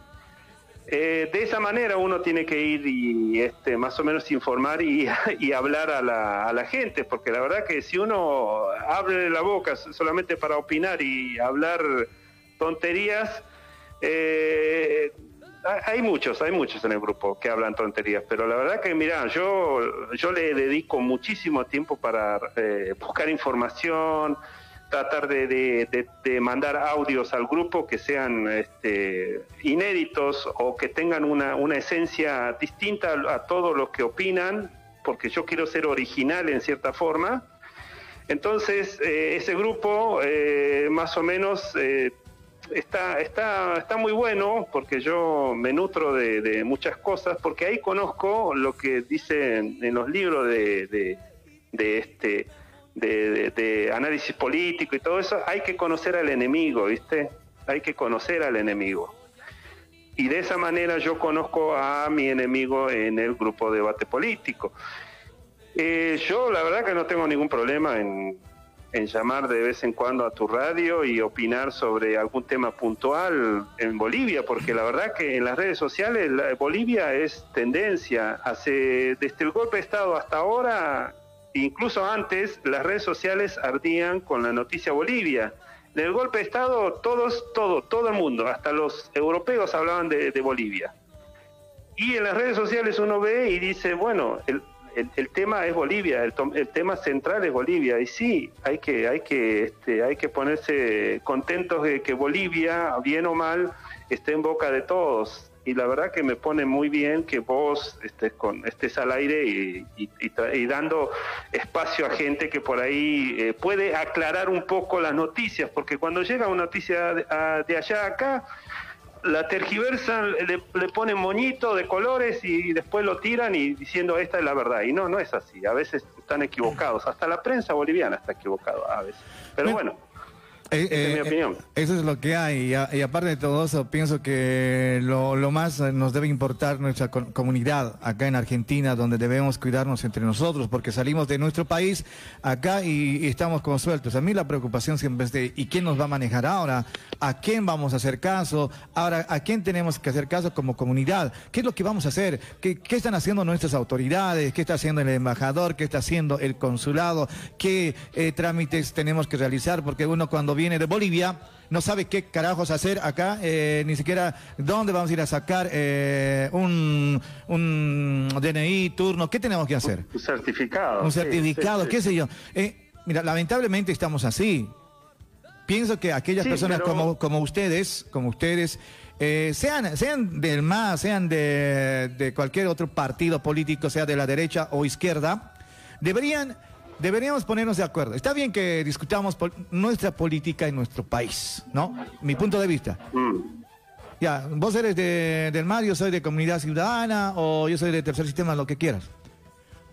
Eh, de esa manera uno tiene que ir y este, más o menos informar *laughs* y, hablar a la, a la gente, porque la verdad que si uno abre la boca solamente para opinar y hablar tonterías, eh, hay muchos, hay muchos en el grupo que hablan tonterías, pero la verdad que, mira, yo, yo le dedico muchísimo tiempo para eh, buscar información, tratar de, de- de- mandar audios al grupo que sean este, inéditos o que tengan una, una esencia distinta a, a todo lo que opinan, porque yo quiero ser original en cierta forma. Entonces, eh, ese grupo eh, más o menos eh, está, está, está muy bueno porque yo me nutro de, muchas cosas, porque ahí conozco lo que dicen en los libros de, de este de, de- de análisis político y todo eso, hay que conocer al enemigo, ¿viste? Hay que conocer al enemigo. Y de esa manera yo conozco a mi enemigo en el grupo de debate político. Eh, yo la verdad que no tengo ningún problema en, en llamar de vez en cuando a tu radio y opinar sobre algún tema puntual en Bolivia, porque la verdad que en las redes sociales la- Bolivia es tendencia. Hace desde el golpe de Estado hasta ahora, incluso antes, las redes sociales ardían con la noticia Bolivia. En el golpe de Estado todos, todo, todo el mundo, hasta los europeos hablaban de, Bolivia. Y en las redes sociales uno ve y dice, bueno, el, tema es Bolivia, el, el tema central es Bolivia. Y sí, hay que, hay que, este, hay que ponerse contentos de que Bolivia, bien o mal, esté en boca de todos. Y la verdad que me pone muy bien que vos estés, con, estés al aire y, y- y tra- y dando espacio a gente que por ahí eh, puede aclarar un poco las noticias, porque cuando llega una noticia de, a- de allá a acá, la tergiversan, le, le ponen moñito de colores y después lo tiran y diciendo esta es la verdad. Y no, no es así. A veces están equivocados. Hasta la prensa boliviana está equivocada a veces. Pero bueno, Eh, es mi eh, opinión. Eso es lo que hay. Y, a- y aparte de todo eso, pienso que lo, lo más eh, nos debe importar nuestra co- comunidad acá en Argentina, donde debemos cuidarnos entre nosotros, porque salimos de nuestro país acá y, y estamos como sueltos. A mí la preocupación siempre es de, ¿y quién nos va a manejar ahora? ¿A quién vamos a hacer caso? Ahora, ¿a quién tenemos que hacer caso como comunidad? ¿Qué es lo que vamos a hacer? ¿Qué, qué están haciendo nuestras autoridades? ¿Qué está haciendo el embajador? ¿Qué está haciendo el consulado? ¿Qué eh, trámites tenemos que realizar? Porque uno cuando viene de Bolivia no sabe qué carajos hacer acá, eh, ni siquiera dónde vamos a ir a sacar eh, un, un DNI, turno, ¿qué tenemos que hacer? Un certificado. Un certificado, sí, sí. qué sé yo. Eh, mira, lamentablemente estamos así. Pienso que aquellas personas pero- como, como ustedes, como ustedes, eh, sean, sean del MAS, sean de, de cualquier otro partido político, sea de la derecha o izquierda, deberían, deberíamos ponernos de acuerdo. Está bien que discutamos pol- nuestra política en nuestro país, ¿no? Mi punto de vista. Ya, vos eres de, del MAS, yo soy de Comunidad Ciudadana o yo soy de Tercer Sistema, lo que quieras.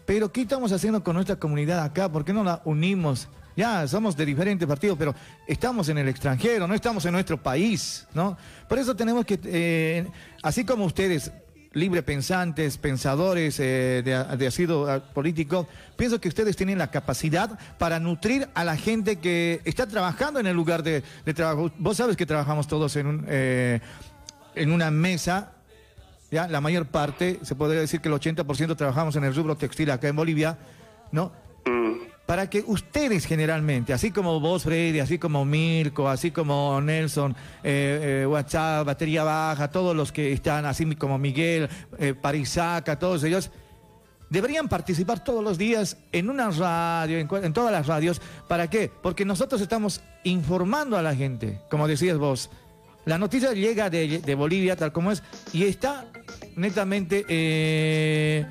Pero ¿qué estamos haciendo con nuestra comunidad acá? ¿Por qué no la unimos? Ya, somos de diferentes partidos, pero estamos en el extranjero, no estamos en nuestro país, ¿no? Por eso tenemos que, eh, así como ustedes, libre pensantes, pensadores eh, de, de político, pienso que ustedes tienen la capacidad para nutrir a la gente que está trabajando en el lugar de, trabajo. Vos sabes que trabajamos todos en, un, eh, en una mesa ¿ya? La mayor parte, se podría decir que el 80% trabajamos en el rubro textil acá en Bolivia, ¿no? Para que ustedes generalmente, así como vos, Freddy, así como Mirko, así como Nelson, eh, eh, WhatsApp, Batería Baja, todos los que están, así como Miguel, eh, Parisaca, todos ellos, deberían participar todos los días en una radio, en, en todas las radios. ¿Para qué? Porque nosotros estamos informando a la gente, como decías vos. La noticia llega de, de Bolivia tal como es y está netamente, eh,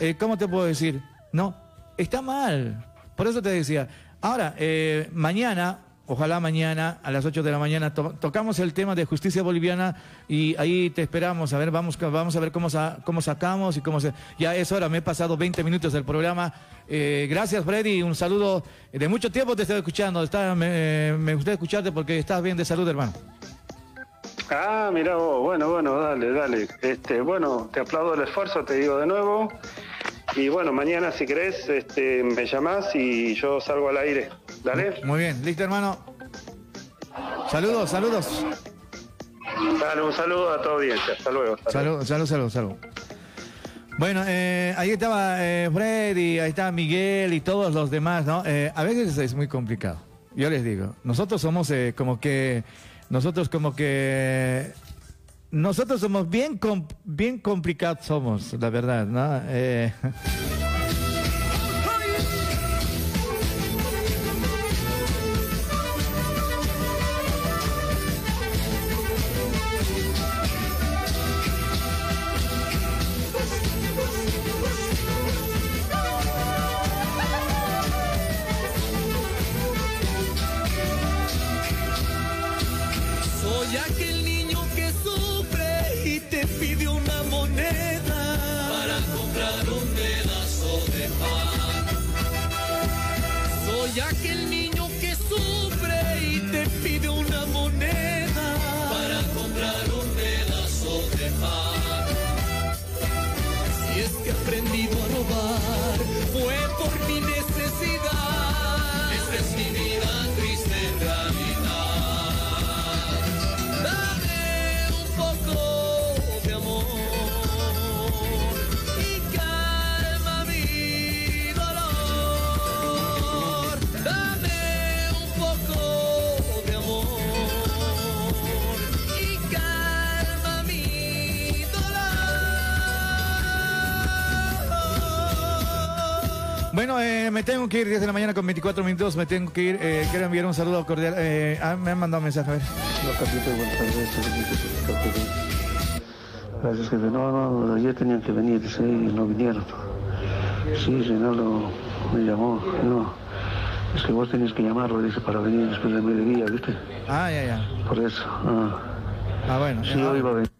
eh, ¿cómo te puedo decir? No, está mal. Por eso te decía. Ahora, eh, mañana, ojalá mañana a las 8 de la mañana to- tocamos el tema de justicia boliviana y ahí te esperamos. A ver, vamos, vamos a ver cómo, sa- cómo sacamos y cómo se... Ya es hora, me he pasado 20 minutos del programa. Eh, gracias, Freddy. Un saludo. De mucho tiempo te estoy escuchando. Está, me, me gusta escucharte porque estás bien de salud, hermano. Ah, mira vos, bueno, bueno, dale, dale. Este, bueno, te aplaudo el esfuerzo, te digo de nuevo. Y bueno, mañana si querés, este, me llamás y yo salgo al aire. Dale. Muy bien, listo, hermano. Saludos, saludos. Dale, un saludo a toda audiencia. Hasta luego. hasta luego. Salud, salud, salud, salud. Bueno, eh, ahí estaba eh, Freddy, ahí está Miguel y todos los demás, ¿no? Eh, a veces es muy complicado. Yo les digo, nosotros somos eh, como que, nosotros como que, nosotros somos bien, bien complicados somos, la verdad, ¿no? Eh, *laughs* 24 minutos, me tengo que ir. eh, quiero enviar un saludo cordial. eh, ah, me han mandado un mensaje, a ver. Gracias, jefe. No, no, ayer tenían que venir, sí, y no vinieron. Sí, Reinaldo me llamó. No, es que vos tenías que llamarlo, dice, para venir después del mediodía, ¿viste? Ah, ya, ya. Por eso. Ah, Ah, bueno. sí, yo iba a venir.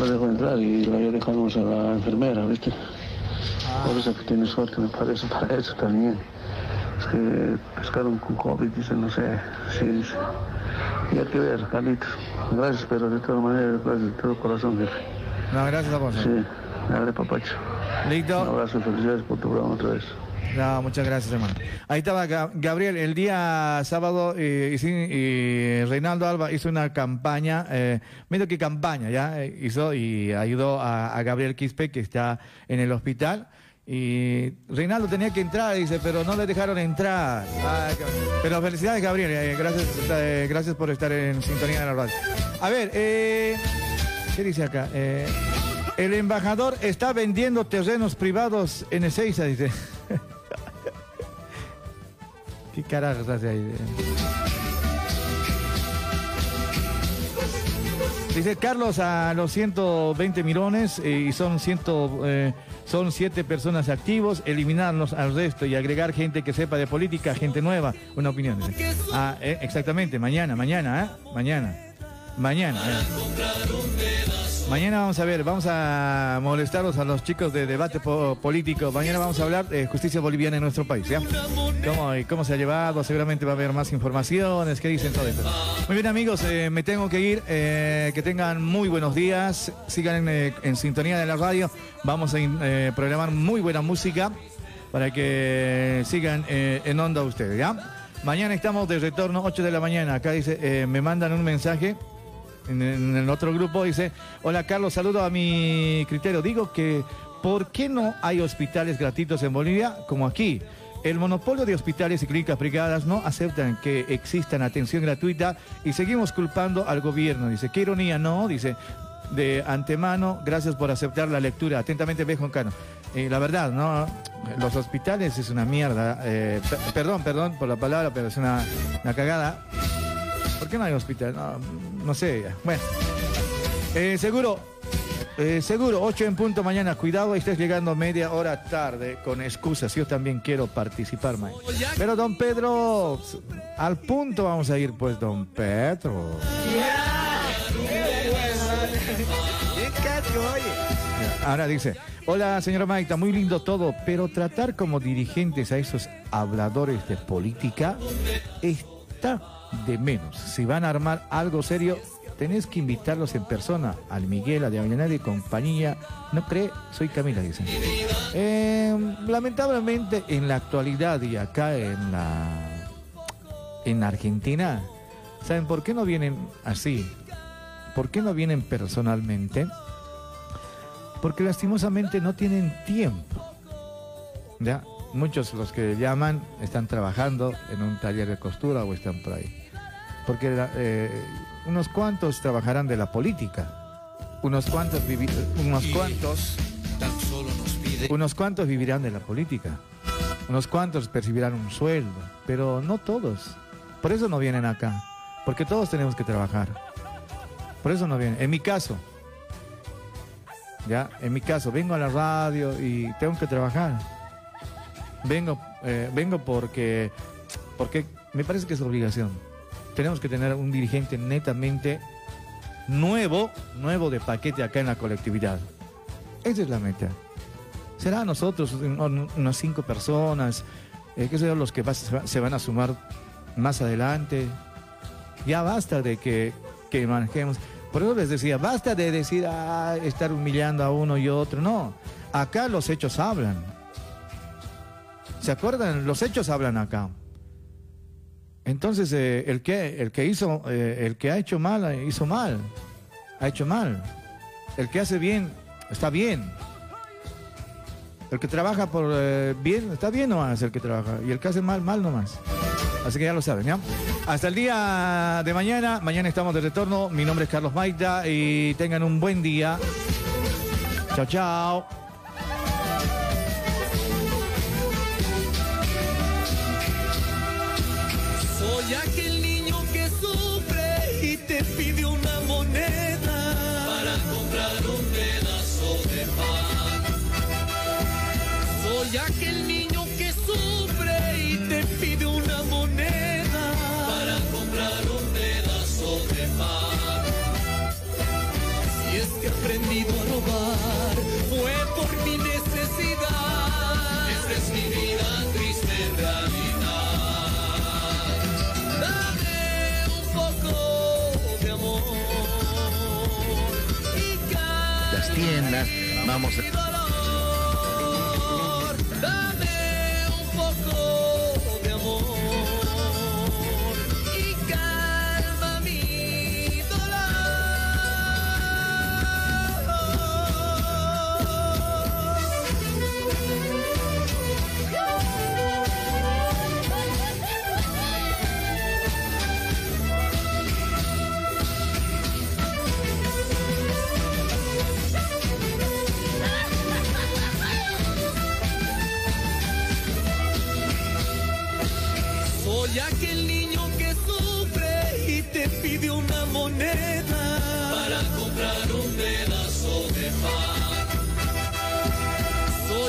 Lo dejó entrar y la dejamos a la enfermera, ¿viste? Por eso que tiene suerte, me parece, para eso también. Que pescaron con COVID, dice, no sé, sí, dice. Y hay que ver, Carlitos. Gracias, pero de todas maneras, gracias de todo corazón, jefe. No, gracias a vos. Sí, dale, papacho. Listo. Un abrazo, felicidades por tu programa otra vez. No, muchas gracias, hermano. Ahí estaba Ga- Gabriel, el día sábado, eh, sí, Reinaldo Alba hizo una campaña, eh, medio que campaña, ¿ya? Eh, hizo y ayudó a, a Gabriel Quispe, que está en el hospital. Y Reinaldo tenía que entrar, dice, pero no le dejaron entrar. Pero felicidades, Gabriel. eh, gracias, eh, gracias por estar en sintonía de la radio. A ver, eh, ¿qué dice acá? Eh, el embajador está vendiendo terrenos privados en Ezeiza, dice. *laughs* ¿Qué carajos hace ahí? Dice Carlos a los 120 millones y son, ciento, eh, son siete personas activos, eliminarlos al resto y agregar gente que sepa de política, gente nueva. Una opinión. Ah, eh, exactamente, mañana, mañana, ¿eh? Mañana. Mañana. eh. Mañana vamos a ver, vamos a molestarlos a los chicos de debate po- político. Mañana vamos a hablar de justicia boliviana en nuestro país, ¿ya? ¿Cómo, cómo se ha llevado? Seguramente va a haber más informaciones. ¿Qué dicen todo esto? Muy bien, amigos, eh, me tengo que ir. eh, que tengan muy buenos días. Sigan eh, en sintonía de la radio. Vamos a eh, programar muy buena música para que sigan eh, en onda ustedes, ¿ya? Mañana estamos de retorno, 8 de la mañana. Acá dice, eh, me mandan un mensaje en, el otro grupo dice, hola Carlos, saludo a mi criterio. Digo que, ¿por qué no hay hospitales gratuitos en Bolivia como aquí? El monopolio de hospitales y clínicas privadas no aceptan que existan atención gratuita y seguimos culpando al gobierno. Dice, qué ironía, no, dice, de antemano, gracias por aceptar la lectura. Atentamente, B. Juan Cano. Y la verdad, ¿no? Los hospitales es una mierda. eh, pe- perdón, perdón por la palabra, pero es una, una cagada. ¿Por qué no hay hospital? No, no sé. Bueno. Eh, seguro, eh, seguro, 8 en punto mañana. Cuidado, estés llegando media hora tarde con excusas. Yo también quiero participar, man. Pero don Pedro, al punto vamos a ir, pues, don Pedro. Ahora dice, hola señora Maita, muy lindo todo, pero tratar como dirigentes a esos habladores de política está de menos. Si van a armar algo serio, tenés que invitarlos en persona, al Miguel, a Avellaneda y compañía. ¿No cree? Soy Camila, dice. Eh, lamentablemente en la actualidad y acá en la en Argentina, ¿saben por qué no vienen así? ¿Por qué no vienen personalmente? Porque lastimosamente no tienen tiempo. ¿Ya? Muchos los que llaman están trabajando en un taller de costura o están por ahí. Porque eh, unos cuantos trabajarán de la política. Unos cuantos vivi- unos cuantos unos cuantos vivirán de la política. Unos cuantos percibirán un sueldo, pero no todos. Por eso no vienen acá, porque todos tenemos que trabajar. Por eso no vienen. En mi caso, ya, en mi caso, vengo a la radio y tengo que trabajar. Vengo, eh, vengo porque, porque me parece que es obligación. Tenemos que tener un dirigente netamente nuevo, nuevo de paquete acá en la colectividad. Esa es la meta. Será nosotros, un- unas cinco personas, eh, sé yo, los que se van a sumar más adelante. Ya basta de que, que manejemos. Por eso les decía, basta de decir, ah, estar humillando a uno y otro. No, acá los hechos hablan. ¿Se acuerdan? Los hechos hablan acá. Entonces, eh, el, que, el que hizo, eh, el que ha hecho mal, eh, hizo mal. Ha hecho mal. El que hace bien, está bien. El que trabaja por eh, bien, está bien nomás el que trabaja. Y el que hace mal, mal nomás. Así que ya lo saben, ¿ya? Hasta el día de mañana. Mañana estamos de retorno. Mi nombre es Carlos Maita y tengan un buen día. Chao, chao. Soy aquel niño que sufre y te pide una moneda para comprar un pedazo de pan. Soy aquel niño que sufre y te pide una moneda para comprar un pedazo de pan. Si es que he aprendido a robar, fue por mi necesidad. Esta es mi vida triste en Vamos. a...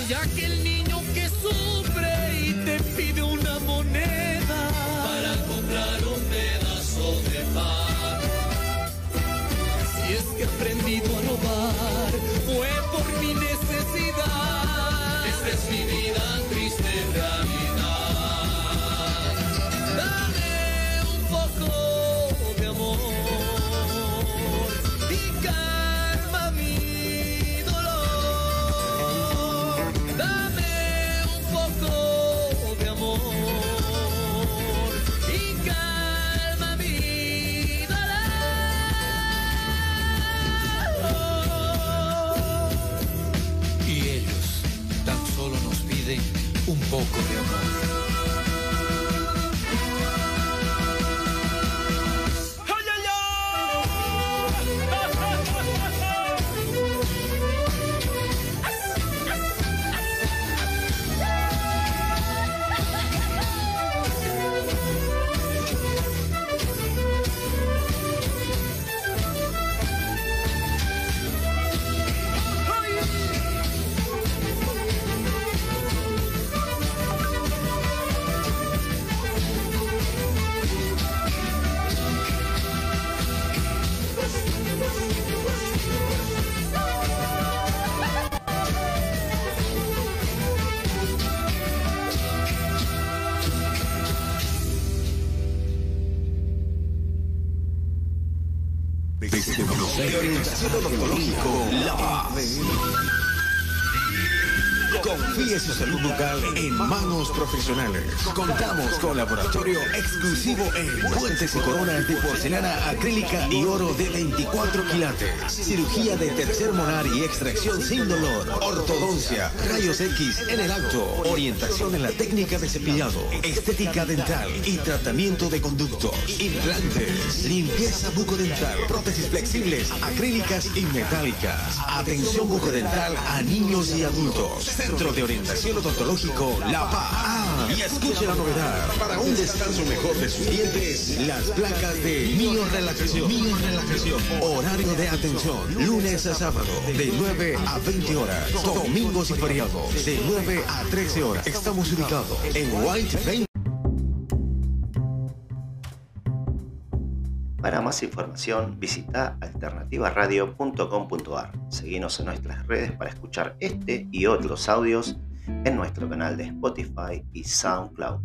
Soy aquel niño que sufre y te pide una moneda para comprar un pedazo de pan. Si es que he aprendido a robar, fue por mi necesidad. Esta es mi vida triste realidad. Contamos con laboratorio exclusivo en puentes y coronas de porcelana acrílica y oro de 24 quilates. Cirugía de tercer molar y extracción sin dolor. Ortodoncia, rayos X en el acto. Orientación en la técnica de cepillado. Estética dental y tratamiento de conductos. Implantes. Limpieza bucodental. Prótesis flexibles, acrílicas y metálicas. Atención bucodental a niños y adultos. Centro de Orientación Odontológico La Paz. Escuche la novedad. Para un descanso mejor de sus dientes, las placas de Mío Relajación. Mío Relajación. Horario de atención. Lunes a sábado, de 9 a 20 horas. Domingos y feriados, de 9 a 13 horas. Estamos ubicados en White 20. Para más información, visita alternativaradio.com.ar. Seguimos en nuestras redes para escuchar este y otros audios en nuestro canal de Spotify y SoundCloud.